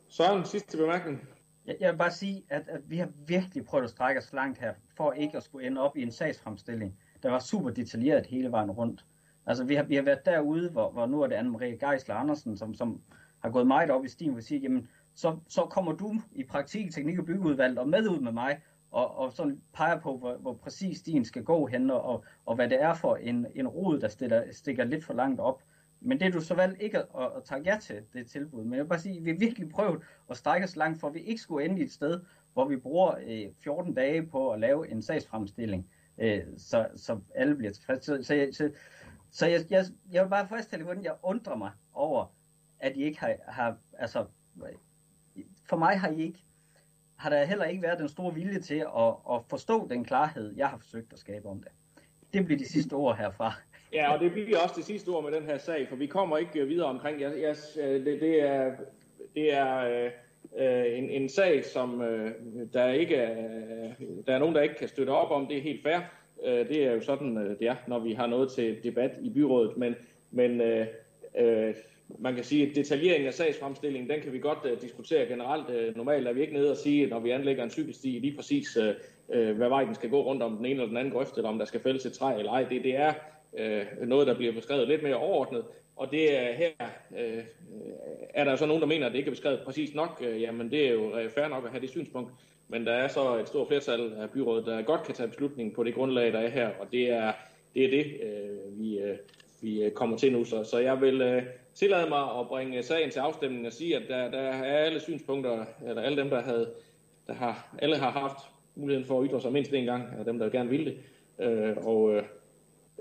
Søren, sidste bemærkning. Jeg, jeg vil bare sige, at, at vi har virkelig prøvet at strække os langt her, for ikke at skulle ende op i en sagsfremstilling, der var super detaljeret hele vejen rundt. Altså, vi har, vi har været derude, hvor, hvor nu er det Anne-Marie Geisler Andersen, som, som har gået meget op i stimen og siger, jamen, så, så kommer du i praktik, teknik og byggeudvalget og med ud med mig, og, og sådan peger på, hvor, hvor præcis din skal gå hen, og, og hvad det er for en, en rod, der stikker, stikker lidt for langt op. Men det er du så valgt ikke at, at, at tage ja til, det tilbud. Men jeg vil bare sige, at vi har virkelig prøvet at strække os langt, for at vi ikke skulle ende i et sted, hvor vi bruger øh, 14 dage på at lave en sagsfremstilling, øh, så, så alle bliver tilfredse. Så, så, så, så jeg, jeg, jeg vil bare fastholde, hvordan jeg undrer mig over, at I ikke har, har altså, for mig har I ikke, har der heller ikke været den store vilje til at, at forstå den klarhed, jeg har forsøgt at skabe om det. Det bliver de sidste ord herfra. Ja, og det bliver også det sidste ord med den her sag, for vi kommer ikke videre omkring. Jeg, jeg, øh, det, det er, det er øh, øh, en, en sag, som øh, der ikke er, øh, der er nogen, der ikke kan støtte op om. Det er helt fair. Øh, det er jo sådan, det er, når vi har noget til debat i byrådet. Men, men øh, øh, man kan sige, at detaljeringen af sagsfremstillingen, den kan vi godt uh, diskutere generelt. Uh, normalt er vi ikke nede og sige, når vi anlægger en cykelsti, lige præcis, uh, uh, hvad vej den skal gå rundt om den ene eller den anden grøft, eller om der skal fældes et træ eller ej. Det, det er uh, noget, der bliver beskrevet lidt mere overordnet. Og det er her, uh, er der så nogen, der mener, at det ikke er beskrevet præcis nok. Uh, jamen, det er jo uh, fair nok at have det synspunkt. Men der er så et stort flertal af byrådet, der godt kan tage beslutningen på det grundlag, der er her. Og det er det, er det uh, vi, uh, vi kommer til nu. Så, så jeg vil uh, tillade mig at bringe sagen til afstemning og sige, at der, der er alle synspunkter, eller alle dem, der, havde, der har, alle har haft muligheden for at ytre sig mindst en gang, eller dem, der gerne ville det. Øh, og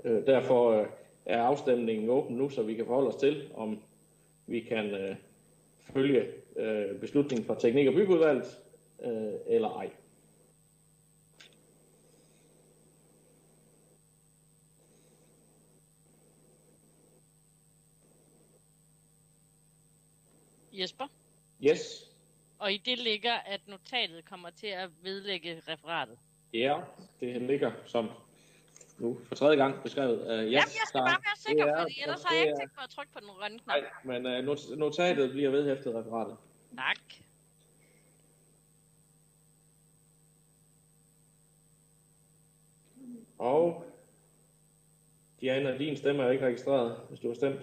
øh, derfor øh, er afstemningen åben nu, så vi kan forholde os til, om vi kan øh, følge øh, beslutningen fra Teknik- og Byggeudvalget, øh, eller ej. Jesper? Yes. Og i det ligger, at notatet kommer til at vedlægge referatet. Ja, det ligger som nu for tredje gang beskrevet. Uh, yes, Jamen, jeg skal bare være sikker, er, fordi ellers har jeg ikke tænkt mig at trykke på den grønne knap. Nej, men uh, notatet bliver vedhæftet referatet. Tak. Og Diana, din stemme er ikke registreret, hvis du har stemt.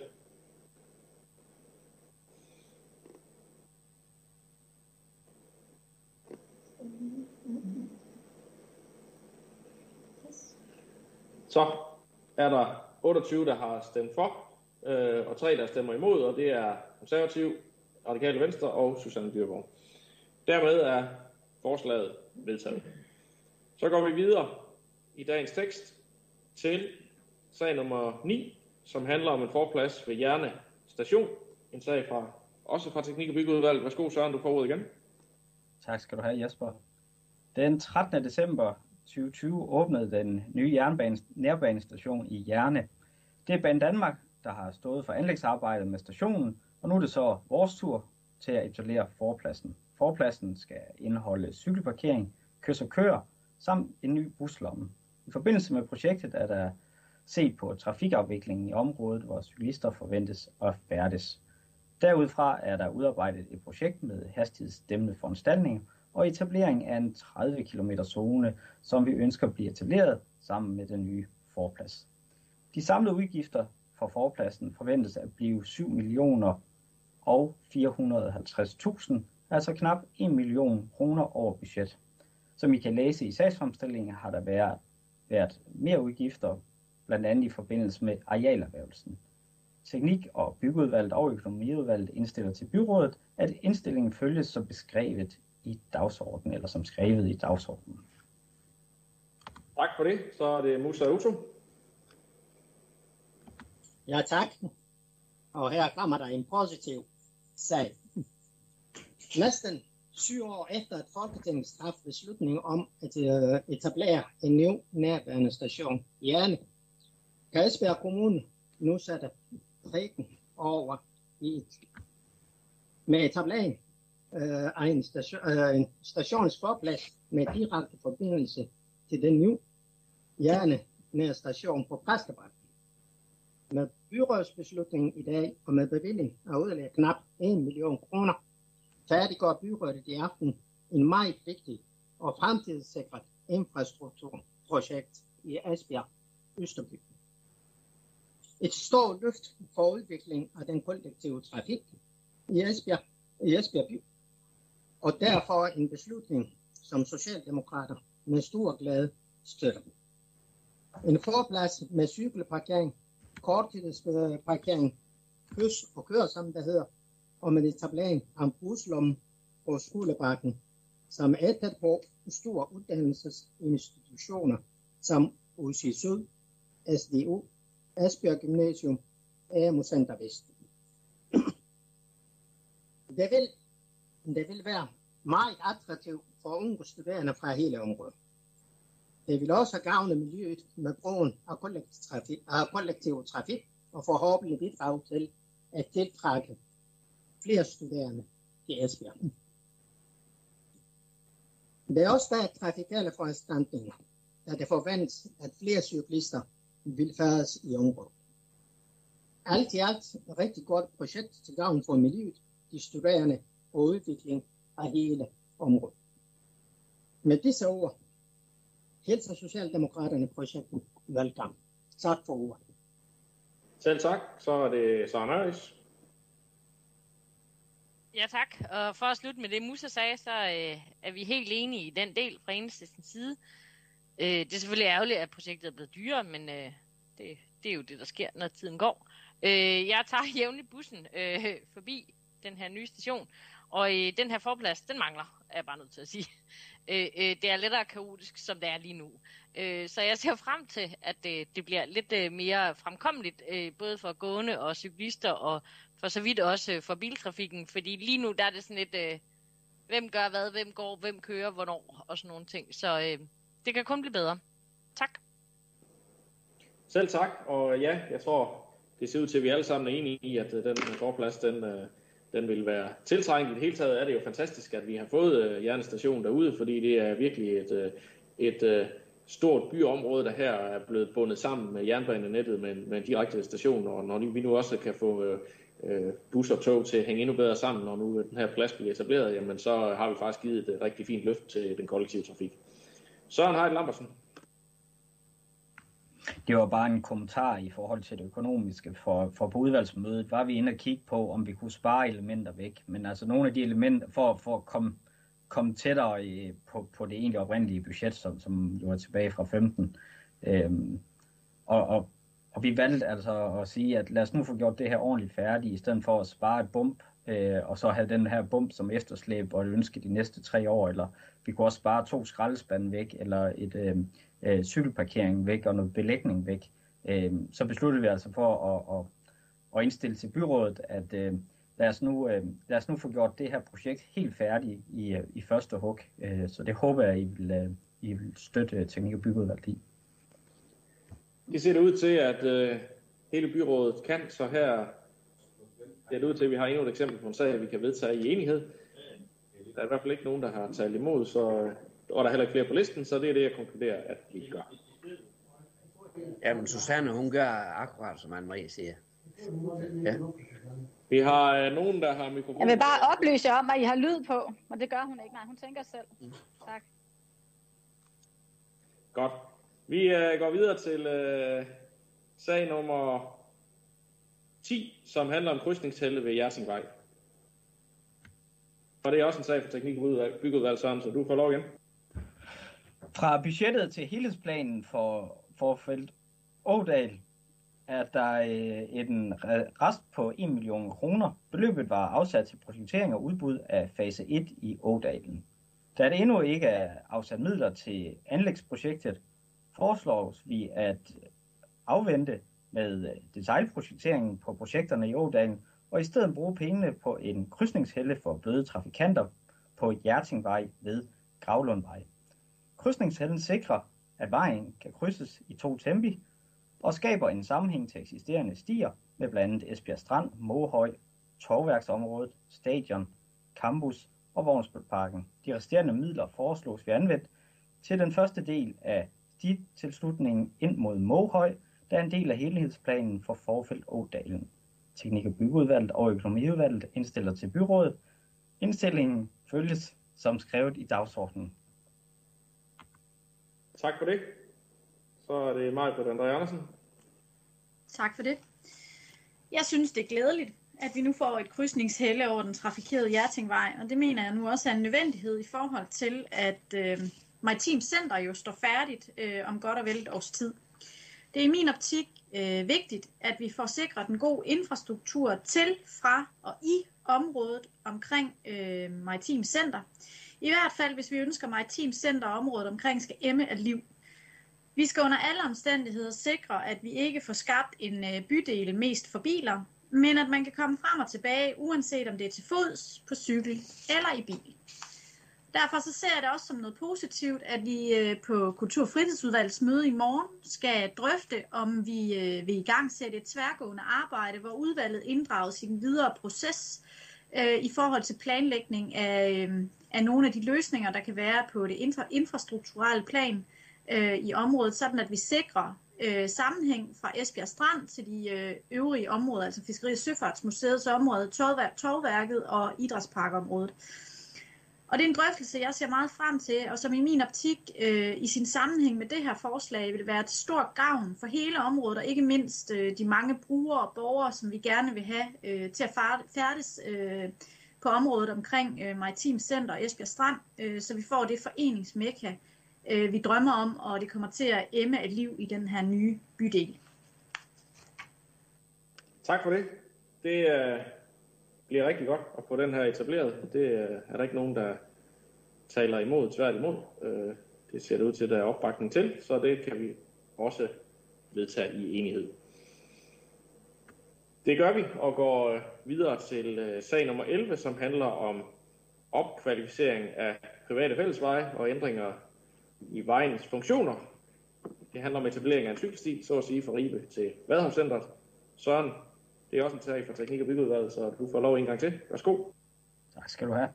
Så er der 28, der har stemt for, øh, og 3, der stemmer imod, og det er konservativ, radikale venstre og Susanne Dyrborg. Dermed er forslaget vedtaget. Så går vi videre i dagens tekst til sag nummer 9, som handler om en forplads ved Hjerne Station. En sag fra, også fra Teknik- og Byggeudvalget. Værsgo Søren, du får ordet igen. Tak skal du have, Jesper. Den 13. december 2020 åbnede den nye jernbane, nærbanestation i Jerne. Det er Banen Danmark, der har stået for anlægsarbejdet med stationen, og nu er det så vores tur til at etablere forpladsen. Forpladsen skal indeholde cykelparkering, kys og køer, samt en ny buslomme. I forbindelse med projektet er der set på trafikafviklingen i området, hvor cyklister forventes at færdes. Derudfra er der udarbejdet et projekt med hastighedsdæmmende foranstaltninger, og etablering af en 30 km zone, som vi ønsker bliver etableret sammen med den nye forplads. De samlede udgifter for forpladsen forventes at blive 7 millioner og 450.000, altså knap 1 million kroner over budget. Som I kan læse i sagsfremstillingen har der været, været mere udgifter, blandt andet i forbindelse med arealerhvervelsen. Teknik- og byggeudvalget og økonomiudvalget indstiller til byrådet, at indstillingen følges som beskrevet i dagsordenen, eller som skrevet i dagsordenen. Tak for det. Så er det Musa Uto. Ja, tak. Og her kommer der en positiv sag. Næsten syv år efter at Folketinget træffede beslutning om at øh, etablere en ny nærværende station i Ane, kan Esbjerg Kommune nu sætte prikken over i med etablering øh, af en, station, øh, en stationsforplads med direkte forbindelse til den nye Jerne med station på Præstebakken. Med byrådsbeslutningen i dag og med bevilling af yderligere knap 1 million kroner, færdiggør byrådet i aften en meget vigtig og fremtidssikret infrastrukturprojekt i Esbjerg Østerby. Et stort løft for udvikling af den kollektive trafik i Esbjerg, i Esbjerg by. Og derfor en beslutning, som Socialdemokrater med stor glæde støtter. En forplads med cykelparkering, korttidsparkering, kys og kør, som det hedder, og med etablering af en buslomme på skolebakken, som er tæt på store uddannelsesinstitutioner, som UC Syd, SDU, Asbjørn Gymnasium, AMU Center Vest. Det vil, det vil være meget attraktivt for unge studerende fra hele området. Det vil også gavne miljøet med brugen af kollektiv trafik, af kollektiv trafik og forhåbentlig bidrage til at tiltrække flere studerende til Esbjerg. Det er også der trafikale foranstaltninger, da det forventes, at flere cyklister vil færdes i området. Alt i alt et rigtig godt projekt til gavn for miljøet, de studerende og udvikling af hele området. Med disse ord hilser Socialdemokraterne projektet velkommen. Tak for ordet. Selv tak. Så er det Søren Øres. Ja tak, og for at slutte med det Musa sagde, så øh, er vi helt enige i den del fra enhedslistens side. Øh, det er selvfølgelig ærgerligt, at projektet er blevet dyrere, men øh, det, det er jo det, der sker, når tiden går. Øh, jeg tager jævnligt bussen øh, forbi den her nye station, og øh, den her forplads, den mangler, er jeg bare nødt til at sige. Øh, øh, det er lettere kaotisk, som det er lige nu. Øh, så jeg ser frem til, at øh, det bliver lidt øh, mere fremkommeligt, øh, både for gående og cyklister, og for så vidt også øh, for biltrafikken, fordi lige nu der er det sådan lidt, øh, hvem gør hvad, hvem går, hvem kører, hvornår, og sådan nogle ting. Så øh, det kan kun blive bedre. Tak. Selv tak, og ja, jeg tror, det ser ud til, at vi alle sammen er enige i, at øh, den forplads, den, øh, den vil være tiltrængt. I det hele taget er det jo fantastisk, at vi har fået øh, jernestationen derude, fordi det er virkelig et, øh, et øh, stort byområde, der her er blevet bundet sammen med jernbanenettet med, med en direkte station, og når vi nu også kan få øh, øh bus og tog til at hænge endnu bedre sammen, når nu den her plads bliver etableret, jamen så har vi faktisk givet et rigtig fint løft til den kollektive trafik. Søren Heidt Lambersen. Det var bare en kommentar i forhold til det økonomiske. For, for på udvalgsmødet var vi inde og kigge på, om vi kunne spare elementer væk. Men altså nogle af de elementer, for, for at komme, komme tættere i, på, på det egentlig oprindelige budget, som, som jo er tilbage fra 15. Øhm, og, og, og vi valgte altså at sige, at lad os nu få gjort det her ordentligt færdigt, i stedet for at spare et bump, øh, og så have den her bump som efterslæb og ønske de næste tre år, eller vi kunne også spare to skraldespande væk, eller et, øh, øh, cykelparkering væk og noget belægning væk, øh, så besluttede vi altså for at, at, at indstille til byrådet, at øh, lad, os nu, øh, lad os nu få gjort det her projekt helt færdigt i, øh, i første hug. Øh, så det håber jeg, I vil, øh, I vil støtte øh, Teknik- og Byrådet i. Det ser det ud til, at øh, hele byrådet kan, så her ser det ud til, at vi har endnu et eksempel på en sag, vi kan vedtage i enighed. Der er i hvert fald ikke nogen, der har talt imod, så øh, og der er heller ikke flere på listen, så det er det, jeg konkluderer, at vi gør. Jamen, Susanne, hun gør akkurat, som Anne-Marie siger. Ja. Vi har øh, nogen, der har mikrofon. Jeg vil bare oplyse om, at I har lyd på, og det gør hun ikke. Nej, hun tænker selv. Mm. Tak. Godt. Vi øh, går videre til øh, sag nummer 10, som handler om krydsningstællet ved Jersingvej. Og det er også en sag for teknik og byggeudvalg, Søren, så du får lov igen. Fra budgettet til helhedsplanen for, for Felt Ådal er der øh, en rest på 1 million kroner. Beløbet var afsat til projektering og udbud af fase 1 i Ådalen. Da det endnu ikke er afsat midler til anlægsprojektet, foreslås vi at afvente med øh, detaljprojekteringen på projekterne i Ådalen, og i stedet bruge pengene på en krydsningshælde for bløde trafikanter på Hjertingvej ved Gravlundvej. Krydsningshallen sikrer, at vejen kan krydses i to tempi, og skaber en sammenhæng til eksisterende stier med blandt andet Esbjerg Strand, Mohøj, Torværksområdet, Stadion, Campus og Vognsbølparken. De resterende midler foreslås vi anvendt til den første del af stitilslutningen ind mod Mohøj, der er en del af helhedsplanen for Forfelt Ådalen. Teknik- og byggeudvalget og økonomiudvalget indstiller til byrådet. Indstillingen følges som skrevet i dagsordenen. Tak for det. Så er det mig på André Andersen. Tak for det. Jeg synes, det er glædeligt, at vi nu får et krydsningshælde over den trafikerede Hjertingvej, og det mener jeg nu også er en nødvendighed i forhold til, at øh, Maritim Center jo står færdigt øh, om godt og vel et års tid. Det er i min optik øh, vigtigt, at vi får sikret en god infrastruktur til, fra og i området omkring øh, Maritim Center. I hvert fald, hvis vi ønsker Maritim Center og området omkring skal emme af liv. Vi skal under alle omstændigheder sikre, at vi ikke får skabt en øh, bydel mest for biler, men at man kan komme frem og tilbage, uanset om det er til fods, på cykel eller i bil. Derfor så ser jeg det også som noget positivt, at vi øh, på Kultur- og møde i morgen skal drøfte, om vi øh, vil i gang sætte et tværgående arbejde, hvor udvalget inddrages i den videre proces i forhold til planlægning af, af nogle af de løsninger, der kan være på det infra- infrastrukturelle plan øh, i området, sådan at vi sikrer øh, sammenhæng fra Esbjerg Strand til de øh, øvrige områder, altså Fiskeri- og Søfartsmuseets område, Torvværket og Idrætsparkområdet. Og det er en drøftelse, jeg ser meget frem til, og som i min optik øh, i sin sammenhæng med det her forslag vil være til stor gavn for hele området, og ikke mindst øh, de mange brugere og borgere, som vi gerne vil have øh, til at færdes øh, på området omkring øh, Maritim Center og Esbjerg Strand, øh, så vi får det foreningsmekka, øh, vi drømmer om, og det kommer til at emme et liv i den her nye bydel. Tak for det. Det øh, bliver rigtig godt at få den her etableret. Det øh, er der ikke nogen, der taler imod, tværtimod. Øh, det ser det ud til, at der er opbakning til, så det kan vi også vedtage i enighed. Det gør vi og går øh, videre til øh, sag nummer 11, som handler om opkvalificering af private fællesveje og ændringer i vejens funktioner. Det handler om etablering af en cykelsti, så at sige, fra Ribe til Vadhavscentret. Søren, det er også en sag fra Teknik- og Byggeudvalget, så du får lov en gang til. Værsgo. Tak skal du have.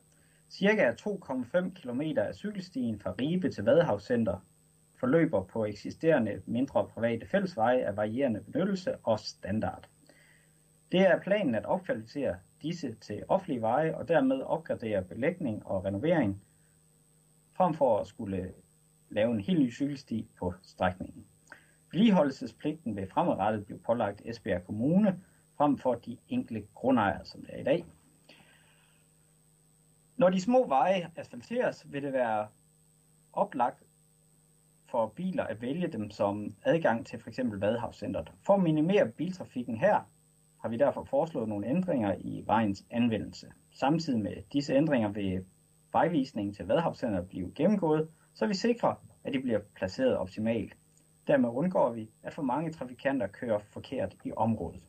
Cirka 2,5 km af cykelstien fra Ribe til Vadehavscenter forløber på eksisterende mindre private fællesveje af varierende benyttelse og standard. Det er planen at opkvalificere disse til offentlige veje og dermed opgradere belægning og renovering, frem for at skulle lave en helt ny cykelsti på strækningen. Vedligeholdelsespligten vil fremadrettet blive pålagt Esbjerg Kommune, frem for de enkelte grundejere, som det er i dag. Når de små veje asfalteres, vil det være oplagt for biler at vælge dem som adgang til f.eks. Vadehavscentret. For at minimere biltrafikken her, har vi derfor foreslået nogle ændringer i vejens anvendelse. Samtidig med disse ændringer vil vejvisningen til vadhavscenteret blive gennemgået, så vi sikrer, at de bliver placeret optimalt. Dermed undgår vi, at for mange trafikanter kører forkert i området.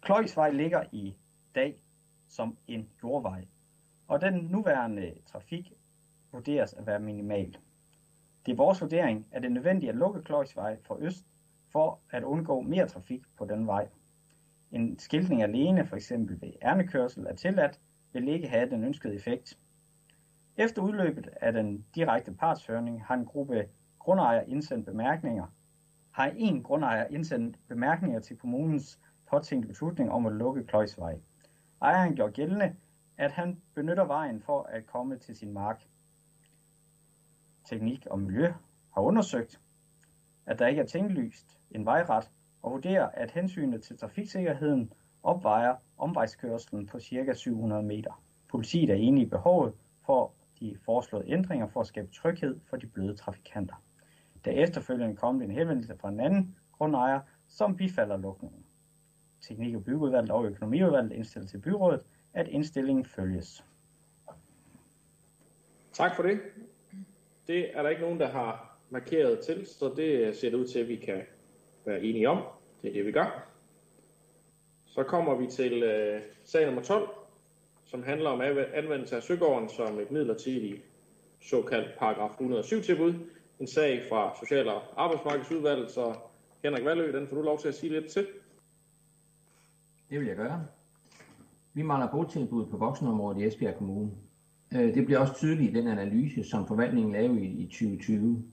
Kløjsvej ligger i dag som en jordvej, og den nuværende trafik vurderes at være minimal. Det er vores vurdering, at det er nødvendigt at lukke Kløjsvej fra øst, for at undgå mere trafik på den vej. En skiltning alene, f.eks. ved ærnekørsel, er tilladt, vil ikke have den ønskede effekt. Efter udløbet af den direkte partshøring har en gruppe grundejere indsendt bemærkninger. Har en grundejer indsendt bemærkninger til kommunens påtænkte beslutning om at lukke Kløjsvej. Ejeren gjorde gældende, at han benytter vejen for at komme til sin mark. Teknik og Miljø har undersøgt, at der ikke er tinglyst en vejret, og vurderer, at hensynet til trafiksikkerheden opvejer omvejskørslen på ca. 700 meter. Politiet er enige i behovet for de foreslåede ændringer for at skabe tryghed for de bløde trafikanter. Der efterfølgende kom en henvendelse fra en anden grundejer, som bifalder lukningen. Teknik- og byggeudvalget og økonomiudvalget indstiller til byrådet, at indstillingen følges. Tak for det. Det er der ikke nogen, der har markeret til, så det ser det ud til, at vi kan være enige om. Det er det, vi gør. Så kommer vi til øh, sag nummer 12, som handler om anvendelse af Søgården som et midlertidigt såkaldt paragraf 107 tilbud. En sag fra Social- og Arbejdsmarkedsudvalget, så Henrik Valø, den får du lov til at sige lidt til. Det vil jeg gøre. Vi mangler botilbud på voksenområdet i Esbjerg Kommune. Øh, det bliver også tydeligt i den analyse, som forvaltningen lavede i 2020.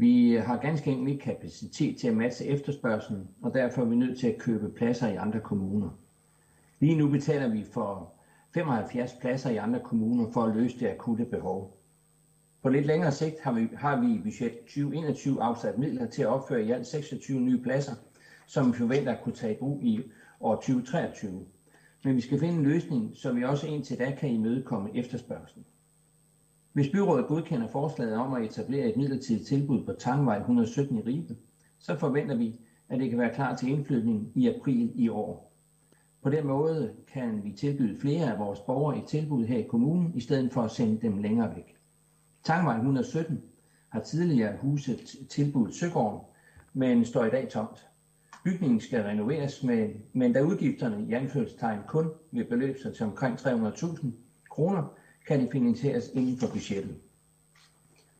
Vi har ganske enkelt ikke kapacitet til at matche efterspørgselen, og derfor er vi nødt til at købe pladser i andre kommuner. Lige nu betaler vi for 75 pladser i andre kommuner for at løse det akutte behov. På lidt længere sigt har vi, har vi i budget 2021 afsat midler til at opføre i alt 26 nye pladser, som vi forventer at kunne tage i brug i år 2023. Men vi skal finde en løsning, så vi også indtil da kan imødekomme efterspørgselen. Hvis byrådet godkender forslaget om at etablere et midlertidigt tilbud på Tangvej 117 i Ribe, så forventer vi, at det kan være klar til indflytning i april i år. På den måde kan vi tilbyde flere af vores borgere et tilbud her i kommunen, i stedet for at sende dem længere væk. Tangvej 117 har tidligere huset tilbudt Søgården, men står i dag tomt. Bygningen skal renoveres, men, men da udgifterne i anførselstegn kun vil beløbe sig til omkring 300.000 kroner, kan det finansieres inden for budgettet.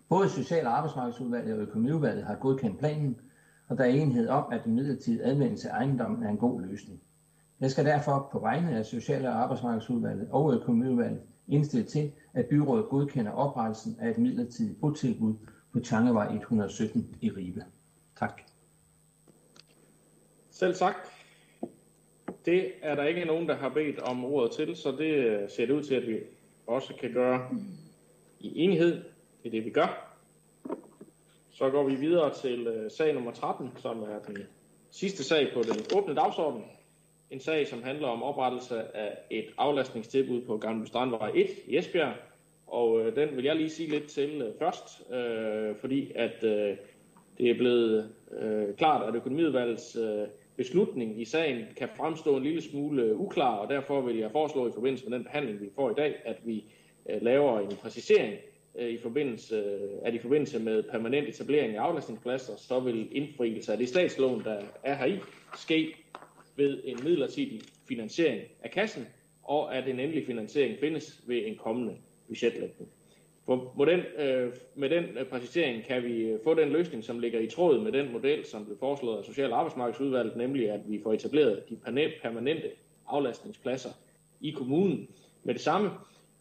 Både Social- og Arbejdsmarkedsudvalget og Økonomiudvalget har godkendt planen, og der er enighed om, at den midlertidige anvendelse af ejendommen er en god løsning. Jeg skal derfor på vegne af Social- og Arbejdsmarkedsudvalget og Økonomiudvalget indstille til, at byrådet godkender oprettelsen af et midlertidigt botilbud på Tangevej 117 i Ribe. Tak. Selv tak. Det er der ikke nogen, der har bedt om ordet til, så det ser det ud til, at vi også kan gøre i enighed. Det er det, vi gør. Så går vi videre til øh, sag nummer 13, som er den sidste sag på den åbne dagsorden. En sag, som handler om oprettelse af et aflastningstilbud på Gamle Strandvej 1 i Esbjerg. Og øh, den vil jeg lige sige lidt til øh, først, øh, fordi at øh, det er blevet øh, klart, at økonomiudvalgets øh, beslutning i sagen kan fremstå en lille smule øh, uklar, og derfor vil jeg foreslå i forbindelse med den behandling, vi får i dag, at vi øh, laver en præcisering øh, i forbindelse, at i forbindelse med permanent etablering af aflastningspladser, så vil indfrielse af det statslån, der er her i, ske ved en midlertidig finansiering af kassen, og at en endelig finansiering findes ved en kommende budgetlægning. På, den, øh, med den øh, præcisering kan vi øh, få den løsning, som ligger i tråd med den model, som blev foreslået af Social- og Arbejdsmarkedsudvalget, nemlig at vi får etableret de permanente aflastningspladser i kommunen med det samme.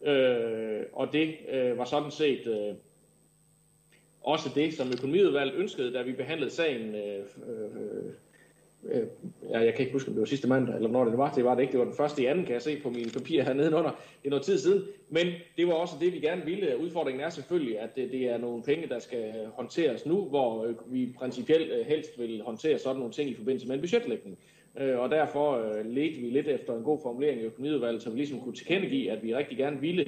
Øh, og det øh, var sådan set øh, også det, som økonomiudvalget ønskede, da vi behandlede sagen øh, øh, øh, jeg kan ikke huske, om det var sidste mandag, eller når det var. Det var det ikke. Det var den første i anden, kan jeg se på mine papirer her nedenunder. Det er noget tid siden. Men det var også det, vi gerne ville. Udfordringen er selvfølgelig, at det, det er nogle penge, der skal håndteres nu, hvor øh, vi principielt øh, helst vil håndtere sådan nogle ting i forbindelse med en budgetlægning. Øh, og derfor ledte vi lidt efter en god formulering i økonomiudvalget, så vi ligesom kunne tilkendegive, at vi rigtig gerne ville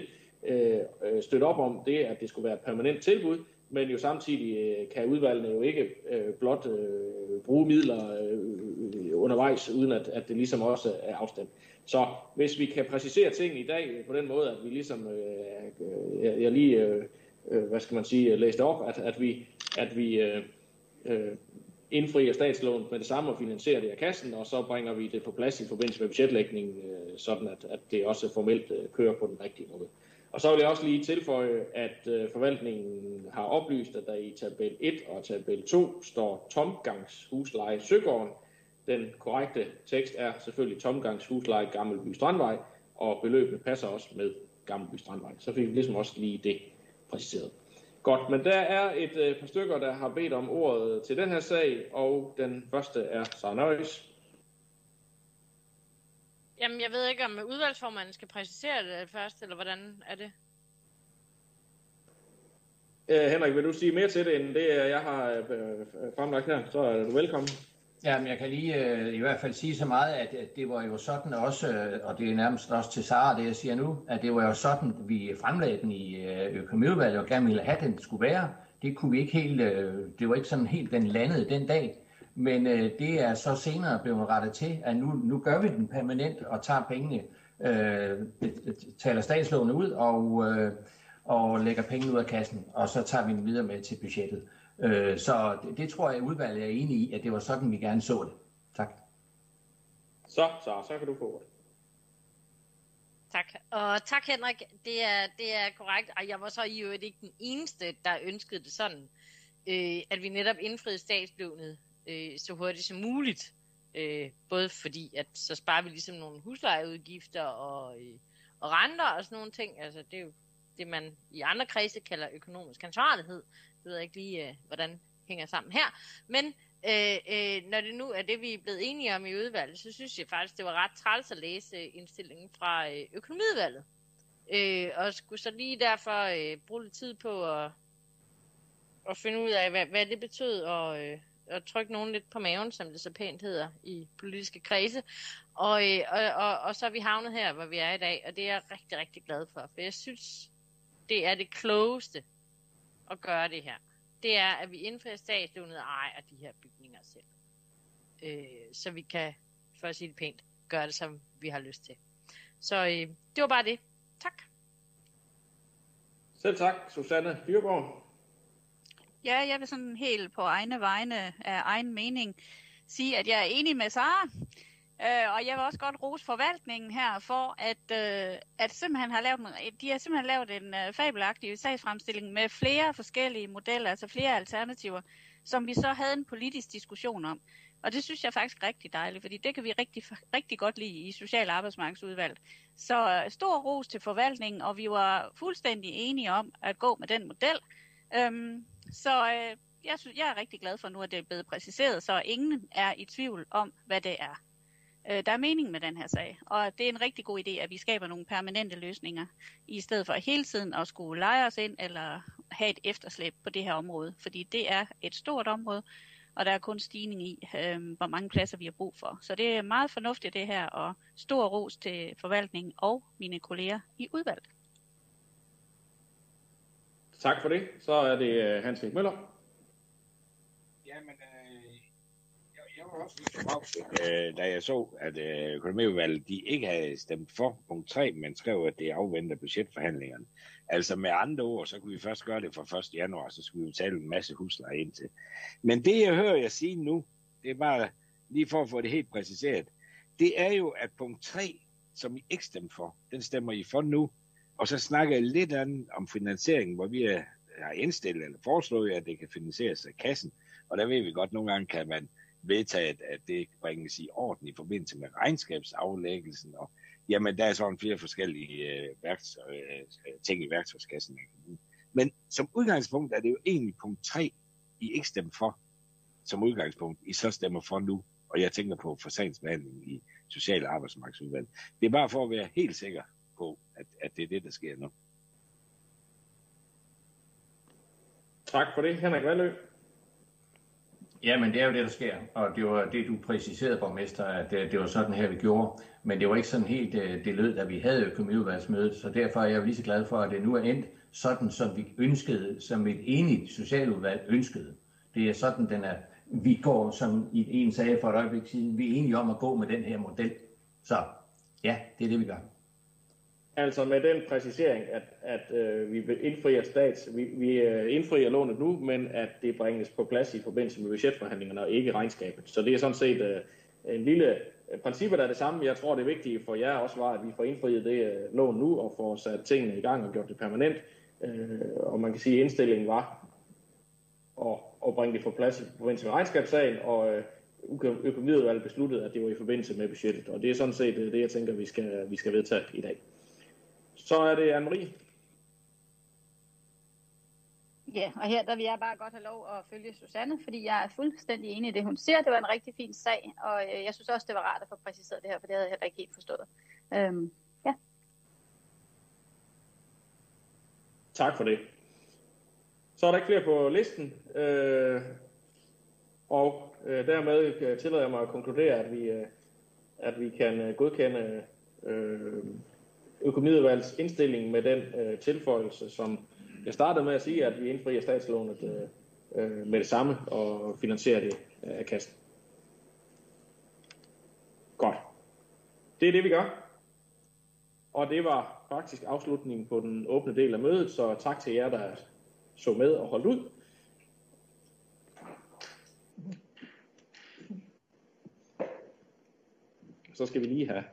støtte op om det, at det skulle være et permanent tilbud, men jo samtidig øh, kan udvalgene jo ikke øh, blot øh, bruge midler øh, undervejs, uden at, at det ligesom også er afstemt. Så hvis vi kan præcisere ting i dag på den måde, at vi ligesom, øh, øh jeg, jeg lige, øh, øh, hvad skal man sige, læste op, at, at vi, at vi øh, øh, indfrier statslån med det samme og finansierer det af kassen, og så bringer vi det på plads i forbindelse med budgetlægningen, øh, sådan at, at det også formelt øh, kører på den rigtige måde. Og så vil jeg også lige tilføje, at øh, forvaltningen har oplyst, at der i tabel 1 og tabel 2 står tomgangshusleje Søgården. Den korrekte tekst er selvfølgelig tomgangshusleje Gammelby Strandvej, og beløbene passer også med Gammelby Strandvej. Så fik vi ligesom også lige det præciseret. Godt, men der er et øh, par stykker, der har bedt om ordet til den her sag, og den første er Sara Nøjes. Jamen, jeg ved ikke, om udvalgsformanden skal præcisere det først, eller hvordan er det? Uh, Henrik, vil du sige mere til det, end det, jeg har uh, fremlagt her? Så er du velkommen. Jamen, jeg kan lige uh, i hvert fald sige så meget, at, at det var jo sådan også, uh, og det er nærmest også til Sara, det jeg siger nu, at det var jo sådan, vi fremlagde den i uh, økonomiudvalget, og gerne ville have, den skulle være. Det kunne vi ikke helt, uh, det var ikke sådan helt, den landede den dag. Men øh, det er så senere blevet rettet til, at nu, nu gør vi den permanent og tager pengene, øh, taler statslånet ud og, øh, og lægger pengene ud af kassen, og så tager vi den videre med til budgettet. Øh, så det, det tror jeg, udvalget er enige i, at det var sådan, vi gerne så det. Tak. Så, så, så kan du få ordet. Tak. Og tak Henrik, det er, det er korrekt. Og jeg var så i øvrigt ikke den eneste, der ønskede det sådan, øh, at vi netop indfriede statslånet øh, så hurtigt som muligt. Øh, både fordi, at så sparer vi ligesom nogle huslejeudgifter og, øh, og renter og sådan nogle ting. Altså det er jo det, man i andre kredse kalder økonomisk ansvarlighed. Jeg ved ikke lige, øh, hvordan hænger sammen her. Men øh, øh, når det nu er det, vi er blevet enige om i udvalget, så synes jeg faktisk, det var ret træls at læse øh, indstillingen fra øh, økonomiudvalget. Øh, og skulle så lige derfor øh, bruge lidt tid på at, at finde ud af, hvad, hvad det betød, og, øh, at trykke nogen lidt på maven, som det så pænt hedder i politiske kredse. Og, øh, og, og, og så er vi havnet her, hvor vi er i dag, og det er jeg rigtig, rigtig glad for, for jeg synes, det er det klogeste at gøre det her. Det er, at vi indfører statslånet og ejer de her bygninger selv. Øh, så vi kan, for at sige det pænt, gøre det, som vi har lyst til. Så øh, det var bare det. Tak. Selv tak, Susanne Dyrborg. Ja, jeg vil sådan helt på egne vegne af egen mening sige, at jeg er enig med Sara. Øh, og jeg vil også godt rose forvaltningen her for, at, øh, at simpelthen har lavet en, de har simpelthen lavet en øh, fabelagtig sagsfremstilling med flere forskellige modeller, altså flere alternativer, som vi så havde en politisk diskussion om. Og det synes jeg er faktisk rigtig dejligt, fordi det kan vi rigtig, rigtig godt lide i Social- og Arbejdsmarkedsudvalget. Så øh, stor ros til forvaltningen, og vi var fuldstændig enige om at gå med den model. Øhm, så øh, jeg, synes, jeg er rigtig glad for nu, at det er blevet præciseret, så ingen er i tvivl om, hvad det er. Øh, der er mening med den her sag, og det er en rigtig god idé, at vi skaber nogle permanente løsninger, i stedet for hele tiden at skulle lege os ind eller have et efterslæb på det her område, fordi det er et stort område, og der er kun stigning i, øh, hvor mange pladser vi har brug for. Så det er meget fornuftigt det her, og stor ros til forvaltningen og mine kolleger i udvalget. Tak for det. Så er det Hans Erik Møller. Jamen, øh, jeg, jeg var også lidt forbavset, øh, da jeg så, at øh, økonomiudvalget de ikke havde stemt for punkt 3, men skrev, at det afventer budgetforhandlingerne. Altså med andre ord, så kunne vi først gøre det fra 1. januar, så skulle vi betale en masse husleje ind til. Men det, jeg hører jer sige nu, det er bare lige for at få det helt præciseret, det er jo, at punkt 3, som I ikke stemte for, den stemmer I for nu, og så snakker jeg lidt an om finansieringen, hvor vi er, har indstillet eller foreslået, at det kan finansieres af kassen. Og der ved vi godt, at nogle gange kan man vedtage, at det bringes i orden i forbindelse med regnskabsaflæggelsen. Og, jamen, der er sådan flere forskellige øh, værks, øh, ting i værktøjskassen. Men som udgangspunkt er det jo egentlig punkt 3, I ikke stemmer for som udgangspunkt, I så stemmer for nu. Og jeg tænker på for i Social- og Arbejdsmarkedsudvalget. Det er bare for at være helt sikker på, at, at det er det, der sker nu. Tak for det, Henrik Valø. Jamen, det er jo det, der sker, og det var det, du præciserede, borgmester, at det, det var sådan her, vi gjorde. Men det var ikke sådan helt øh, det lød, da vi havde økonomiudvalgsmødet, så derfor er jeg jo lige så glad for, at det nu er endt sådan, som vi ønskede, som et enigt socialudvalg ønskede. Det er sådan, den er. Vi går, som en sagde for et øjeblik siden, vi er enige om at gå med den her model. Så ja, det er det, vi gør. Altså med den præcisering, at, at øh, vi indfrier stats, vi, vi øh, indfrier lånet nu, men at det bringes på plads i forbindelse med budgetforhandlingerne og ikke regnskabet. Så det er sådan set øh, en lille øh, princippet er det samme. Jeg tror, det vigtige for jer også var, at vi får indfriet det øh, lån nu og får sat tingene i gang og gjort det permanent. Øh, og man kan sige, at indstillingen var at, at bringe det på plads i forbindelse med regnskabssagen, og øh, økonomiudvalget besluttede, at det var i forbindelse med budgettet. Og det er sådan set øh, det, jeg tænker, vi skal, vi skal vedtage i dag. Så er det Anne-Marie. Ja, og her der vil jeg bare godt have lov at følge Susanne, fordi jeg er fuldstændig enig i det, hun siger. Det var en rigtig fin sag, og øh, jeg synes også, det var rart at få præciseret det her, for det havde jeg heller ikke helt forstået. Øhm, ja. Tak for det. Så er der ikke flere på listen, øh, og øh, dermed tillader jeg mig at konkludere, at vi, øh, at vi kan godkende øh, økonomiudvalgets indstilling med den øh, tilføjelse, som jeg startede med at sige, at vi indfrier statslånet øh, øh, med det samme og finansierer det øh, af kassen. Godt. Det er det, vi gør. Og det var faktisk afslutningen på den åbne del af mødet, så tak til jer, der så med og holdt ud. Så skal vi lige have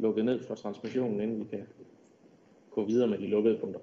lukket ned for transmissionen, inden vi kan gå videre med de lukkede punkter.